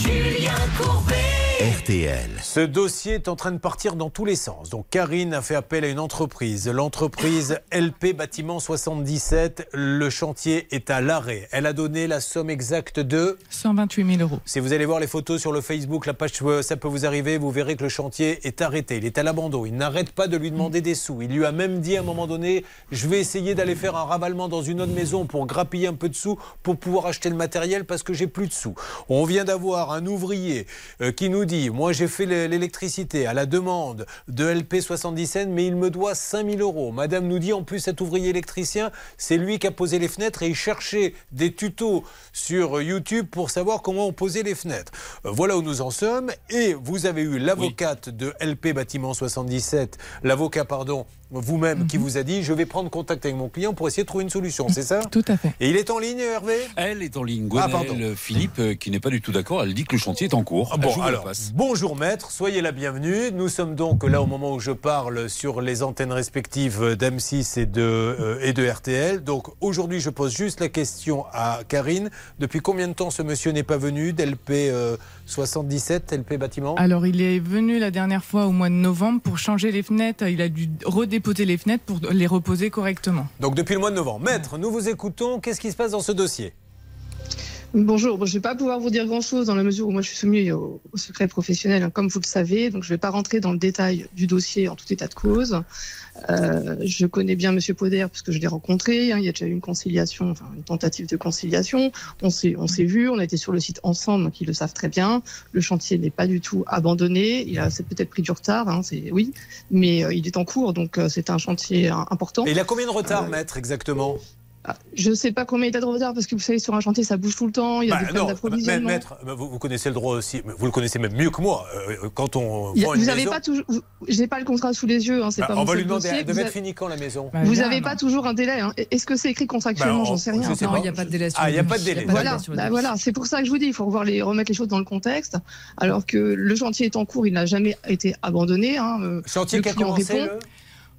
Julien Courbet. RTL. Ce dossier est en train de partir dans tous les sens. Donc Karine a fait appel à une entreprise, l'entreprise LP Bâtiment 77. Le chantier est à l'arrêt. Elle a donné la somme exacte de 128 000 euros. Si vous allez voir les photos sur le Facebook, la page ça peut vous arriver, vous verrez que le chantier est arrêté. Il est à l'abandon. Il n'arrête pas de lui demander des sous. Il lui a même dit à un moment donné, je vais essayer d'aller faire un ravalement dans une autre maison pour grappiller un peu de sous pour pouvoir acheter le matériel parce que j'ai plus de sous. On vient d'avoir un ouvrier euh, qui nous dit, moi j'ai fait l'é- l'électricité à la demande de LP 77, mais il me doit 5000 euros. Madame nous dit en plus cet ouvrier électricien, c'est lui qui a posé les fenêtres et il cherchait des tutos sur YouTube pour savoir comment on posait les fenêtres. Euh, Voilà où nous en sommes. Et vous avez eu l'avocate de LP Bâtiment 77, l'avocat, pardon, vous-même, qui vous a dit je vais prendre contact avec mon client pour essayer de trouver une solution, c'est ça? Tout à fait. Et il est en ligne, Hervé? Elle est en ligne. Ah, Gwenaëlle pardon. Philippe, euh, qui n'est pas du tout d'accord, elle dit que le chantier est en cours. Ah Bon, alors, passe. bonjour maître, soyez la bienvenue. Nous sommes donc là au moment où je parle sur les antennes respectives d'M6 et de, euh, et de RTL. Donc aujourd'hui, je pose juste la question à Karine. Depuis combien de temps ce monsieur n'est pas venu d'LP euh, 77, LP bâtiment Alors, il est venu la dernière fois au mois de novembre pour changer les fenêtres. Il a dû redéposer les fenêtres pour les reposer correctement. Donc depuis le mois de novembre. Maître, nous vous écoutons. Qu'est-ce qui se passe dans ce dossier? Bonjour, Bon, je ne vais pas pouvoir vous dire grand-chose dans la mesure où moi je suis soumis au, au secret professionnel, hein, comme vous le savez, donc je ne vais pas rentrer dans le détail du dossier en tout état de cause. Euh, je connais bien Monsieur Poder puisque je l'ai rencontré, hein, il y a déjà eu une conciliation, enfin une tentative de conciliation, on s'est on s'est vu, on a été sur le site ensemble, donc ils le savent très bien. Le chantier n'est pas du tout abandonné, il a c'est peut-être pris du retard, hein, c'est oui, mais euh, il est en cours, donc euh, c'est un chantier euh, important. Et il a combien de Euh, retard, maître, exactement? Je ne sais pas combien il y a de retard parce que vous savez sur un chantier ça bouge tout le temps, il y a Bah, des problèmes non, d'approvisionnement. maître, vous, vous connaissez le droit aussi, vous le connaissez même mieux que moi. Euh, quand on a- vend une vous n'avez pas toujours, j'ai pas le contrat sous les yeux, hein, c'est Bah, pas on mon va lui demander, dossier. Vous être avez- finie quand la maison Vous n'avez pas toujours un délai. hein. Est-ce que c'est écrit contractuellement Bah, J'en sais rien. je sais Non, il y a pas de délai Ah, il n'y a pas de délai. Voilà, bah voilà, c'est pour ça que je vous dis, il faut revoir les, remettre les choses dans le contexte. Alors que le chantier est en cours, il n'a jamais été abandonné. Hein. euh, Chantier qui a commencé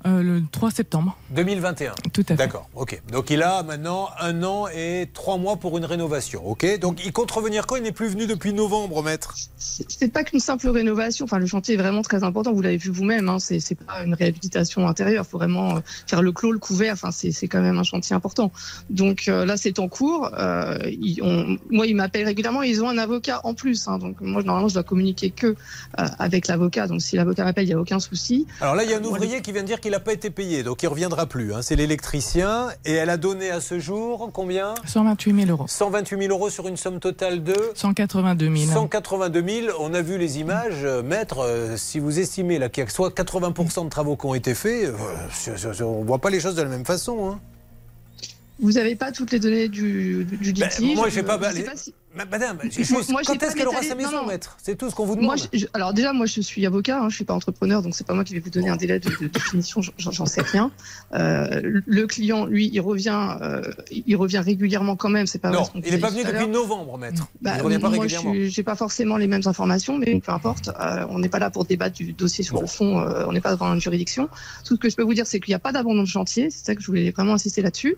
Euh, le 3 septembre. 2021. Tout à fait. D'accord, ok. Donc il a maintenant un an et trois mois pour une rénovation, ok Donc il compte revenir quand? Il n'est plus venu depuis novembre, maître C'est pas qu'une simple rénovation. Enfin, le chantier est vraiment très important. Vous l'avez vu vous-même. Hein. C'est c'est pas une réhabilitation intérieure. Il faut vraiment euh, faire le clos, le couvert. Enfin, c'est c'est quand même un chantier important. Donc euh, là, c'est en cours. Euh, ils ont- moi, ils m'appellent régulièrement. Ils ont un avocat en plus. Hein. Donc moi, normalement, je dois communiquer que euh, avec l'avocat. Donc si l'avocat m'appelle, il y a aucun souci. Alors là, il y a un ouvrier qui vient de dire qu'il n'a pas été payé, donc il ne reviendra plus. hein. C'est l'électricien. Et elle a donné à ce jour combien? 128 000 euros. 128 000 euros sur une somme totale de 182 000. 182 000. On a vu les images. Euh, Maître, euh, si vous estimez là, qu'il y a soit 80% de travaux qui ont été faits, euh, on ne voit pas les choses de la même façon. hein. Vous n'avez pas toutes les données du, du, Ben, litige? moi, j'ai Je- pas. je pas si- Madame, juste, moi, j'ai quand est-ce qu'elle aura sa maison, non, non. maître? C'est tout ce qu'on vous demande. Moi, je- je- alors déjà, moi, je suis avocat, hein, je suis pas entrepreneur, donc c'est pas moi qui vais vous donner un délai de, de définition, j'en sais rien. Euh, le client, lui, il revient, euh, il revient régulièrement quand même. C'est pas non, il n'est pas venu depuis novembre, maître. Bah, il ne revient pas moi, régulièrement. je n'ai pas forcément les mêmes informations, mais peu importe. euh, on n'est pas là pour débattre du dossier sur le fond. euh, on n'est pas devant une juridiction. Tout ce que je peux vous dire, c'est qu'il n'y a pas d'abandon de chantier. C'est ça que je voulais vraiment insister là-dessus.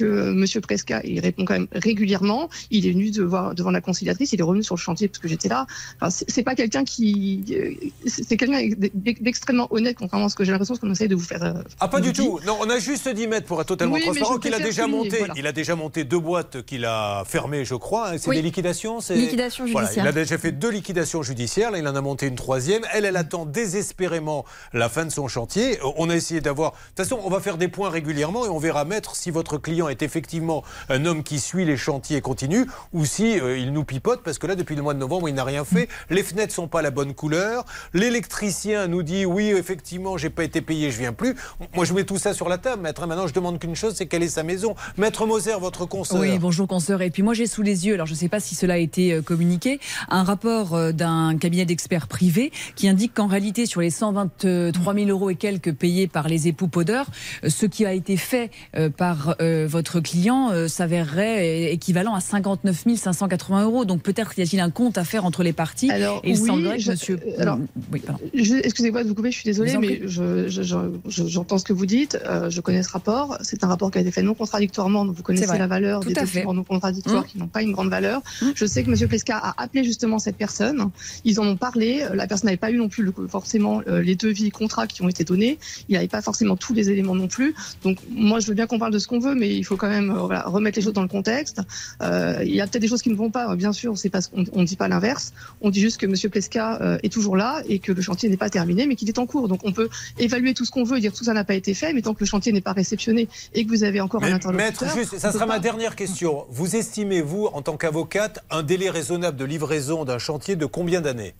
Euh, que Monsieur Presca, il répond quand même régulièrement. Il est venu devant, devant la conciliatrice. Il est revenu sur le chantier parce que j'étais là. Enfin, c'est pas quelqu'un qui, euh, c'est quelqu'un d'ex- d'extrêmement honnête, contrairement à ce que j'ai l'impression qu'on essaye de vous faire. euh, Ah, pas du tout. Non, on a juste dit, maître, pour être totalement Oui, transparent, qu'il a déjà monté. voilà. Il a déjà monté deux boîtes qu'il a fermées, je crois. C'est Oui. des liquidations c'est- Liquidation Voilà, judiciaire. il a déjà fait deux liquidations judiciaires. Là, il en a monté une troisième. Elle, elle attend désespérément la fin de son chantier. Euh, On a essayé d'avoir. De toute façon, on va faire des points régulièrement et on verra, maître, si votre client est effectivement un homme qui suit les chantiers et continue ou si euh, il nous pipote parce que là, depuis le mois de novembre, il n'a rien fait. Les fenêtres sont pas la bonne couleur. L'électricien nous dit oui, effectivement, j'ai pas été payé, je viens plus. Moi, je mets tout ça sur la table, maître. Maintenant, je demande qu'une chose, c'est quelle est sa maison. Maître Moser, votre conseil. Oui, bonjour consoeur. Et puis moi j'ai sous les yeux, alors je ne sais pas si cela a été euh, communiqué, un rapport euh, d'un cabinet d'experts privés qui indique qu'en réalité sur les 123 000 euros et quelques payés par les époux Podeur, ce qui a été fait par votre client euh, s'avérerait équivalent à 59 580 euros. Donc peut-être y a-t-il un compte à faire entre les parties. Alors, et il oui, semblerait que je- monsieur... euh, alors, oui, pardon. Je- Excusez-moi de vous couper, je suis désolée, mais prie. je- je- je- je- j'entends ce que vous dites. euh, je connais ce rapport. C'est un rapport qui a été fait non contradictoirement. Donc vous connaissez la valeur Tout des documents non contradictoires Mmh. qui n'ont pas une grande valeur. Je sais que M. Pesca a appelé justement cette personne. Ils en ont parlé. La personne n'avait pas eu non plus le- forcément les devis, contrats qui ont été donnés. Il n'avait pas forcément tous les éléments non plus. Donc moi, je veux bien qu'on parle de ce qu'on veut, mais il faut quand même euh, voilà, remettre les choses dans le contexte. Euh, il y a peut-être des choses qui ne vont pas. Bien sûr, c'est parce qu'on ne dit pas l'inverse. On dit juste que M. Pesca euh, est toujours là et que le chantier n'est pas terminé, mais qu'il est en cours. Donc on peut évaluer tout ce qu'on veut, dire tout ça n'a pas été fait, mais tant que le chantier n'est pas réceptionné et que vous avez encore un interlocuteur. maître, juste, ça sera ma dernière question. Vous estimez, vous, en tant qu'avocate, un délai raisonnable de livraison d'un chantier de combien d'années?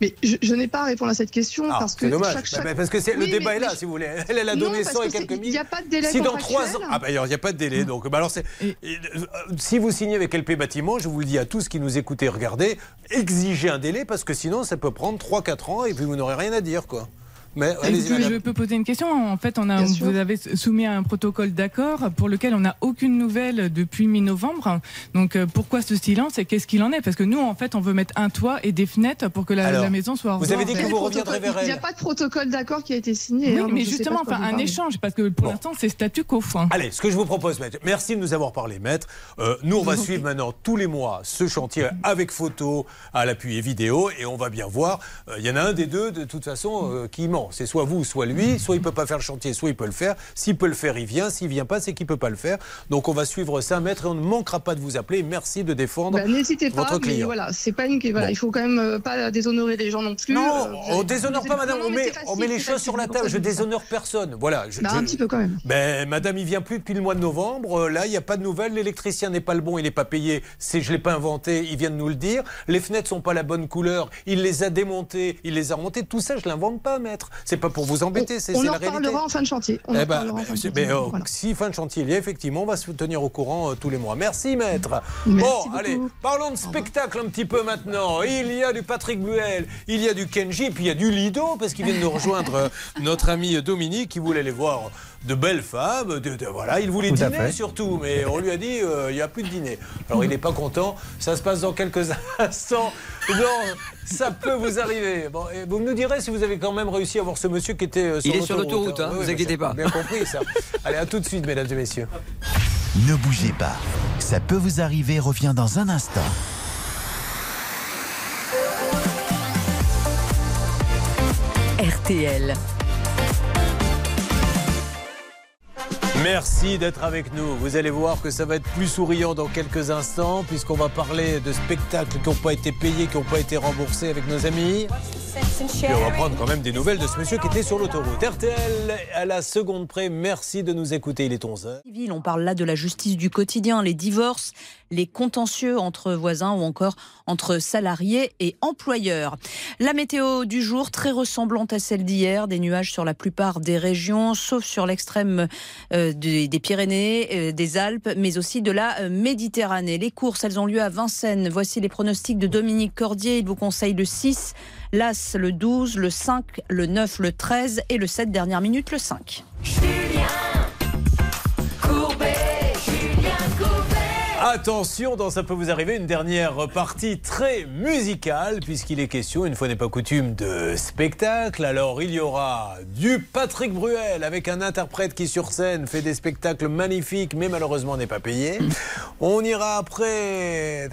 Mais je, je n'ai pas à répondre à cette question Ah, parce que c'est dommage. chaque- chaque- Bah, parce que c'est- le débat mais- est là, mais- si vous voulez. Elle, elle a donné parce 100 et quelques il mille. n'y a pas de délai Si dans trois ans. Ah, bah, il n'y a pas de délai. Donc, bah, alors, c'est- euh, si vous signez avec LP Bâtiment, je vous le dis à tous qui nous écoutez, regardez, exigez un délai parce que sinon, ça peut prendre 3-4 ans et puis vous n'aurez rien à dire, quoi. Mais allez-y, Est-ce que madame. je peux poser une question? En fait, on a, vous avez soumis un protocole d'accord pour lequel on n'a aucune nouvelle depuis mi-novembre. Donc, euh, pourquoi ce silence et qu'est-ce qu'il en est? Parce que nous, en fait, on veut mettre un toit et des fenêtres pour que la, Alors, la maison soit. vous avez dit que vous des reviendrez vers protocoles- Il n'y a elle. pas de protocole d'accord qui a été signé. Oui, hein, mais justement, enfin, un échange, parce que pour l'instant, c'est statu quo. hein. Allez, ce que je vous propose, maître, merci de nous avoir parlé, maître. Euh, nous, on va suivre maintenant tous les mois ce chantier avec photo à l'appui et vidéo, et on va bien voir. euh, Il y en a un des deux, de toute façon, euh, qui ment. C'est soit vous, soit lui. Soit il peut pas faire le chantier, soit il peut le faire. S'il peut le faire, il vient. S'il vient pas, c'est qu'il peut pas le faire. Donc, on va suivre ça, maître, et on ne manquera pas de vous appeler. Merci de défendre Bah, N'hésitez pas, votre mais client. voilà, c'est pas une. Voilà, il faut quand même euh, pas déshonorer les gens non plus. Non, Euh, on avez- déshonore pas, madame. non, On met, facile, on met les choses sur la table. Je déshonore personne. Voilà. je- Bah, je- un petit peu quand même. Ben, madame, il vient plus depuis le mois de novembre. Euh, Là, il n'y a pas de nouvelles. L'électricien n'est pas le bon, il n'est pas payé. C'est, je l'ai pas inventé. Il vient de nous le dire. Les fenêtres sont pas la bonne couleur. Il les a démontées, il les a remontées. Tout ça, je l'invente pas, maître. C'est pas pour vous embêter. C'est, On en la réalité. reparlera en fin de chantier. On en Eh ben, en fin de chantier. mais, euh, Voilà. si fin de chantier il y a, effectivement, on va se tenir au courant euh, tous les mois. Merci, maître. Merci bon, beaucoup. allez, parlons de spectacle un petit peu maintenant. Il y a du Patrick Buel, il y a du Kenji, puis il y a du Lido, parce qu'il vient de nous rejoindre euh, notre ami Dominique, qui voulait aller voir de belles femmes. De, de- voilà, il voulait Tout dîner surtout, mais on lui a dit euh, il n'y a plus de dîner. Alors il n'est pas content. Ça se passe dans quelques instants. Non, ça peut vous arriver. Bon, et vous nous direz si vous avez quand même réussi à voir ce monsieur qui était euh, sur Il est sur l'autoroute, hein, Oui, vous inquiétez pas. Bien compris ça. Allez, à tout de suite, mesdames et messieurs. Ne bougez pas. Ça peut vous arriver revient dans un instant. RTL. Merci d'être avec nous. Vous allez voir que ça va être plus souriant dans quelques instants, puisqu'on va parler de spectacles qui n'ont pas été payés, qui n'ont pas été remboursés avec nos amis. Puis on va prendre quand même des nouvelles de ce monsieur qui était sur l'autoroute. RTL, à la seconde près, merci de nous écouter. Il est 11h. civil. On parle là de la justice du quotidien, les divorces, les contentieux entre voisins ou encore entre salariés et employeurs. La météo du jour, très ressemblante à celle d'hier, des nuages sur la plupart des régions, sauf sur l'extrême euh, des, Pyrénées, euh, des Alpes, mais aussi de la euh, Méditerranée. Les courses, elles ont lieu à Vincennes. Voici les pronostics de Dominique Cordier. Il vous conseille le 6, l'As le 12, le 5, le 9, le 13 et le 7 dernière minute, le 5. Attention, dans Ça peut vous arriver, une dernière partie très musicale, puisqu'il est question, une fois n'est pas coutume, de spectacle. Alors, il y aura du Patrick Bruel, avec un interprète qui, sur scène, fait des spectacles magnifiques, mais malheureusement n'est pas payé. On ira après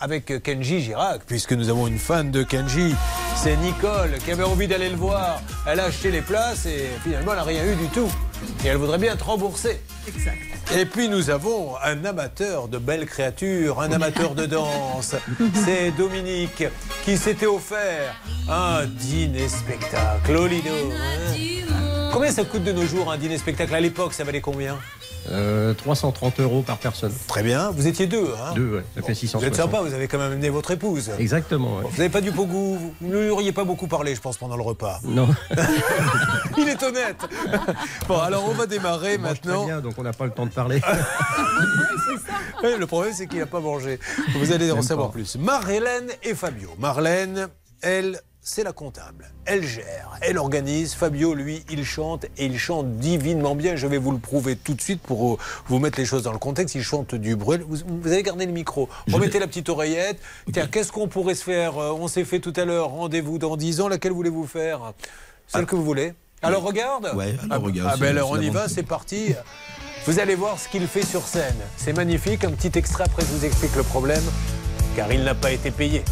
avec Kenji Girac, puisque nous avons une fan de Kenji. C'est Nicole, qui avait envie d'aller le voir. Elle a acheté les places et finalement, elle n'a rien eu du tout. Et elle voudrait bien te rembourser. Exact. Et puis nous avons un amateur de belles créatures, un amateur de danse. C'est Dominique qui s'était offert un dîner spectacle. Oh, hein. Combien ça coûte de nos jours un dîner spectacle? À l'époque, ça valait combien? Euh, 330 euros par personne. Très bien. Vous étiez deux, hein Deux, ouais. Ça fait Vous 660. êtes sympa, vous avez quand même amené votre épouse. Exactement, ouais. Vous n'avez pas du pogo, vous ne lui auriez pas beaucoup parlé, je pense, pendant le repas. Non. Il est honnête. Bon, alors on va démarrer On mange très maintenant. bien, donc on n'a pas le temps de parler. Oui, le problème, c'est qu'il n'a pas mangé. Vous allez en savoir pas. plus. Marlène et Fabio. Marlène, elle, c'est la comptable. Elle gère, elle organise. Fabio, lui, il chante et il chante divinement bien. Je vais vous le prouver tout de suite pour euh, vous mettre les choses dans le contexte. Il chante du bruit. Vous, vous avez gardé le micro. Remettez la petite oreillette. Tiens, qu'est-ce qu'on pourrait se faire Euh, On s'est fait tout à l'heure. Rendez-vous dans 10 ans. Laquelle voulez-vous faire? Celle que vous voulez. Alors regarde. Ouais, alors ah, regarde, Ah ben alors on y va, c'est parti. Vous allez voir ce qu'il fait sur scène. C'est magnifique. Un petit extrait après, je vous explique le problème, car il n'a pas été payé.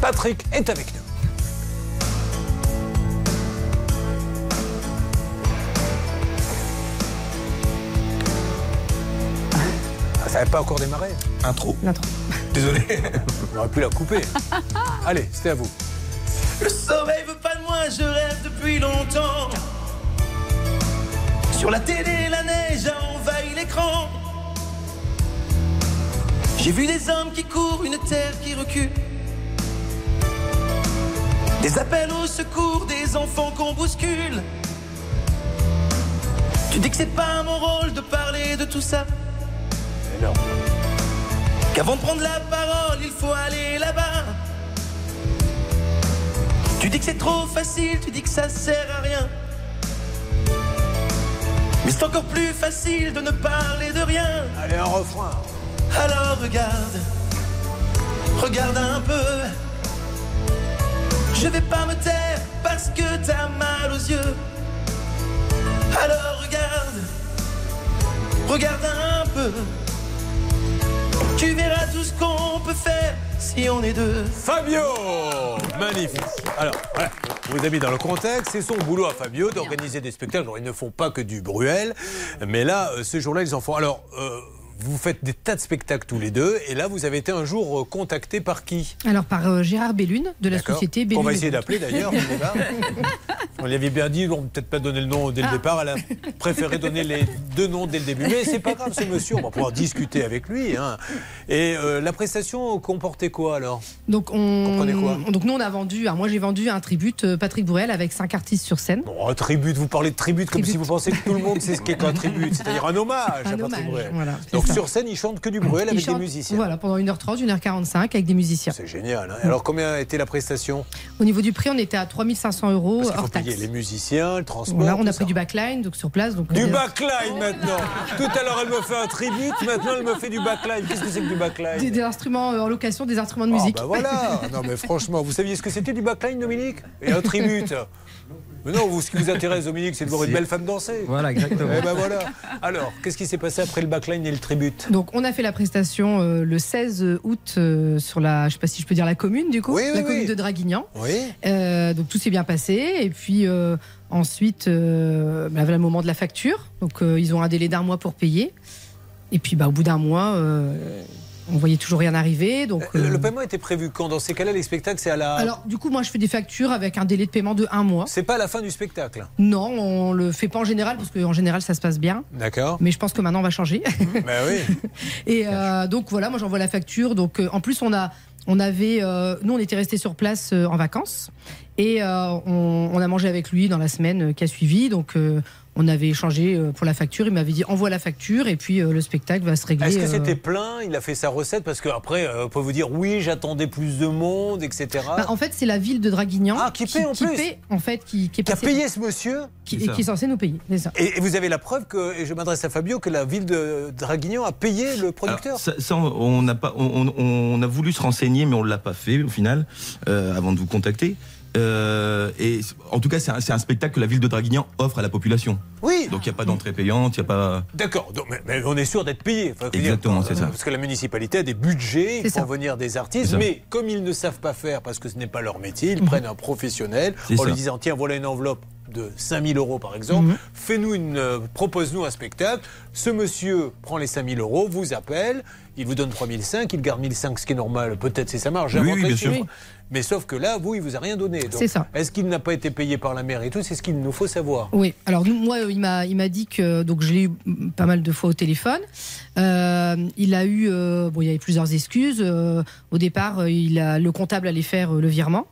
Patrick est avec nous. Ça n'avait pas encore démarré. Intro. Désolé. On aurait pu la couper. Allez, c'était à vous. Le sommeil veut pas de moi, je rêve depuis longtemps. Sur la télé, la neige a envahi l'écran. J'ai vu des hommes qui courent, une terre qui recule. Des appels au secours, des enfants qu'on bouscule. Tu dis que c'est pas mon rôle de parler de tout ça. Qu'avant de prendre la parole, il faut aller là-bas. Tu dis que c'est trop facile, tu dis que ça sert à rien. Mais c'est encore plus facile de ne parler de rien. Allez, un refrain. Alors regarde, regarde un peu. Je vais pas me taire parce que t'as mal aux yeux. Alors regarde, regarde un peu. Tu verras tout ce qu'on peut faire si on est deux. Fabio Magnifique. Alors, voilà, vous avez dans le contexte, c'est son boulot à Fabio d'organiser des spectacles. Alors, ils ne font pas que du bruel, mais là, euh, ce jour-là, ils en font. Alors, euh, vous faites des tas de spectacles tous les deux, et là, vous avez été un jour euh, contacté par qui? Alors par euh, Gérard Bellune de la société Bellune. va et essayer d'appeler d'ailleurs. On lui avait bien dit, on peut peut-être pas donner le nom dès le départ. Elle a préféré donner les deux noms dès le début. Mais c'est pas grave, ce monsieur, on va pouvoir discuter avec lui. hein. Et euh, la prestation comportait quoi alors? Donc on, Comprenez quoi? Donc nous on a vendu. Alors moi j'ai vendu un tribute Patrick Bruel avec cinq artistes sur scène. Oh, tribute, vous parlez de tribute comme si vous pensez que tout le monde sait ce qu'est un tribute, c'est-à-dire un hommage Un à Patrick hommage, Bruel. voilà, Donc. Sur scène, il chante que du Bruel avec des musiciens. Voilà pendant 1h30, 1h45 avec des musiciens. C'est génial. hein. Alors combien a été la prestation? Au niveau du prix on était à 3500 euros Parce hors taxe. les musiciens, le transport. Voilà, on a ça. pris du backline donc sur place. Donc Du backline maintenant. Tout à l'heure elle me fait un tribute, maintenant elle me fait du backline. Qu'est-ce que c'est que du backline? Des, des instruments euh, en location, des instruments de Ah, musique. bah voilà Non mais franchement, vous saviez ce que c'était du backline, Dominique? Et un tribute Mais non, vous, ce qui vous intéresse, Dominique, c'est de voir une belle femme danser. Voilà, exactement. Eh ben voilà. Alors, qu'est-ce qui s'est passé après le backline et le tribute? Donc on a fait la prestation euh, le 16 août euh, sur la, je sais pas si je peux dire la commune du coup, Oui, oui, la oui. commune de Draguignan. Oui. Euh, donc tout s'est bien passé et puis euh, ensuite euh, bah, le moment de la facture. Donc euh, ils ont un délai d'un mois pour payer. Et puis bah, au bout d'un mois, euh, on voyait toujours rien arriver. Donc, Le, euh, le paiement était prévu quand? Dans ces cas-là, les spectacles, c'est à la. alors, du coup, moi, je fais des factures avec un délai de paiement de un mois. C'est pas à la fin du spectacle? Non, on le fait pas en général parce qu'en général, ça se passe bien. D'accord. Mais je pense que maintenant, on va changer. Ben oui. Et euh, donc voilà, moi j'envoie la facture. Donc euh, en plus on a, on avait, nous on était restés sur place en vacances et on, on a mangé avec lui dans la semaine qui a suivi. Donc on avait échangé euh, pour la facture. Il m'avait dit envoie la facture et puis euh, le spectacle va se régler. Est-ce que euh, c'était plein? Il a fait sa recette parce qu'après, euh, on peut vous dire oui, j'attendais plus de monde, etc. bah, en fait, c'est la ville de Draguignan Ah, qui paie en plus. paie, en fait, qui, qui est Qui a payé ce monsieur qui, et qui est censé nous payer. C'est ça. Et, et vous avez la preuve que, et je m'adresse à Fabio, que la ville de Draguignan a payé le producteur Alors, ça, ça, on n'a pas, on, on- on a voulu se renseigner, mais on l'a pas fait au final, euh, avant de vous contacter. Euh, et en tout cas, c'est un, spectacle que la ville de Draguignan offre à la population. Oui. Donc il n'y a pas d'entrée payante, il n'y a pas. D'accord, mais, mais on est sûr d'être payé. Enfin, Exactement, c'est ça. Parce que la municipalité a des budgets, ça. venir des artistes, mais comme ils ne savent pas faire parce que ce n'est pas leur métier, Mhm. ils prennent un professionnel C'est en lui ça. disant tiens, voilà une enveloppe de 5000 euros par exemple, Mhm. fais-nous une, euh, propose-nous un spectacle. Ce monsieur prend les 5000 euros, vous appelle, il vous donne 3005, il garde 1005, ce qui est normal, peut-être c'est sa marge, Oui, j'invente oui, bien sûr. Mais sauf que là, vous, il vous a rien donné. C'est ça. Est-ce qu'il n'a pas été payé par la mairie et tout C'est ce qu'il nous faut savoir. Oui, alors moi, il m'a, il m'a dit que donc je l'ai eu pas mal de fois au téléphone. Euh, il a eu, euh, bon, il y avait plusieurs excuses. Euh, au départ, il a, le comptable allait faire le virement.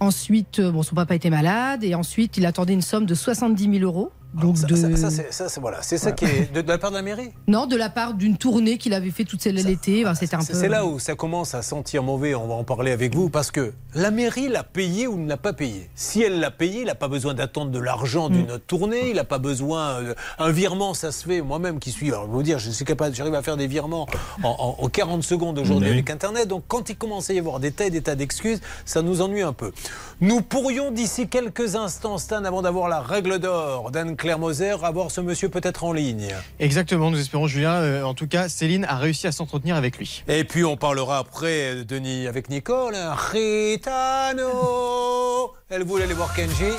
Ensuite, bon, son papa était malade et ensuite, il attendait une somme de 70 000 euros. Donc Ça, de, ça, ça, c'est ça, c'est- voilà, c'est ça qui est de, de la part de la mairie. non, de la part d'une tournée qu'il avait fait toute celle l'été. Peu. C'est c'est là où ça commence à sentir mauvais, on va en parler avec vous, parce que la mairie l'a payé ou ne l'a pas payé. Si elle l'a payé, il n'a pas besoin d'attendre de l'argent d'une autre tournée, il n'a pas besoin... euh, un virement, ça se fait, moi-même qui suis... Alors, je vous dire, je suis capable, j'arrive à faire des virements en, en- en 40 secondes aujourd'hui avec Internet, donc quand il commence à y avoir des tas et des tas d'excuses, ça nous ennuie un peu. Nous pourrions d'ici quelques instants, Stan, avant d'avoir la règle d'or d'Anne-Claire Moser, avoir ce monsieur peut-être en ligne. Exactement, nous espérons Julien. Euh, en tout cas, Céline a réussi à s'entretenir avec lui. Et puis on parlera après, euh, Denis, avec Nicole. Ritano Elle voulait aller voir Kenji.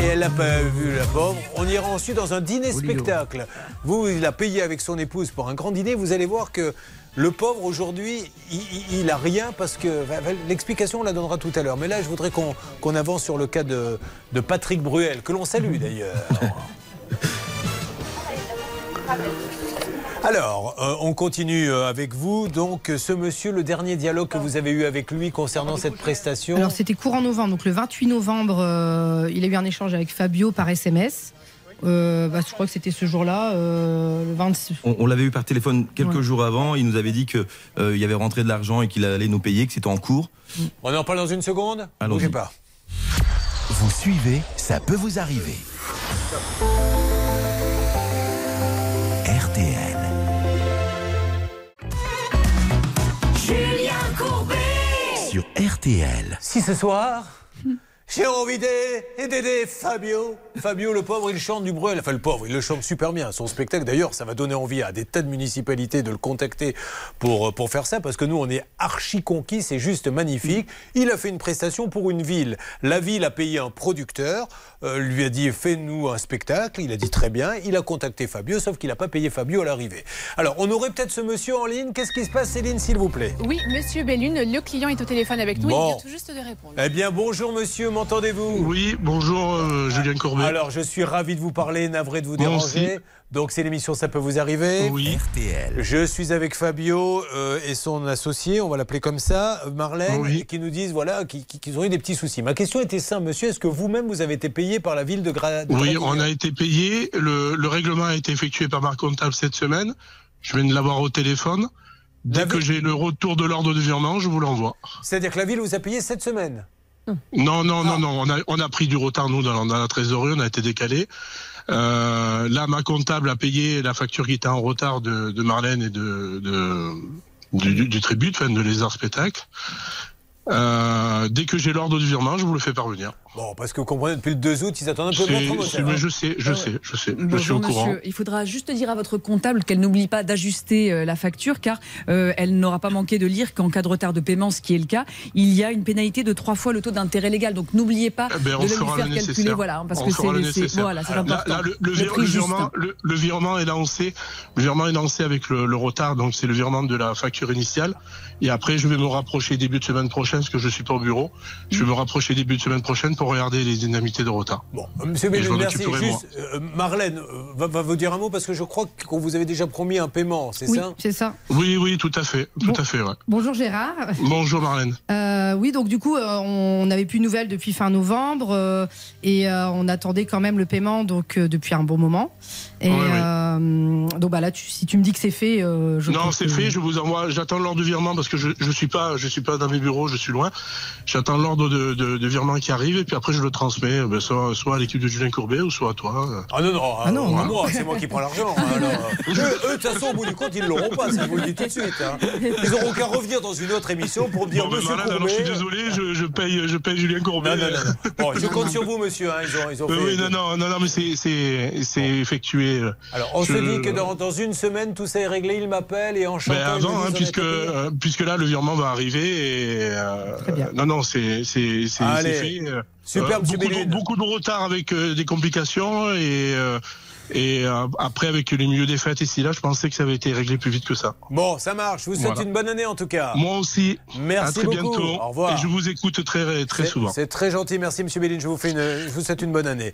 Et elle l'a pas vu, la pauvre. On ira ensuite dans un dîner-spectacle. Vous, il a payé avec son épouse pour un grand dîner. Vous allez voir que le pauvre, aujourd'hui, il, il- il a rien parce que. L'explication, on la donnera tout à l'heure. Mais là, je voudrais qu'on avance sur le cas de, de Patrick Bruel, que l'on salue d'ailleurs. Alors, euh, on continue euh, avec vous. Donc, ce monsieur, le dernier dialogue que vous avez eu avec lui concernant cette prestation. Alors c'était courant novembre, donc le 28 novembre, euh, il a eu un échange avec Fabio par SMS. Euh, bah, je crois que c'était ce jour-là, euh, le 26. On, on l'avait eu par téléphone quelques Ouais. jours avant. Il nous avait dit que euh, y avait rentré de l'argent et qu'il allait nous payer, que c'était en cours. On en parle dans une seconde Allons-y. Bougez pas. Vous suivez, ça peut vous arriver. RTL. Julien Courbet Sur RTL. Si ce soir, j'ai envie d'aider Fabio. Fabio, le pauvre, il chante du Bruel. Enfin, le pauvre, il le chante super bien. Son spectacle, d'ailleurs, ça va donner envie à des tas de municipalités de le contacter pour, euh, pour faire ça, parce que nous, on est archi conquis, c'est juste magnifique. Il a fait une prestation pour une ville. La ville a payé un producteur, euh, lui a dit fais-nous un spectacle. Il a dit très bien. Il a contacté Fabio, sauf qu'il n'a pas payé Fabio à l'arrivée. Alors, on aurait peut-être ce monsieur en ligne. Qu'est-ce qui se passe, Céline, s'il vous plaît? Oui, monsieur Bellune, le client est au téléphone avec nous. Bon. Il vient tout juste de répondre. Eh bien, bonjour monsieur, m'entendez-vous Oui, bonjour euh, Julien Courbet. Alors, je suis ravi de vous parler, navré de vous déranger. aussi. Donc, c'est l'émission Ça peut vous arriver. Oui. RTL. Je suis avec Fabio euh, et son associé, on va l'appeler comme ça, Marlène, Oui. qui nous disent voilà, qui- qui- qu'ils ont eu des petits soucis. Ma question était simple, monsieur, est-ce que vous-même vous avez été payé par la ville de, Gra de Oui, on a été payé. Le, le règlement a été effectué par ma comptable cette semaine. Je viens de l'avoir au téléphone. Dès que j'ai le retour de l'ordre de virement, je vous l'envoie. C'est-à-dire que la ville vous a payé cette semaine Non, non, non, non. On a, on a pris du retard, nous, dans, dans la trésorerie. On a été décalé. Euh, là, ma comptable a payé la facture qui était en retard de, de Marlène et de, de- du, du, du tribut, enfin, de Lézard Spectacle. Euh, dès que j'ai l'ordre du virement, je vous le fais parvenir. Bon, parce que vous comprenez, depuis le 2 août, ils attendent un peu C'est- moins c'est- mais je sais, je sais, je sais, je suis au courant. il faudra juste dire à votre comptable qu'elle n'oublie pas d'ajuster euh, la facture car euh, elle n'aura pas manqué de lire qu'en cas de retard de paiement, ce qui est le cas, il y a une pénalité de trois fois le taux d'intérêt légal. Donc n'oubliez pas Eh ben, de lui faire le calculer. nécessaire. Voilà, hein, parce On que c'est voilà, Là, là, le, virement, le, le virement est lancé. Le virement est lancé avec le, le retard, donc c'est le virement de la facture initiale. Et après, je vais me rapprocher début de semaine prochaine, parce que je suis pas au bureau. Je vais me rapprocher début de semaine prochaine pour regarder les indemnités de retard. Bon, Monsieur m'en merci. Juste, euh, Marlène euh, va, va vous dire un mot parce que je crois qu'on vous avait déjà promis un paiement, c'est Oui, ça? c'est ça. Oui, oui, tout à fait, tout à fait. Ouais. Bonjour Gérard. Bonjour Marlène. Euh, oui, donc du coup, euh, on n'avait plus de nouvelles depuis fin novembre euh, et euh, on attendait quand même le paiement donc euh, depuis un bon moment. Et Ouais, donc bah là, tu- si tu me dis que c'est fait, euh, je non, c'est que- fait. Je vous envoie. J'attends l'ordre de virement parce que je je suis pas je suis pas dans mes bureaux, je suis loin. J'attends l'ordre de, de, de virement qui arrive et puis après je le transmets, euh, ben, soit soit à l'équipe de Julien Courbet ou soit à toi. Ah non, non, Ah non, hein. moi, c'est moi qui prends l'argent. hein, alors. Eux, eux, de toute façon, au bout du compte, ils ne l'auront pas, ça je vous le dis tout de suite. hein. Ils n'auront qu'à revenir dans une autre émission pour me dire Bon, ben, Monsieur alors Courbet. je suis désolé, je, je paye je paye Julien Courbet. Non, non, non, non. Bon, je compte sur vous, monsieur. hein, Ils ont, ils ont Euh, fait- oui, non, non, non, non, mais c'est c'est c'est effectué. euh, Alors, on je- se dit que dans, dans une semaine, tout ça est réglé. Il m'appelle et en chantant. Ben avant, hein, puisque euh, puisque là le virement va arriver et euh, non non c'est c'est c'est Allez. c'est fait. Euh, Super, euh, de, beaucoup de retard avec euh, des complications et euh, et euh, après avec les milieux des fêtes ici là, je pensais que ça avait été réglé plus vite que ça. Bon, ça marche. Je vous souhaite Voilà. une bonne année en tout cas. Moi aussi. Merci à très beaucoup. bientôt. Au revoir. Et je vous écoute très très souvent. C'est très gentil, merci Monsieur Bellune. Je vous fais une, je vous souhaite une bonne année.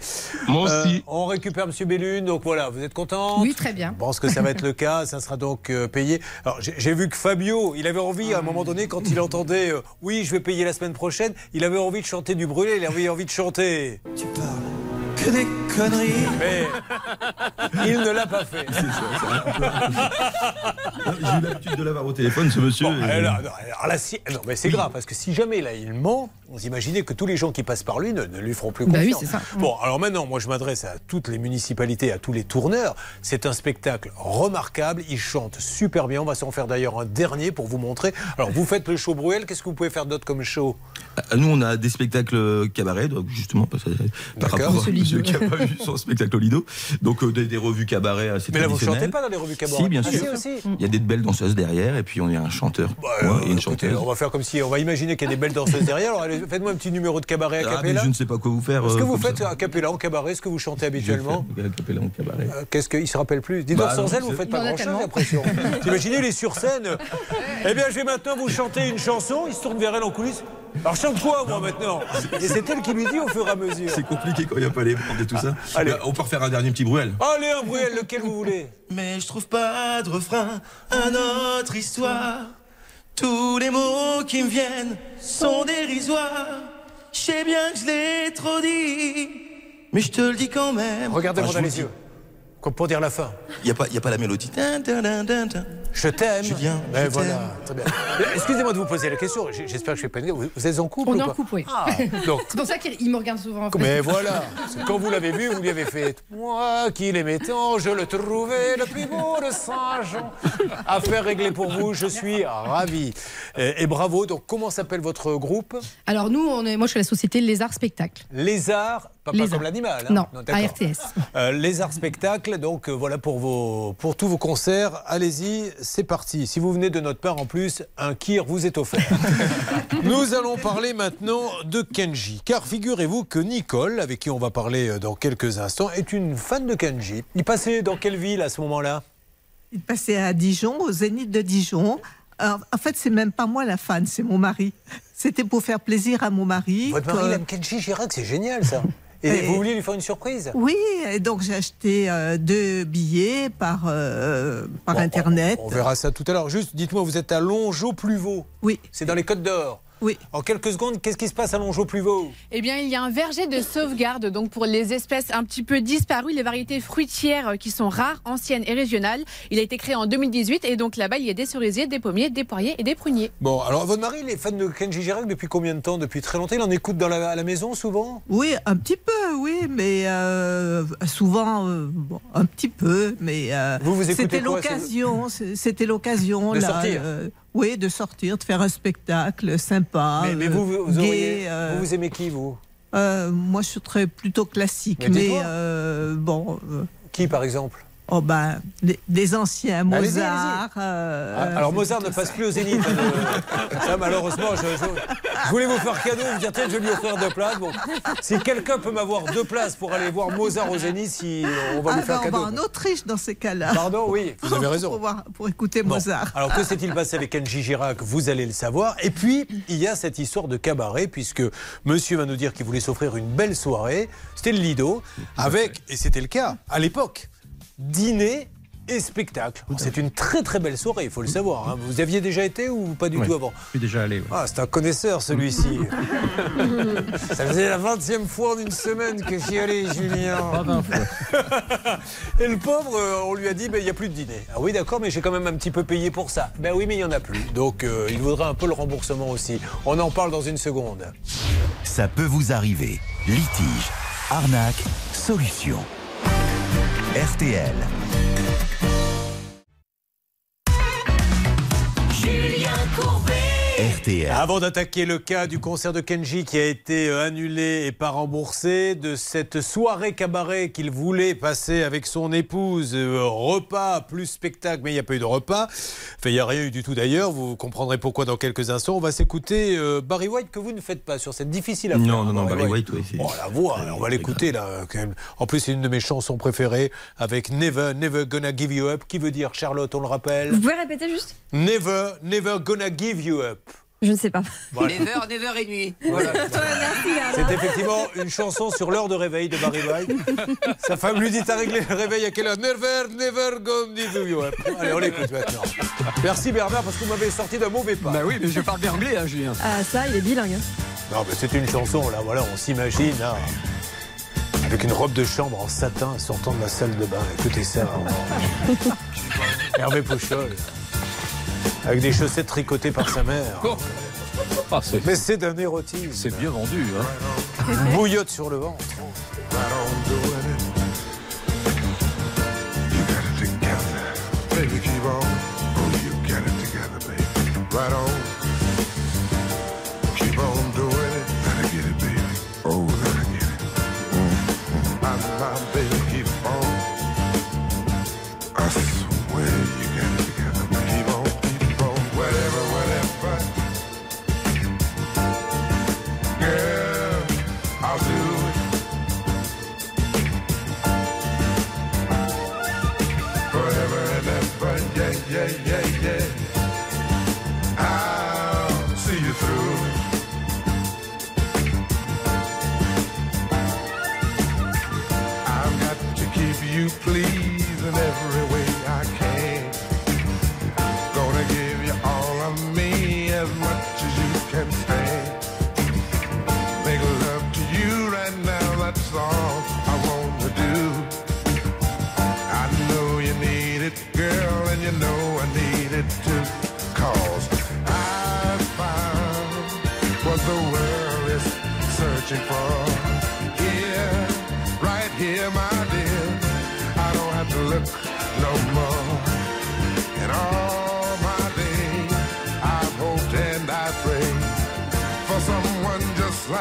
Moi Euh, aussi. on récupère Monsieur Bellune, donc voilà, vous êtes content Oui, très bien. Je pense que ça va être le cas, ça sera donc euh, payé. Alors j'ai j'ai vu que Fabio, il avait envie à un moment donné, quand il entendait euh, oui, je vais payer la semaine prochaine, il avait envie de chanter du brûlé, il avait envie de chanter. Tu parles que des conneries. Mais il ne l'a pas fait. J'ai eu l'habitude de l'avoir au téléphone, ce monsieur. Bon, et- alors, là, si- non, mais c'est grave parce que si jamais là il ment, vous imaginez que tous les gens qui passent par lui ne, ne lui feront plus Bah confiance. oui, c'est ça. Bon, alors maintenant, moi je m'adresse à toutes les municipalités, à tous les tourneurs. C'est un spectacle remarquable. Ils chantent super bien. On va s'en faire d'ailleurs un dernier pour vous montrer. Alors vous faites le show Bruel. Qu'est-ce que vous pouvez faire d'autre comme show? Euh, Nous, on a des spectacles cabaret, donc justement parce que- par rapport à Monsieur qui n'a pas vu son spectacle au Lido. Donc euh, des, des revues cabaret assez Mais là, vous traditionnelles. chantez pas dans les revues cabaret Si, bien Ah, sûr. si. Il y a des belles danseuses derrière, et puis on est un chanteur Bah, ouais, euh, et une écoutez, chanteuse. on va faire comme si on va imaginer qu'il y a des belles danseuses derrière. Faites-moi un petit numéro de cabaret à Ah, mais cappella. je ne sais pas quoi vous faire. Ce que euh, vous faites ça. à cappella en cabaret, ce que vous chantez habituellement. fais a cappella en cabaret. Euh, Qu'est-ce qu'il se rappelle plus? Dites-donc Bah, sans elle, vous faites pas y a grand-chose, j'ai l'impression. T'imaginez, il est sur scène. Eh bien, je vais maintenant vous chanter une chanson. Il se tourne vers elle en coulisses. Alors, je chante quoi, moi, maintenant Et c'est elle qui lui dit au fur et à mesure. C'est compliqué quand il n'y a pas les bandes et tout ça. Allez. Bah, on peut refaire un dernier petit bruel. Allez, un bruel, lequel vous voulez? Mais je trouve pas de refrain à notre histoire. Tous les mots qui me viennent sont dérisoires. Je sais bien que je l'ai trop dit, mais je te le dis quand même. Regardez-moi Ah, dans les yeux. Comme pour dire la fin. Il n'y a, pas- il y a pas la mélodie. Je t'aime. Julien, Mais je voilà, t'aime. très bien. Excusez-moi de vous poser la question. J'espère que je ne fais pas. Vous vous êtes en couple On ou est en pas couple, oui. Ah, donc. C'est pour ça qu'il me regarde souvent. Mais voilà, C'est quand vous l'avez vu, vous lui avez fait Moi qui l'aimais tant, je le trouvais le plus beau de Saint-Jean. Affaire réglée pour vous, je suis ravi. Et, et bravo. Donc, comment s'appelle votre groupe? Alors nous, on est, moi je suis à la société Les Arts Spectacles. Lézard, pas, pas Lézard. comme l'animal. hein Non, d'accord. à RTS. Euh, les arts spectacles, donc euh, voilà pour, vos, pour tous vos concerts. Allez-y, c'est parti. Si vous venez de notre part en plus, un kir vous est offert. Nous allons parler maintenant de Kenji. Car figurez-vous que Nicole, avec qui on va parler euh, dans quelques instants, est une fan de Kenji. Il passait dans quelle ville à ce moment-là? Il passait à Dijon, au Zénith de Dijon. Alors, en fait, c'est même pas moi la fan, c'est mon mari. C'était pour faire plaisir à mon mari. Votre mari que- il aime Kenji Girac, c'est génial ça. Et, Et- vous vouliez lui faire une surprise? Oui, et donc j'ai acheté euh, deux billets par, euh, par Internet. On verra ça tout à l'heure. Juste, dites-moi, vous êtes à Longeau-Pluvaux. Oui. C'est dans les Côtes d'Or. Oui. En quelques secondes, qu'est-ce qui se passe à Longeau-Pluvaux Eh bien, il y a un verger de sauvegarde donc pour les espèces un petit peu disparues, les variétés fruitières qui sont rares, anciennes et régionales. Il a été créé en 2018 et donc là-bas, il y a des cerisiers, des pommiers, des poiriers et des pruniers. Bon, alors votre mari, il est fan de Kenji Girac depuis combien de temps? Depuis très longtemps Il en écoute dans la, à la maison souvent? Oui, un petit peu, oui, mais euh, souvent, euh, bon, un petit peu, mais euh, Vous, vous écoutez c'était quoi, l'occasion, c'était l'occasion De là, sortir euh, oui, de sortir, de faire un spectacle sympa, mais, mais euh, vous, vous, vous gai, auriez- euh, vous, vous aimez qui, vous? Euh, moi, je très plutôt classique, Mais bon. Qui, par exemple? Oh ben, des, anciens, Mozart. euh, Ah, alors Mozart ne passe ça. plus au Zénith. hein, Ça, malheureusement, je, je- je voulais vous faire cadeau, vous dire tiens, je vais lui offrir deux places. Bon, si quelqu'un peut m'avoir deux places pour aller voir Mozart au Zénith, si on va Ah lui faire ben, on cadeau. va en Autriche dans ces cas-là. Pardon, oui, vous avez raison. pour, voir- pour écouter Bon, Mozart. Alors que s'est-il passé avec Kenji Girac Vous allez le savoir. Et puis, il y a cette histoire de cabaret, puisque monsieur va nous dire qu'il voulait s'offrir une belle soirée. C'était le Lido, avec, et c'était le cas à l'époque, dîner et spectacle. C'est une très très belle soirée, il faut le savoir. hein. Vous aviez déjà été ou pas du Ouais, tout avant Je suis déjà allé. ouais. Ah, c'est un connaisseur celui-ci. Ça faisait la 20e fois en une semaine que j'y allais, Julien. Pas 20 fois. Et le pauvre, euh, on lui a dit, ben, il n'y a plus de dîner. Ah oui, d'accord, mais j'ai quand même un petit peu payé pour ça. Ben oui, mais il n'y en a plus. Donc, euh, il voudrait un peu le remboursement aussi. On en parle dans une seconde. Ça peut vous arriver. Litige, arnaque, solution. RTL. Julien Courbet. RTL. Avant d'attaquer le cas du concert de Kenji qui a été euh, annulé et pas remboursé, de cette soirée cabaret qu'il voulait passer avec son épouse, euh, repas plus spectacle, mais il n'y a pas eu de repas. Enfin, il n'y a rien eu du tout d'ailleurs. Vous comprendrez pourquoi dans quelques instants. On va s'écouter euh, Barry White que vous ne faites pas sur cette difficile affaire. Non, non, non, Barry White, oui. c'est- Oh la voix, on va l'écouter là. quand même. En plus, c'est une de mes chansons préférées avec Never, Never Gonna Give You Up, qui veut dire Charlotte, on le rappelle. Vous pouvez répéter juste? Never, Never Gonna Give You Up. Je ne sais pas. Voilà. Never, never et nuit. Voilà. C'est effectivement une chanson sur l'heure de réveil de Barry White. Sa femme lui dit T'as réglé le réveil à quelle heure Never, never you up. Allez, on l'écoute maintenant. Merci Bernard parce que vous m'avez sorti d'un mauvais pas. Bah oui, mais je parle bien anglais, hein, Julien. Ah, ça, il est bilingue. hein. Non, mais c'est une chanson, là, voilà, on s'imagine, là, avec une robe de chambre en satin sortant de la salle de bain. Écoutez ça. Hervé Pouchol. Avec des chaussettes tricotées par sa mère. Ah, c'est- Mais c'est d'un érotisme. C'est bien vendu. Hein. Une bouillotte sur le ventre.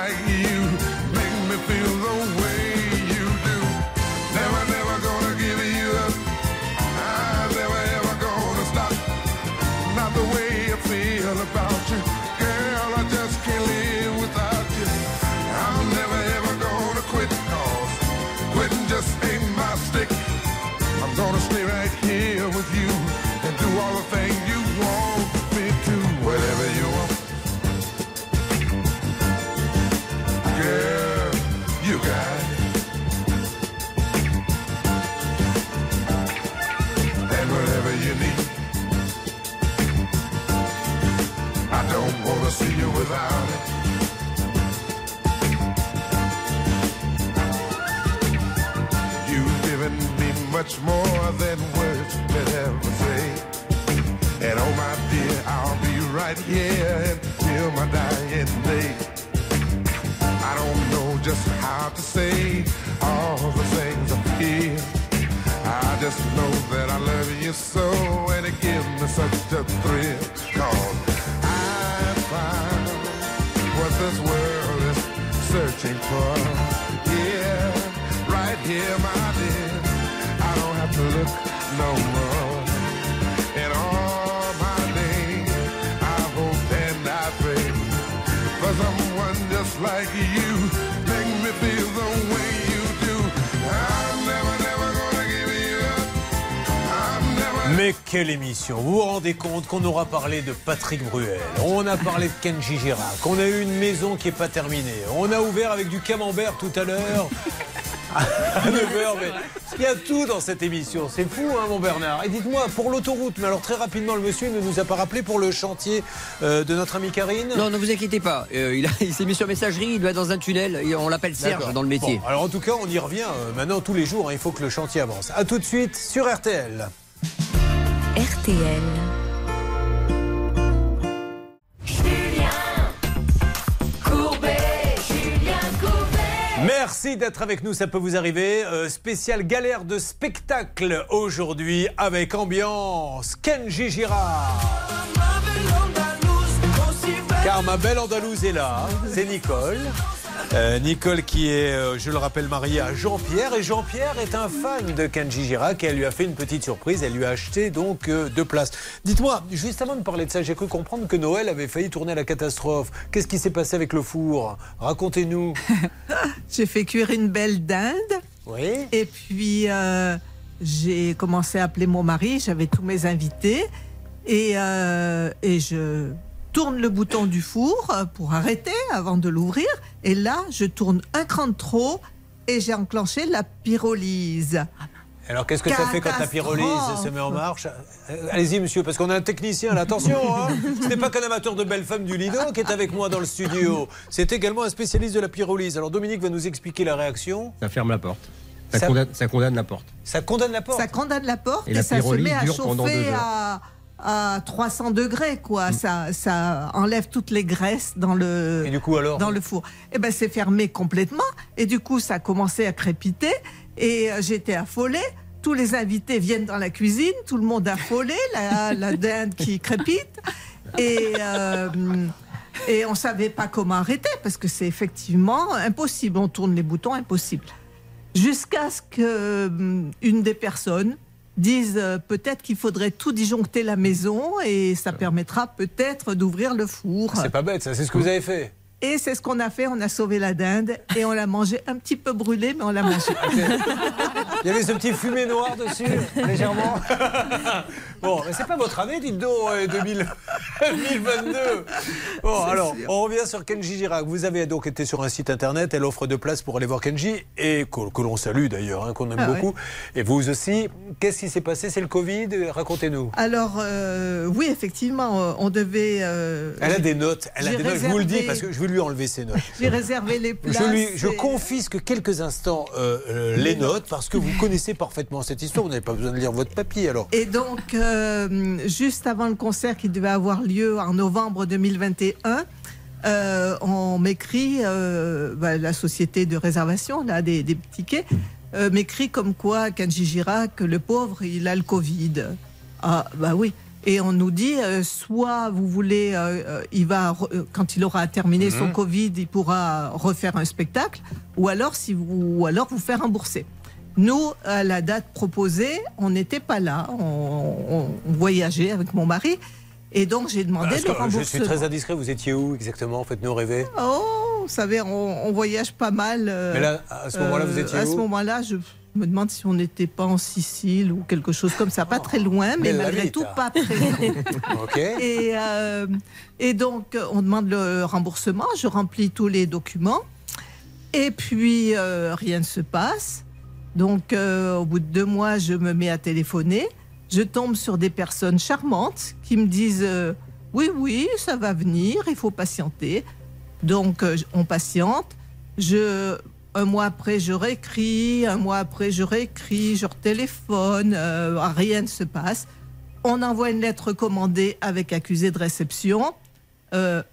Just yeah, and feel my dying day. I don't know just how to say all the things I feel. I just know that I love you so, and it gives me such a thrill. Cause I found what this world is searching for. Yeah, right here, my dear. I don't have to look no more. Mais quelle émission. Vous vous rendez compte qu'on aura parlé de Patrick Bruel, on a parlé de Kenji Girac, on a eu une maison qui n'est pas terminée, on a ouvert avec du camembert tout à l'heure. À 9h, mais il y a tout dans cette émission. C'est fou, hein, mon Bernard. Et dites-moi, pour l'autoroute, mais alors très rapidement, le monsieur ne nous a pas rappelé pour le chantier euh, de notre amie Karine? Non, ne vous inquiétez pas. Euh, il s'est mis sur messagerie, il doit être dans un tunnel. et On l'appelle Serge dans le métier. Bon, alors en tout cas, on y revient euh, maintenant tous les jours. hein, il faut que le chantier avance. A tout de suite sur RTL. RTL. Merci d'être avec nous, ça peut vous arriver. Euh, spécial galère de spectacle aujourd'hui avec ambiance Kenji Girard. Car ma belle Andalouse est là, c'est Nicole. Euh, Nicole qui est, euh, je le rappelle, mariée à Jean-Pierre. Et Jean-Pierre est un fan de Kenji Girac et elle lui a fait une petite surprise. Elle lui a acheté donc euh, deux places. Dites-moi, juste avant de parler de ça, j'ai cru comprendre que Noël avait failli tourner à la catastrophe. Qu'est-ce qui s'est passé avec le four? Racontez-nous. J'ai fait cuire une belle dinde. Oui. Et puis, j'ai commencé à appeler mon mari. J'avais tous mes invités. Et, euh, et je tourne le bouton du four euh, pour arrêter avant de l'ouvrir. Et là, je tourne un cran de trop et j'ai enclenché la pyrolyse. Alors qu'est-ce que ça fait quand la pyrolyse se met en marche Euh, Allez-y monsieur, parce qu'on a un technicien là, attention hein. Ce n'est pas qu'un amateur de belles femmes du Lido qui est avec moi dans le studio, c'est également un spécialiste de la pyrolyse. Alors Dominique va nous expliquer la réaction. Ça ferme la porte. Ça, Ça- condamne, ça condamne la porte. Ça condamne la porte Ça condamne la porte Et et, la ça se pyrolyse met à dure pendant deux chauffer à, à 300 degrés, quoi. Ça, ça enlève toutes les graisses dans le, Et du coup alors dans le four. Et ben c'est fermé complètement. Et du coup, ça a commencé à crépiter. Et euh, j'étais affolée. Tous les invités viennent dans la cuisine, tout le monde affolé, la, la dinde qui crépite. Et, euh, et on savait pas comment arrêter parce que c'est effectivement impossible. On tourne les boutons, impossible. Jusqu'à ce que hum, une des personnes dise euh, peut-être qu'il faudrait tout disjoncter la maison et ça permettra peut-être d'ouvrir le four. C'est pas bête ça, c'est ce que vous avez fait. Et c'est ce qu'on a fait, on a sauvé la dinde et on l'a mangée un petit peu brûlée, mais on l'a mangée. Il y avait ce petit fumé noir dessus, légèrement. Bon, mais c'est pas votre année, dites donc, euh, 2000 2022. Bon, C'est alors, sûr. on revient sur Kenji Girac. Vous avez donc été sur un site internet, elle offre deux places pour aller voir Kenji, et que, que l'on salue d'ailleurs, hein, qu'on aime Ah beaucoup. Et vous aussi, qu'est-ce qui s'est passé? C'est le Covid? Racontez-nous. Alors, euh, oui, effectivement, euh, on devait. euh, Elle a des notes, elle a des notes, je vous le dis, parce que je lui enlever ses notes. J'ai réservé les places. Je, lui, je confisque quelques instants euh, euh, les notes parce que vous connaissez parfaitement cette histoire. Vous n'avez pas besoin de lire votre papier alors. Et donc, euh, juste avant le concert qui devait avoir lieu en novembre 2021, euh, on m'écrit, bah, la société de réservation là, des, des tickets, m'écrit comme quoi Kenji Girac, le pauvre, il a le Covid. Ah, bah oui. Et on nous dit, euh, soit vous voulez, euh, euh, il va, quand il aura terminé son Mhm. Covid, il pourra refaire un spectacle, ou alors, si vous, ou alors vous faire rembourser. Nous, à la date proposée, on n'était pas là. On, voyageait avec mon mari. Et donc, j'ai demandé Parce le euh, je remboursement. suis très indiscret, vous étiez où exactement? Faites-nous rêver. Oh, vous savez, on, on voyage pas mal. euh, Mais là, à ce moment-là, vous étiez À où? ce moment-là, je me demande si on n'était pas en Sicile ou quelque chose comme ça. Pas très loin, mais bella malgré vita. tout, pas présent. Ok. Et, euh, et donc, on demande le remboursement. Je remplis tous les documents. Et puis, euh, rien ne se passe. Donc, euh, au bout de deux mois, je me mets à téléphoner. Je tombe sur des personnes charmantes qui me disent Oui, oui, ça va venir, il faut patienter. Donc, on patiente. Je, un mois après, je réécris. Un mois après, je réécris. Je téléphone. rien ne se passe. On envoie une lettre commandée avec accusé de réception. Euh,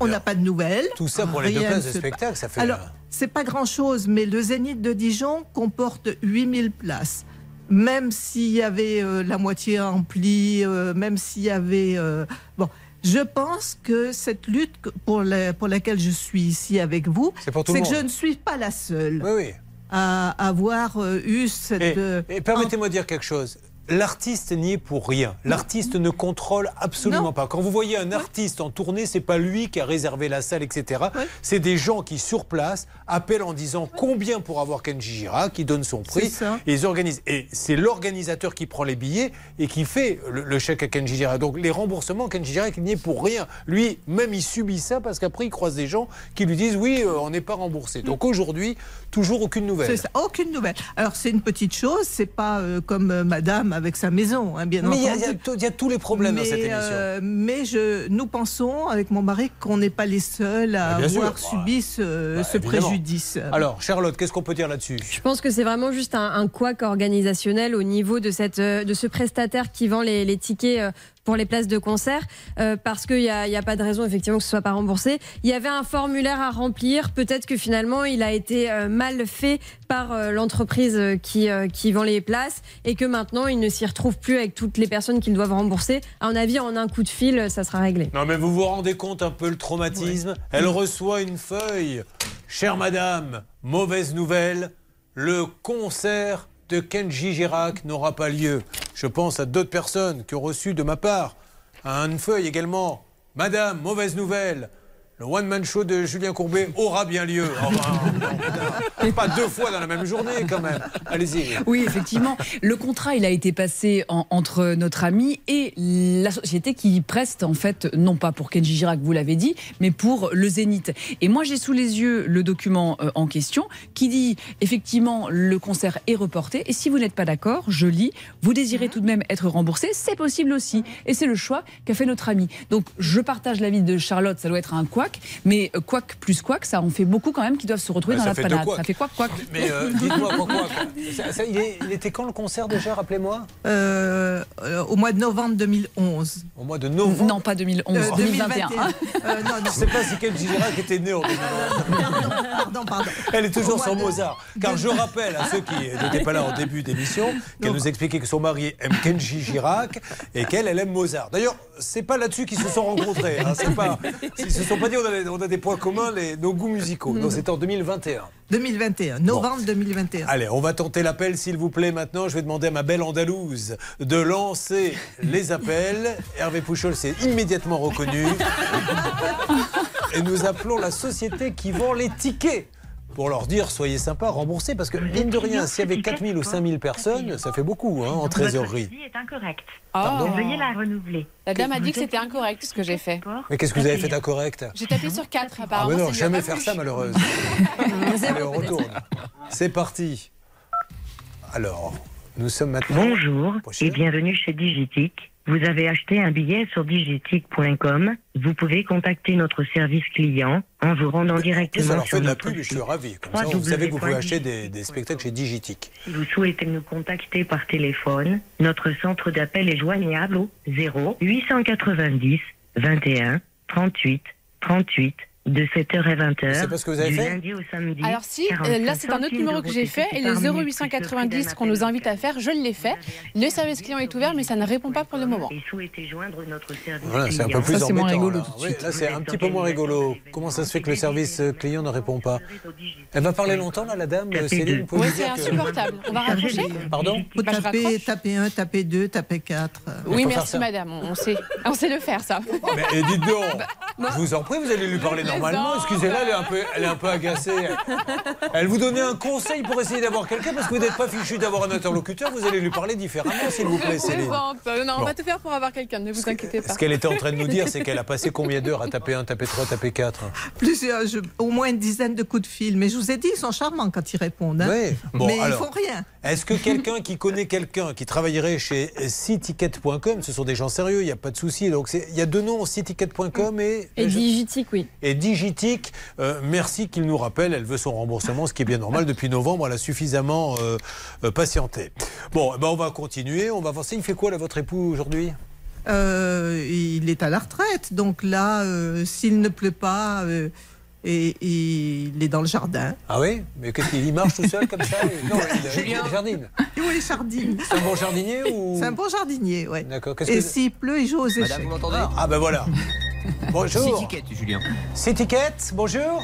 on n'a pas de nouvelles. Tout ça pour les deux places de spectacle, ça fait. Alors, euh, c'est pas grand-chose, mais le Zénith de Dijon comporte 8000 places. Même s'il y avait euh, la moitié remplie, euh, même s'il y avait... euh, bon, je pense que cette lutte pour, la- pour laquelle je suis ici avec vous, C'est que monde. je ne suis pas la seule. Oui, oui. à avoir euh, eu cette. Et, euh, et permettez-moi de dire quelque chose. L'artiste n'y est pour rien. L'artiste ne contrôle absolument pas. Quand vous voyez un artiste en tournée, c'est pas lui qui a réservé la salle, etc. C'est des gens qui, sur place, appellent en disant combien pour avoir Kenji Girac, qui donne son prix, et ils organisent. Et c'est l'organisateur qui prend les billets et qui fait le, le chèque à Kenji Girac. Donc les remboursements, Kenji Girac, n'y est pour rien. Lui, même, il subit ça parce qu'après, il croise des gens qui lui disent oui, euh, on n'est pas remboursé. Donc aujourd'hui, toujours aucune nouvelle. C'est ça, aucune nouvelle. Alors c'est une petite chose, c'est pas euh, comme euh, Madame avec sa maison, hein, bien Mais il y a- entendu. il y a tout- il y a tous les problèmes dans mais, cette émission. euh, mais je, nous pensons avec mon mari qu'on n'est pas les seuls à Bah, sûr. avoir subi ce, ce évidemment. préjudice. Alors, Charlotte, qu'est-ce qu'on peut dire là-dessus? Je pense que c'est vraiment juste un, un couac organisationnel au niveau de, cette, euh, de ce prestataire qui vend les, les tickets euh, pour les places de concert, euh, parce qu'il n'y a, il y a pas de raison effectivement que ce soit pas remboursé. Il y avait un formulaire à remplir, peut-être que finalement il a été euh, mal fait par euh, l'entreprise qui, qui vend les places et que maintenant il ne s'y retrouve plus avec toutes les personnes qu'ils doivent rembourser. À mon avis, en un coup de fil, ça sera réglé. Non, mais vous vous rendez compte un peu le traumatisme? Elle reçoit une feuille. Chère madame, mauvaise nouvelle, le concert de Kenji Girac n'aura pas lieu. Je pense à d'autres personnes qui ont reçu de ma part une feuille également. Madame, mauvaise nouvelle, le one-man show de Julien Courbet aura bien lieu. Enfin, pas deux fois dans la même journée quand même. Allez-y. Oui, effectivement. Le contrat, il a été passé en- entre notre ami et la société qui preste, en fait, non pas pour Kenji Girac, vous l'avez dit, mais pour le Zénith. Et moi, j'ai sous les yeux le document euh, en question qui dit, effectivement, le concert est reporté. Et si vous n'êtes pas d'accord, je lis, vous désirez tout de même être remboursé, c'est possible aussi. Et c'est le choix qu'a fait notre ami. Donc, je partage l'avis de Charlotte, ça doit être un couac, mais euh, couac plus couac, ça en fait beaucoup quand même qui doivent se retrouver Ouais, dans la panade. Ça fait couac, couac. Mais euh, dites-moi, quoi, quoi, ça- ça, il, est- il était quand le concert déjà, rappelez-moi Euh, euh, au mois de novembre 2011. Au mois de novembre Non, pas 2011, Euh, 2021. 2021. Euh, non, non. Je ne sais pas si Kenji Girac était né en 2011. Pardon, pardon. Elle est toujours Au sur de- Mozart. Car je rappelle à ceux qui n'étaient pas là au début d'émission qu'elle nous expliquait que son mari aime Kenji Girac et qu'elle, elle aime Mozart. D'ailleurs, c'est pas là-dessus qu'ils se sont rencontrés. Hein. Pas, ils se sont pas dit on a, des- on a des points communs, les, nos goûts musicaux. Non, c'était en 2021. 2021, novembre 2021. Allez, on va tenter l'appel, s'il vous plaît. Maintenant, je vais demander à ma belle Andalouse de lancer les appels. Hervé Pouchol s'est immédiatement reconnu. Et nous appelons la société qui vend les tickets pour leur dire soyez sympas, remboursez. Parce que, mine de rien, s'il y avait 4000 ou 5000 personnes, ça fait beaucoup hein, en trésorerie. est incorrecte. Pardon Veuillez la renouveler. La dame a dit que c'était incorrect ce que j'ai fait. Mais qu'est-ce que vous avez fait d'incorrect J'ai tapé sur 4 Ah, apparemment. mais non, jamais faire ça, malheureuse. Allez, on retourne. C'est parti. Alors, nous sommes maintenant. Bonjour et bienvenue chez Digitic. Vous avez acheté un billet sur digitic.com. Vous pouvez contacter notre service client en vous rendant ça directement leur fait sur de la notre pub je suis ravi. Comme ça, vous savez que vous pouvez acheter des, des spectacles chez Digitic. Si vous souhaitez nous contacter par téléphone, notre centre d'appel est joignable au 0 890 21 38 38 de 7h à 20h. C'est pas ce que vous avez du fait lundi au samedi. Alors si, euh, 45 là c'est un autre numéro que j'ai fait et le par minute, plus le prix 0890 d'un qu'on nous invite à faire, je l'ai fait. Le service client est ouvert mais ça ne répond pas pour le moment. Et souhaitez joindre notre service Voilà, c'est un peu client. plus Ça, c'est moins embêtant, rigolo là. tout de Oui, suite. là, c'est un petit peu moins rigolo. Comment ça se fait que le service client ne répond pas Elle va parler longtemps, là, la dame Céline lui c'est insupportable. On va raccrocher Pardon Faut Bah, taper, raccroche. taper 1, taper 2, taper 4. Oui, merci madame, on sait, on sait le faire ça. Mais dites donc, je vous en prie, vous allez lui parler Je normalement. Excusez-la, elle est un peu, elle est un peu agacée. Elle vous donnait un conseil pour essayer d'avoir quelqu'un parce que vous n'êtes pas fichu d'avoir un interlocuteur. Vous allez lui parler différemment, s'il vous plaît, Céline. Euh, Non, on Bon. va tout faire pour avoir quelqu'un, ne vous inquiétez pas. Ce qu'elle était en train de nous dire, c'est qu'elle a passé combien d'heures à taper 1, taper 3, taper 4 Plusieurs, je- au moins une dizaine de coups de fil. Mais je vous ai dit, ils sont charmants quand ils répondent. hein. Oui. Bon, mais alors. ils font rien. Est-ce que quelqu'un qui connaît quelqu'un qui travaillerait chez cticket.com, ce sont des gens sérieux, il n'y a pas de souci. Donc il y a deux noms, cticket.com et, Et Digitic, oui. et Digitic. Euh, merci qu'il nous rappelle, elle veut son remboursement, ce qui est bien normal. Depuis novembre, elle a suffisamment euh, euh, patienté. Bon, eh ben, on va continuer, on va avancer. Il fait quoi, là, votre époux, aujourd'hui? Euh, il est à la retraite. Donc là, euh, s'il ne pleut pas, euh, et, et il est dans le jardin. Ah oui? Mais qu'est-ce qu'il il marche tout seul comme ça? Non, il, il jardine. Oui, jardine. C'est un bon jardinier ou C'est un bon jardinier, oui. D'accord. Et que s'il pleut, il joue aux échecs. Ah ben voilà. Bonjour. Ticket, Julien. C'est Ticket, bonjour.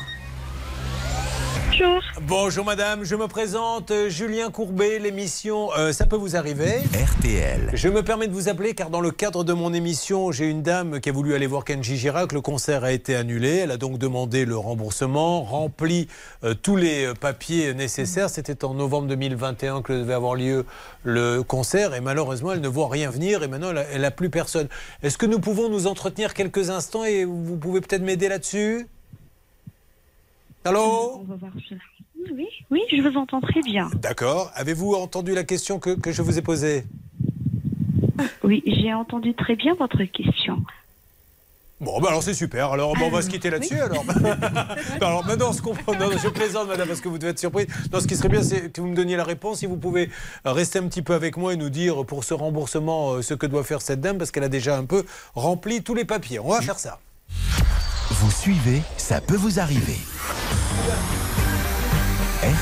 Bonjour. Bonjour madame, je me présente euh, Julien Courbet, l'émission euh, Ça peut vous arriver RTL. Je me permets de vous appeler car dans le cadre de mon émission, j'ai une dame qui a voulu aller voir Kenji Girac. Le concert a été annulé. Elle a donc demandé le remboursement, rempli euh, tous les papiers nécessaires. C'était en novembre 2021 que devait avoir lieu le concert et malheureusement, elle ne voit rien venir et maintenant, elle n'a plus personne. Est-ce que nous pouvons nous entretenir quelques instants et vous pouvez peut-être m'aider là-dessus? Allô On va voir cela. Oui, oui, je vous entends très bien. D'accord. Avez-vous entendu la question que, que je vous ai posée? Oui, j'ai entendu très bien votre question. Bon, bah alors c'est super. Alors, bon, on va se quitter là-dessus. Alors, alors maintenant, ce qu'on- non, non, je plaisante, madame, parce que vous devez être surprise. Non, ce qui serait bien, c'est que vous me donniez la réponse. Si vous pouvez euh, rester un petit peu avec moi et nous dire pour ce remboursement euh, ce que doit faire cette dame, parce qu'elle a déjà un peu rempli tous les papiers. On va faire ça. Vous suivez, ça peut vous arriver. RTL.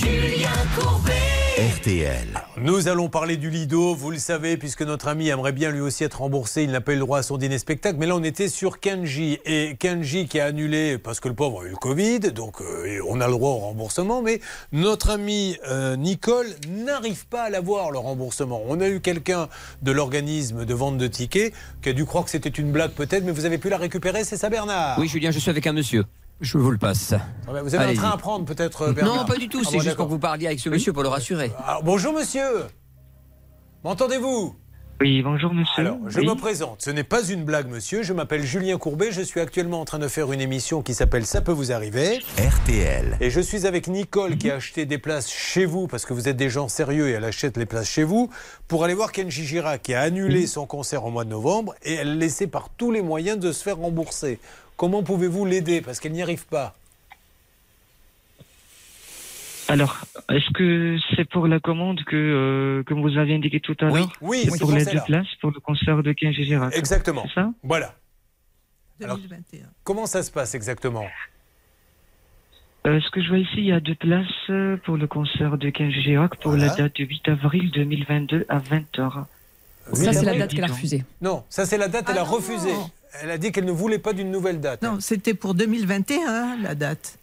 Julien Courbet. RTL. Nous allons parler du Lido, vous le savez, puisque notre ami aimerait bien lui aussi être remboursé. Il n'a pas eu le droit à son dîner spectacle. Mais là, on était sur Kenji. Et Kenji qui a annulé parce que le pauvre a eu le Covid. Donc, euh, on a le droit au remboursement. Mais notre ami euh, Nicole n'arrive pas à l'avoir, le remboursement. On a eu quelqu'un de l'organisme de vente de tickets qui a dû croire que c'était une blague peut-être. Mais vous avez pu la récupérer, c'est ça, Bernard? Oui, Julien, je suis avec un monsieur. Je vous le passe. Ah ben, Vous avez un Allez-y. train à prendre peut-être, euh, Bernard Non, pas du tout. Ah C'est bon, juste pour que vous parliez avec ce monsieur pour le rassurer. Alors, bonjour monsieur. M'entendez-vous? Oui, bonjour monsieur. Alors, je Oui. me présente. Ce n'est pas une blague, monsieur. Je m'appelle Julien Courbet. Je suis actuellement en train de faire une émission qui s'appelle Ça peut vous arriver. RTL. Et je suis avec Nicole qui a acheté des places chez vous parce que vous êtes des gens sérieux et elle achète les places chez vous pour aller voir Kenji Girac qui a annulé son concert au mois de novembre et elle essaie par tous les moyens de se faire rembourser. Comment pouvez-vous l'aider? Parce qu'elle n'y arrive pas Alors, est-ce que c'est pour la commande que, euh, comme vous avez indiqué tout à l'heure? Oui, C'est c'est pour les deux places pour le concert de Kenji Girac. Exactement. C'est ça? Voilà. Alors, comment ça se passe exactement? Euh, Ce que je vois ici, il y a deux places euh, pour le concert de Kenji Girac pour la date du 8 avril 2022 à 20h. Ça, c'est la date qu'elle a refusée. Non, ça c'est la date, elle Ah a non, refusé. non. Elle a dit qu'elle ne voulait pas d'une nouvelle date. Non, c'était pour 2021, la date.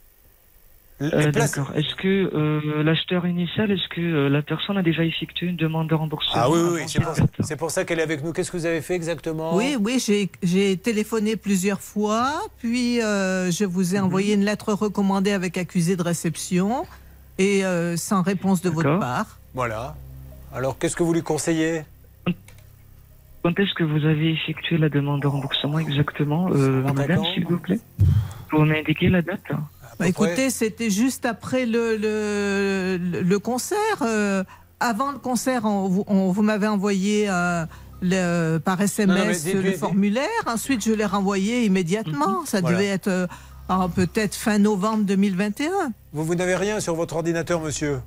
Euh, D'accord. Est-ce que euh, l'acheteur initial, est-ce que euh, la personne a déjà effectué une demande de remboursement Ah oui, oui, c'est pour, ça qu'elle est avec nous. Qu'est-ce que vous avez fait exactement? Oui, oui, j'ai- j'ai téléphoné plusieurs fois, puis euh, je vous Mhm. ai envoyé une lettre recommandée avec accusé de réception et euh, sans réponse de votre part. Voilà. Alors, qu'est-ce que vous lui conseillez? Quand est-ce que vous avez effectué la demande de remboursement exactement, euh, madame, s'il vous plaît Pour m'indiquer la date Bah, écoutez, c'était juste après le, le, concert. euh, avant le concert, on, vous- on- vous m'avez envoyé euh, le- par SMS Non, non, mais dites- le formulaire. Ensuite, je l'ai renvoyé immédiatement. Ça Voilà. devait être euh, peut-être fin novembre 2021. Vous, vous n'avez rien sur votre ordinateur, monsieur?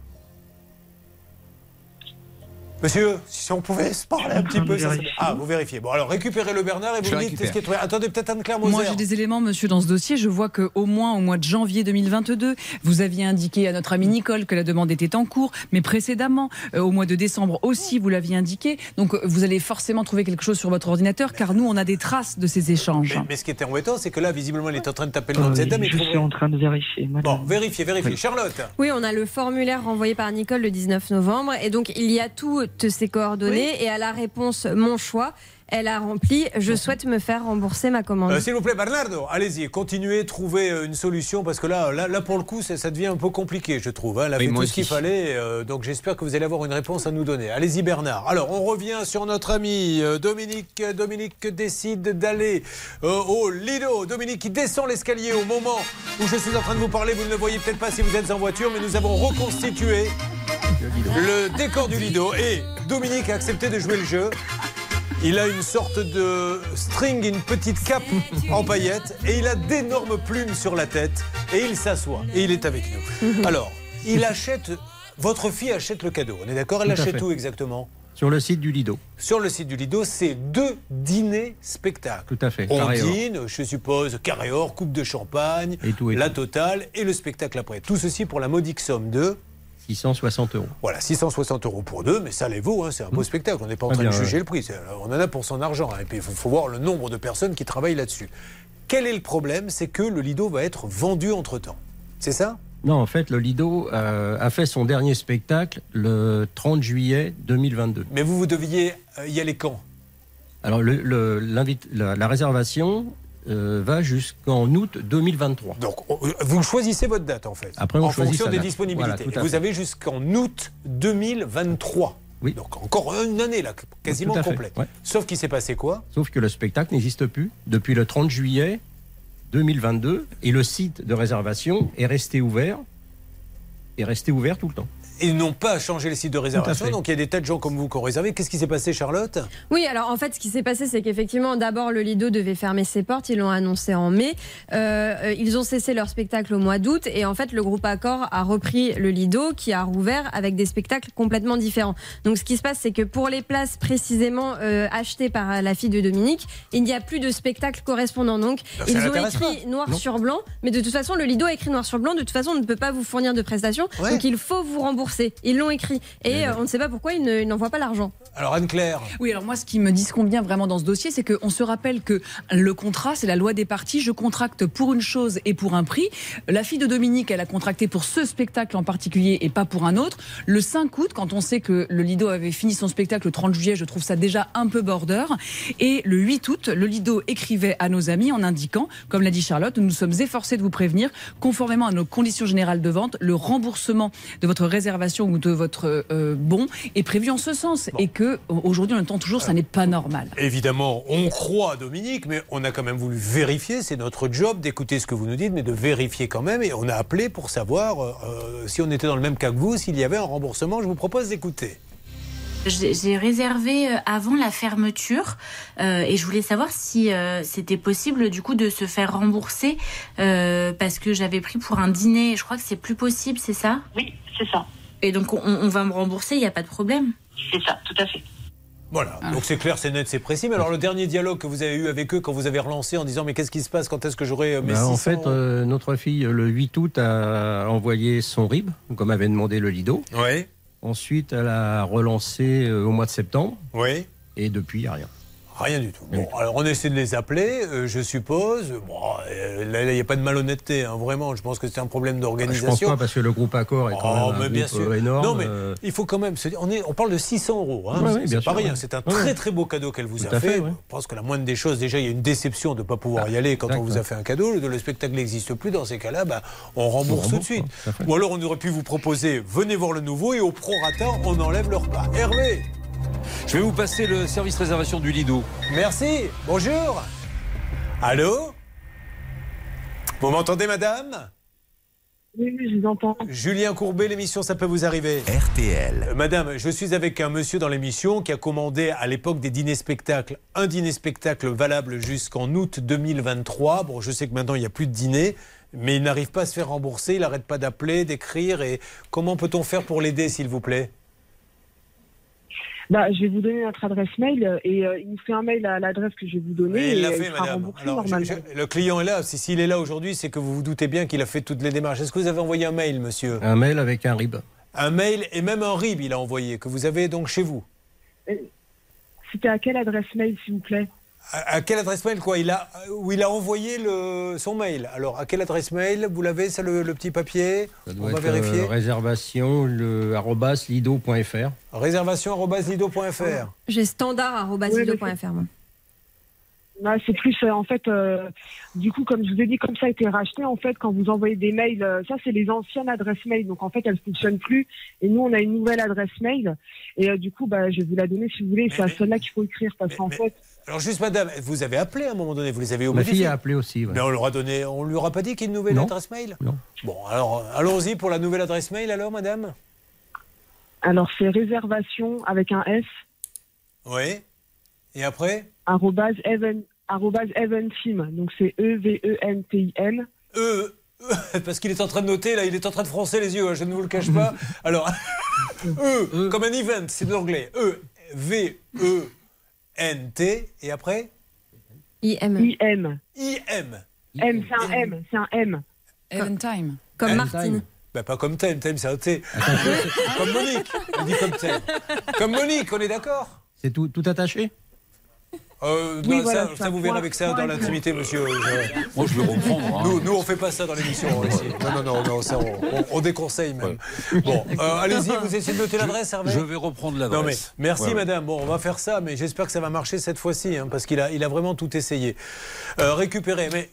Monsieur, si on pouvait se parler un petit peu. ça serait- vérifier. Ah, vous vérifiez. Bon, alors récupérez le Bernard et vous Je me le dites ce qui est trouvé. Attendez, peut-être Anne-Claire. Moi, j'ai des éléments, monsieur, dans ce dossier. Je vois qu'au moins au mois de janvier 2022, vous aviez indiqué à notre amie Nicole que la demande était en cours, mais précédemment, euh, au mois de décembre aussi, vous l'aviez indiqué. Donc, euh, vous allez forcément trouver quelque chose sur votre ordinateur, car nous, on a des traces de ces échanges. Mais, mais ce qui était embêtant, c'est que là, visiblement, il est en train de taper le nom de cette dame. Je suis en train de vérifier, madame. Bon, vérifiez, vérifiez. Charlotte Oui, on a le formulaire renvoyé par Nicole le 19 novembre et donc il y a toutes ses coordonnées et à la réponse mon choix, elle a rempli je souhaite me faire rembourser ma commande. Euh, S'il vous plaît, Bernardo, allez-y, continuez, trouvez euh, une solution parce que là, là, là pour le coup, ça, ça devient un peu compliqué, je trouve. hein. Elle a Oui, fait moi tout ce qu'il fallait, euh, donc j'espère que vous allez avoir une réponse à nous donner. Allez-y, Bernard. Alors, on revient sur notre ami Dominique. Dominique décide d'aller euh, au Lido. Dominique qui descend l'escalier au moment où je suis en train de vous parler. Vous ne le voyez peut-être pas si vous êtes en voiture, mais nous avons reconstitué le décor du Lido et Dominique a accepté de jouer le jeu. Il a une sorte de string, une petite cape en paillettes et il a d'énormes plumes sur la tête et il s'assoit et il est avec nous. Alors, il achète, votre fille achète le cadeau, on est d'accord? Elle achète où exactement? Sur le site du Lido. Sur le site du Lido, c'est deux dîners spectacles. Tout à fait. On carré dîne, je suppose, carré or, coupe de champagne, la totale et le spectacle après. Tout ceci pour la modique somme de 660 euros. voilà, 660 euros pour deux, mais ça les vaut, hein, c'est un beau spectacle. On n'est pas en train de juger ouais. le prix. c'est- On en a pour son argent. hein. Et puis il faut, faut voir le nombre de personnes qui travaillent là-dessus. Quel est le problème C'est que le Lido va être vendu entre-temps. C'est ça? Non, en fait, le Lido euh, a fait son dernier spectacle le 30 juillet 2022. Mais vous, vous deviez euh, y aller quand? Alors, le- le- l'invite- la, la réservation euh, va jusqu'en août 2023. Donc, on- euh, vous choisissez votre date en fait. Après, on en fonction des date. disponibilités. Voilà, vous avez jusqu'en août 2023. Oui. Donc encore une année là, quasiment complète. ouais. Sauf qu'il s'est passé quoi? Sauf que le spectacle n'existe plus depuis le 30 juillet 2022 et le site de réservation est resté ouvert est resté ouvert tout le temps. Ils n'ont pas changé les sites de réservation, donc il y a des tas de gens comme vous qui ont réservé. Qu'est-ce qui s'est passé, Charlotte? Oui, alors en fait, ce qui s'est passé, c'est qu'effectivement, d'abord, le Lido devait fermer ses portes. Ils l'ont annoncé en mai. Euh, ils ont cessé leur spectacle au mois d'août. Et en fait, le groupe Accor a repris le Lido, qui a rouvert avec des spectacles complètement différents. Donc, ce qui se passe, c'est que pour les places précisément euh, achetées par la fille de Dominique, il n'y a plus de spectacle correspondant. Donc, ça ils ont écrit pas. noir Non. sur blanc. Mais de toute façon, le Lido a écrit noir sur blanc. De toute façon, on ne peut pas vous fournir de prestations. Ouais. Donc, il faut vous rembourser. Ils l'ont écrit. Et euh, on ne sait pas pourquoi ils ne- ils n'envoient pas l'argent. Alors Anne-Claire Oui, alors moi, ce qui me disconvient vraiment dans ce dossier, c'est qu'on se rappelle que le contrat, c'est la loi des parties. Je contracte pour une chose et pour un prix. La fille de Dominique, elle a contracté pour ce spectacle en particulier et pas pour un autre. Le 5 août, quand on sait que le Lido avait fini son spectacle le 30 juillet, je trouve ça déjà un peu border. Et le 8 août, le Lido écrivait à nos amis en indiquant, comme l'a dit Charlotte, nous nous sommes efforcés de vous prévenir, conformément à nos conditions générales de vente, le remboursement de votre réservation ou de votre euh, bon est prévu en ce sens. Et que aujourd'hui, on entend toujours, ça n'est pas normal. Évidemment, on croit à Dominique, mais on a quand même voulu vérifier. C'est notre job d'écouter ce que vous nous dites, mais de vérifier quand même. Et on a appelé pour savoir euh, euh, si on était dans le même cas que vous, s'il y avait un remboursement. Je vous propose d'écouter. J'ai réservé avant la fermeture euh, et je voulais savoir si euh, c'était possible du coup de se faire rembourser euh, parce que j'avais pris pour un dîner. Je crois que c'est plus possible, c'est ça? Oui, c'est ça. Et donc on, on va me rembourser, il n'y a pas de problème. C'est ça, tout à fait. Voilà, Ah. donc c'est clair, c'est net, c'est précis. Mais alors le dernier dialogue que vous avez eu avec eux quand vous avez relancé en disant mais qu'est-ce qui se passe, quand est-ce que j'aurai euh, mes Ben, en 600 fait, euh, notre fille, le 8 août, a envoyé son RIB, comme avait demandé le Lido. Oui. Ensuite, elle a relancé euh, au mois de septembre. Oui. Et depuis, il n'y a rien. Rien du tout. Bon, alors on essaie de les appeler, euh, je suppose. Bon, euh, là, il n'y a pas de malhonnêteté, hein, vraiment. Je pense que c'est un problème Je pense d'organisation. pas parce que le groupe Accor est quand Oh, même un mais bien groupe sûr. euh, énorme. Non, mais euh, il faut quand même se dire, on, est, on parle de 600 euros. Hein, Ouais, c'est pas rien. ouais. C'est un très très beau cadeau qu'elle vous Tout a fait. fait, ouais. Je pense que la moindre des choses, déjà, il y a une déception de ne pas pouvoir y aller quand on vous a fait un cadeau. Le, le spectacle n'existe plus. Dans ces cas-là, bah, on rembourse On tout de suite. Ou alors on aurait pu vous proposer, venez voir le nouveau et au prorata, on enlève le repas. Hervé, Je vais vous passer le service réservation du Lido. merci. Bonjour. Allô? Vous m'entendez, madame? Oui, oui, je vous entends. Julien Courbet, l'émission Ça peut vous arriver. RTL. Euh, Madame, je suis avec un monsieur dans l'émission qui a commandé à l'époque des dîners-spectacles un dîner-spectacle valable jusqu'en août 2023. Bon, je sais que maintenant il n'y a plus de dîner, mais il n'arrive pas à se faire rembourser, il n'arrête pas d'appeler, d'écrire. Et comment peut-on faire pour l'aider, s'il vous plaît? Bah, je vais vous donner notre adresse mail euh, et euh, il nous fait un mail à l'adresse que je vais vous donner. Oui, il et l'a fait, madame. remboursé Alors, je- normalement. je- le client est là. Si- S'il est là aujourd'hui, c'est que vous vous doutez bien qu'il a fait toutes les démarches. Est-ce que vous avez envoyé un mail, monsieur? Un mail avec un RIB. Un mail et même un RIB, il a envoyé, que vous avez donc chez vous. C'était à quelle adresse mail, s'il vous plaît? À, quelle adresse mail quoi? Il a, Où il a envoyé le, son mail. Alors, à quelle adresse mail Vous l'avez, ça, le, le petit papier? Ça On va être vérifier. euh, réservation le arobase lido.fr. Réservation.lido.fr. J'ai standard.lido.fr. moi. Bah, c'est plus euh, en fait, euh, du coup, comme je vous ai dit, comme ça a été racheté, en fait, quand vous envoyez des mails, euh, ça c'est les anciennes adresses mail, donc en fait elles fonctionnent plus. Et nous, on a une nouvelle adresse mail, et euh, du coup, bah, je vais vous la donner si vous voulez. C'est à celle-là qu'il faut écrire, parce qu'en fait, Alors, juste, madame, vous avez appelé à un moment donné, vous les avez Ma obligés fille a appelé aussi. ouais. Mais on leur a donné, on lui aura pas dit qu'il y a une nouvelle Non. adresse mail? Non. Bon, alors, allons-y pour la nouvelle adresse mail, alors, madame alors c'est réservation avec un S, Oui. Et après? Arrobase even, arrobase eventim, donc c'est E V E N T I M. E, E, parce qu'il est en train de noter, là, il est en train de froncer les yeux, hein, je ne vous le cache pas. Alors, E, comme un event, c'est de l'anglais. E, V, E, N, T, et après IM. I M. I, M. M, c'est un M, c'est un M. Eventime. Comme Eventime. Martine. Bah, pas comme Thème, Thème, c'est un T. comme Monique, on dit comme Thème. Comme Monique, on est d'accord C'est tout, tout attaché? Euh, Oui, non, voilà, ça, vous verrez avec ça dans l'intimité, monsieur. Je- Moi, je vais reprendre. hein. Nous, nous, on fait pas ça dans l'émission ici. Non, non, non, non, ça, on, on- on déconseille même. Bon, euh, allez-y, vous essayez de noter l'adresse, Hervé Je vais reprendre l'adresse. Non mais merci Ouais, ouais. madame. Bon, on va faire ça, mais j'espère que ça va marcher cette fois-ci, hein, parce qu'il a, il a vraiment tout essayé. Euh, récupérer, mais.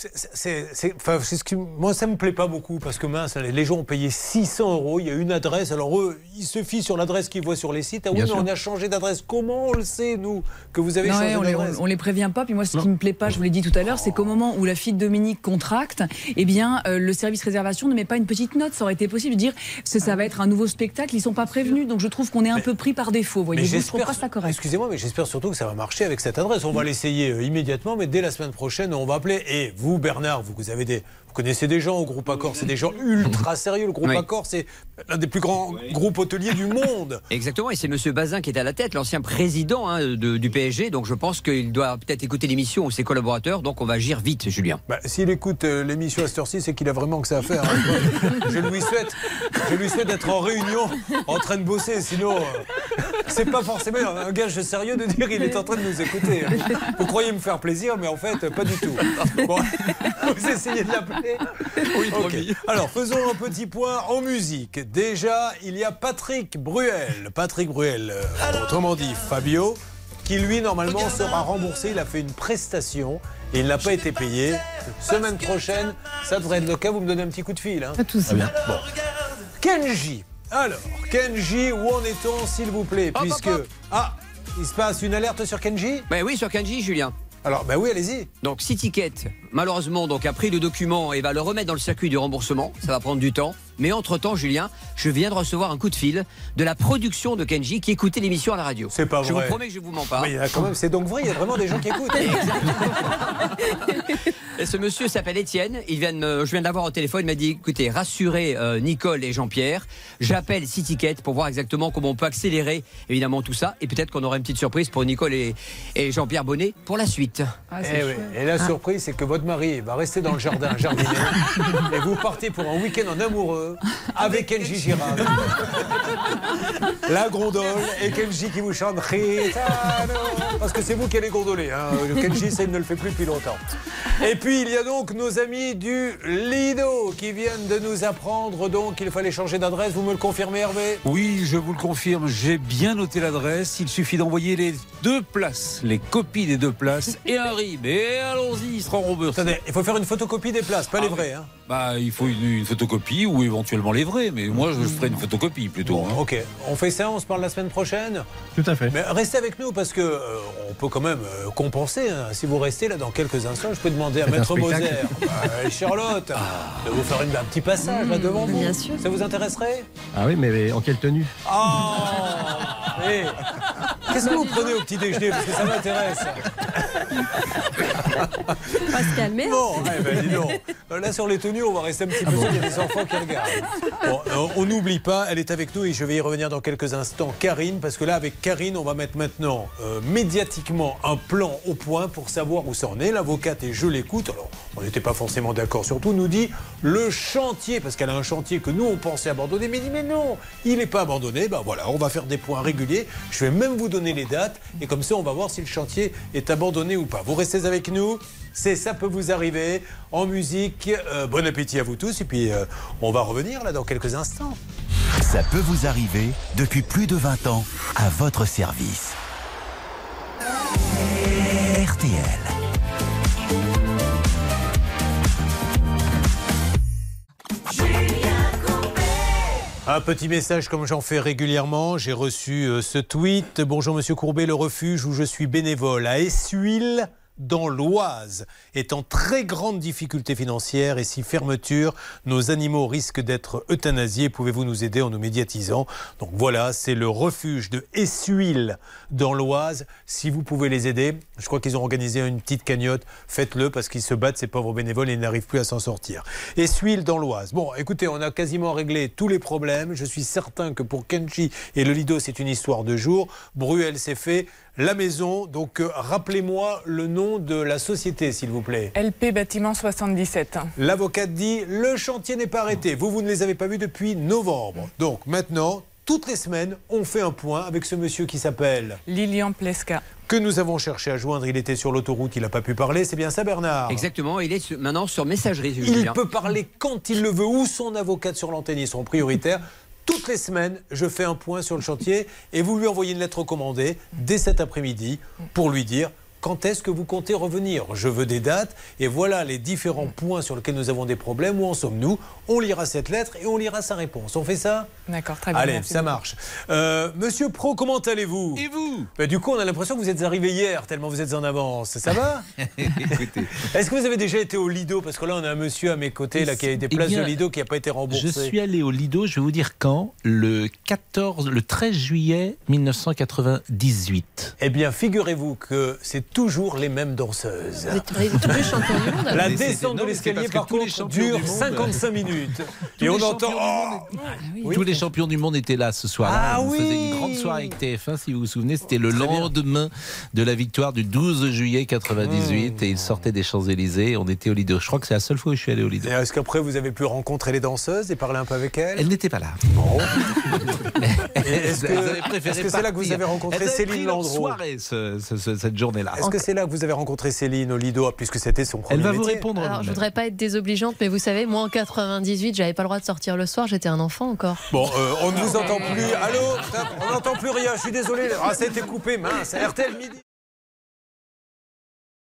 C'est- c'est- c'est- enfin, c'est ce qui- moi, ça me plaît pas beaucoup parce que mince, les gens ont payé 600 euros. Il y a une adresse. Alors eux, ils se fient sur l'adresse qu'ils voient sur les sites. Ah oui, Bien mais sûr. on a changé d'adresse. Comment on le sait nous que vous avez Non, changé ouais, on, les, d'adresse on- on les prévient pas. Puis moi, ce qui me plaît pas, je vous l'ai dit tout à l'heure, c'est qu'au moment où la fille de Dominique contracte, eh bien, euh, le service réservation ne met pas une petite note. Ça aurait été possible de dire que ça va être un nouveau spectacle. Ils sont pas prévenus, donc je trouve qu'on est un peu pris par défaut. Voyez, je trouve pas ça correct. Excusez-moi, mais j'espère surtout que ça va marcher avec cette adresse. On va l'essayer euh, immédiatement, mais dès la semaine prochaine, on va appeler. Et vous, Bernard, vous, vous avez des, vous connaissez des gens au groupe Accor. C'est des gens ultra sérieux. Le groupe Oui. Accor, c'est l'un des plus grands groupes hôteliers du monde. Exactement, et c'est Monsieur Bazin qui est à la tête, l'ancien président hein, de- du PSG. Donc je pense qu'il doit peut-être écouter l'émission ou ses collaborateurs. Donc on va agir vite, Julien. Bah, S'il écoute euh, l'émission à cette heure-ci, c'est qu'il a vraiment que ça à faire. hein. je lui souhaite, je lui souhaite d'être en réunion, en train de bosser. Sinon, euh, c'est pas forcément un gage sérieux de dire il est en train de nous écouter. hein. Vous croyez me faire plaisir, mais en fait, pas du tout. Bon, vous essayez de l'appeler Oui, Alors, faisons un petit point en musique. Déjà, il y a Patrick Bruel. Patrick Bruel, euh, autrement dit Fabio, qui lui, normalement, sera remboursé. Il a fait une prestation et il n'a pas été payé. Semaine prochaine, ça devrait être le cas. Vous me donnez un petit coup de fil. Hein. Pas bien. Bon. Kenji. Alors, Kenji, où en est-on, s'il vous plaît? Puisque. Ah, il se passe une alerte sur Kenji? Ben oui, sur Kenji, Julien. Alors, ben oui, allez-y. Donc, Citicket, malheureusement, donc, a pris le document et va le remettre dans le circuit du remboursement. Ça va prendre du temps. Mais entre-temps, Julien, je viens de recevoir un coup de fil de la production de Kenji qui écoutait l'émission à la radio. C'est pas Je vrai. vous promets que je vous mens pas. Mais il y en a quand même, c'est donc vrai, il y a vraiment des gens qui écoutent. Et ce monsieur s'appelle Étienne. Il vient de me- je viens de l'avoir au téléphone. Il m'a dit écoutez, rassurez euh, Nicole et Jean-Pierre. J'appelle Citicket pour voir exactement comment on peut accélérer évidemment tout ça. Et peut-être qu'on aura une petite surprise pour Nicole et, et Jean-Pierre Bonnet pour la suite. Eh oui. Et la surprise, c'est que votre mari va rester dans le jardin jardiner et vous partez pour un week-end en amoureux avec Kenji Girac. La gondole et Kenji qui vous chante Ritano. Parce que c'est vous qui allez gondoler. Hein. Kenji, ça, il ne le fait plus depuis longtemps. Et puis, il y a donc nos amis du Lido qui viennent de nous apprendre donc qu'il fallait changer d'adresse. Vous me le confirmez, Hervé? Oui, je vous le confirme, j'ai bien noté l'adresse. Il suffit d'envoyer les deux places, les copies des deux places et un RIB. Et allons-y, il sera remboursé. Attendez, il faut faire une photocopie des places, pas les vraies. Hein. Bah, il faut une, une photocopie ou éventuellement les vrais, mais moi je ferai une photocopie plutôt. hein. Ok, on fait ça, on se parle la semaine prochaine Tout à fait. Mais restez avec nous parce que euh, on peut quand même euh, compenser. hein. Si vous restez là dans quelques instants, je peux demander à Maître Moser bah, et Charlotte de vous faire une- un petit passage là devant vous. bien sûr. Ça vous intéresserait? Ah oui, mais en quelle tenue? Oh Qu'est-ce que vous prenez au petit déjeuner? Parce que ça m'intéresse. On va se calmer. Bon, eh ben, dis donc. Là, sur les tenues, on va rester un petit peu. Il y a des enfants qui regardent. Bon, euh, on n'oublie pas, elle est avec nous et je vais y revenir dans quelques instants. Karine, parce que là, avec Karine, on va mettre maintenant euh, médiatiquement un plan au point pour savoir où ça en est. L'avocate, et je l'écoute, alors on n'était pas forcément d'accord sur tout, nous dit le chantier, parce qu'elle a un chantier que nous, on pensait abandonner, mais dit mais non, il n'est pas abandonné. Ben voilà, on va faire des points réguliers. Je vais même vous donner les dates et comme ça, on va voir si le chantier est abandonné ou pas. Vous restez avec nous. C'est ça peut vous arriver en musique. Euh, bon appétit à vous tous et puis euh, on va revenir là dans quelques instants. Ça peut vous arriver depuis plus de 20 ans à votre service. RTL. Un petit message comme j'en fais régulièrement. J'ai reçu euh, ce tweet. Bonjour Monsieur Courbet, le refuge où je suis bénévole à Essuil dans l'Oise est en très grande difficulté financière et si fermeture, nos animaux risquent d'être euthanasiés. Pouvez-vous nous aider en nous médiatisant? Donc voilà, c'est le refuge de Essuil dans l'Oise. Si vous pouvez les aider, je crois qu'ils ont organisé une petite cagnotte. Faites-le parce qu'ils se battent, ces pauvres bénévoles, et ils n'arrivent plus à s'en sortir. Essuil dans l'Oise. Bon, écoutez, on a quasiment réglé tous les problèmes. Je suis certain que pour Kenji et le Lido, c'est une histoire de jour. Bruel, c'est fait. La maison, donc euh, rappelez-moi le nom de la société, s'il vous plaît. LP bâtiment 77. L'avocate dit le chantier n'est pas arrêté. Vous, vous ne les avez pas vus depuis novembre. Donc maintenant, toutes les semaines, on fait un point avec ce monsieur qui s'appelle Lilian Plesca. que nous avons cherché à joindre. Il était sur l'autoroute, il n'a pas pu parler. C'est bien ça, Bernard? Exactement, il est maintenant sur messagerie. Il peut parler quand il le veut, ou son avocate sur l'antenne, ils sont prioritaires. Toutes les semaines, je fais un point sur le chantier et vous lui envoyez une lettre recommandée dès cet après-midi pour lui dire quand est-ce que vous comptez revenir? Je veux des dates et voilà les différents points sur lesquels nous avons des problèmes. Où en sommes-nous? On lira cette lettre et on lira sa réponse. On fait ça? D'accord, très bien. Allez, merci ça beaucoup. marche. Euh, Monsieur Pro, comment allez-vous? Et vous? Du coup, on a l'impression que vous êtes arrivé hier, tellement vous êtes en avance. Ça va? Est-ce que vous avez déjà été au Lido? Parce que là, on a un monsieur à mes côtés là, qui a des Eh places bien, de Lido qui n'a pas été remboursé. Je suis allé au Lido, je vais vous dire quand, le 14, le 13 juillet 1998. Eh bien, figurez-vous que c'est toujours les mêmes danseuses. Vous êtes tous les champions du monde. La descente de l'escalier, par tous les contre, champions dure du monde- 55 minutes. Tous Et on les entend. champions du Oh monde Tous les champions du monde étaient là ce soir-là. Ah On faisait oui une grande soirée avec TF1, si vous vous souvenez. C'était le lendemain de la victoire du 12 juillet 98 Mmh. et ils sortaient des Champs-Élysées. On était au Lido. Je crois que c'est la seule fois où je suis allé au Lido. Est-ce qu'après, vous avez pu rencontrer les danseuses et parler un peu avec elles? Elle n'était pas là. Bon. Est-ce que Elles c'est là que vous avez rencontré Elles Céline Landreau? soirée ce- ce- ce- cette journée-là. Est-ce que c'est là que vous avez rencontré Céline au Lido, puisque c'était son premier Elle va vous répondre. Alors, je voudrais pas être désobligeante, mais vous savez, moi en 98, j'avais pas le droit de sortir le soir, j'étais un enfant encore. Bon, euh, on ne vous entend plus. Allô On n'entend plus rien, je suis désolé. Ah, ça a été coupé, mince. RTL midi.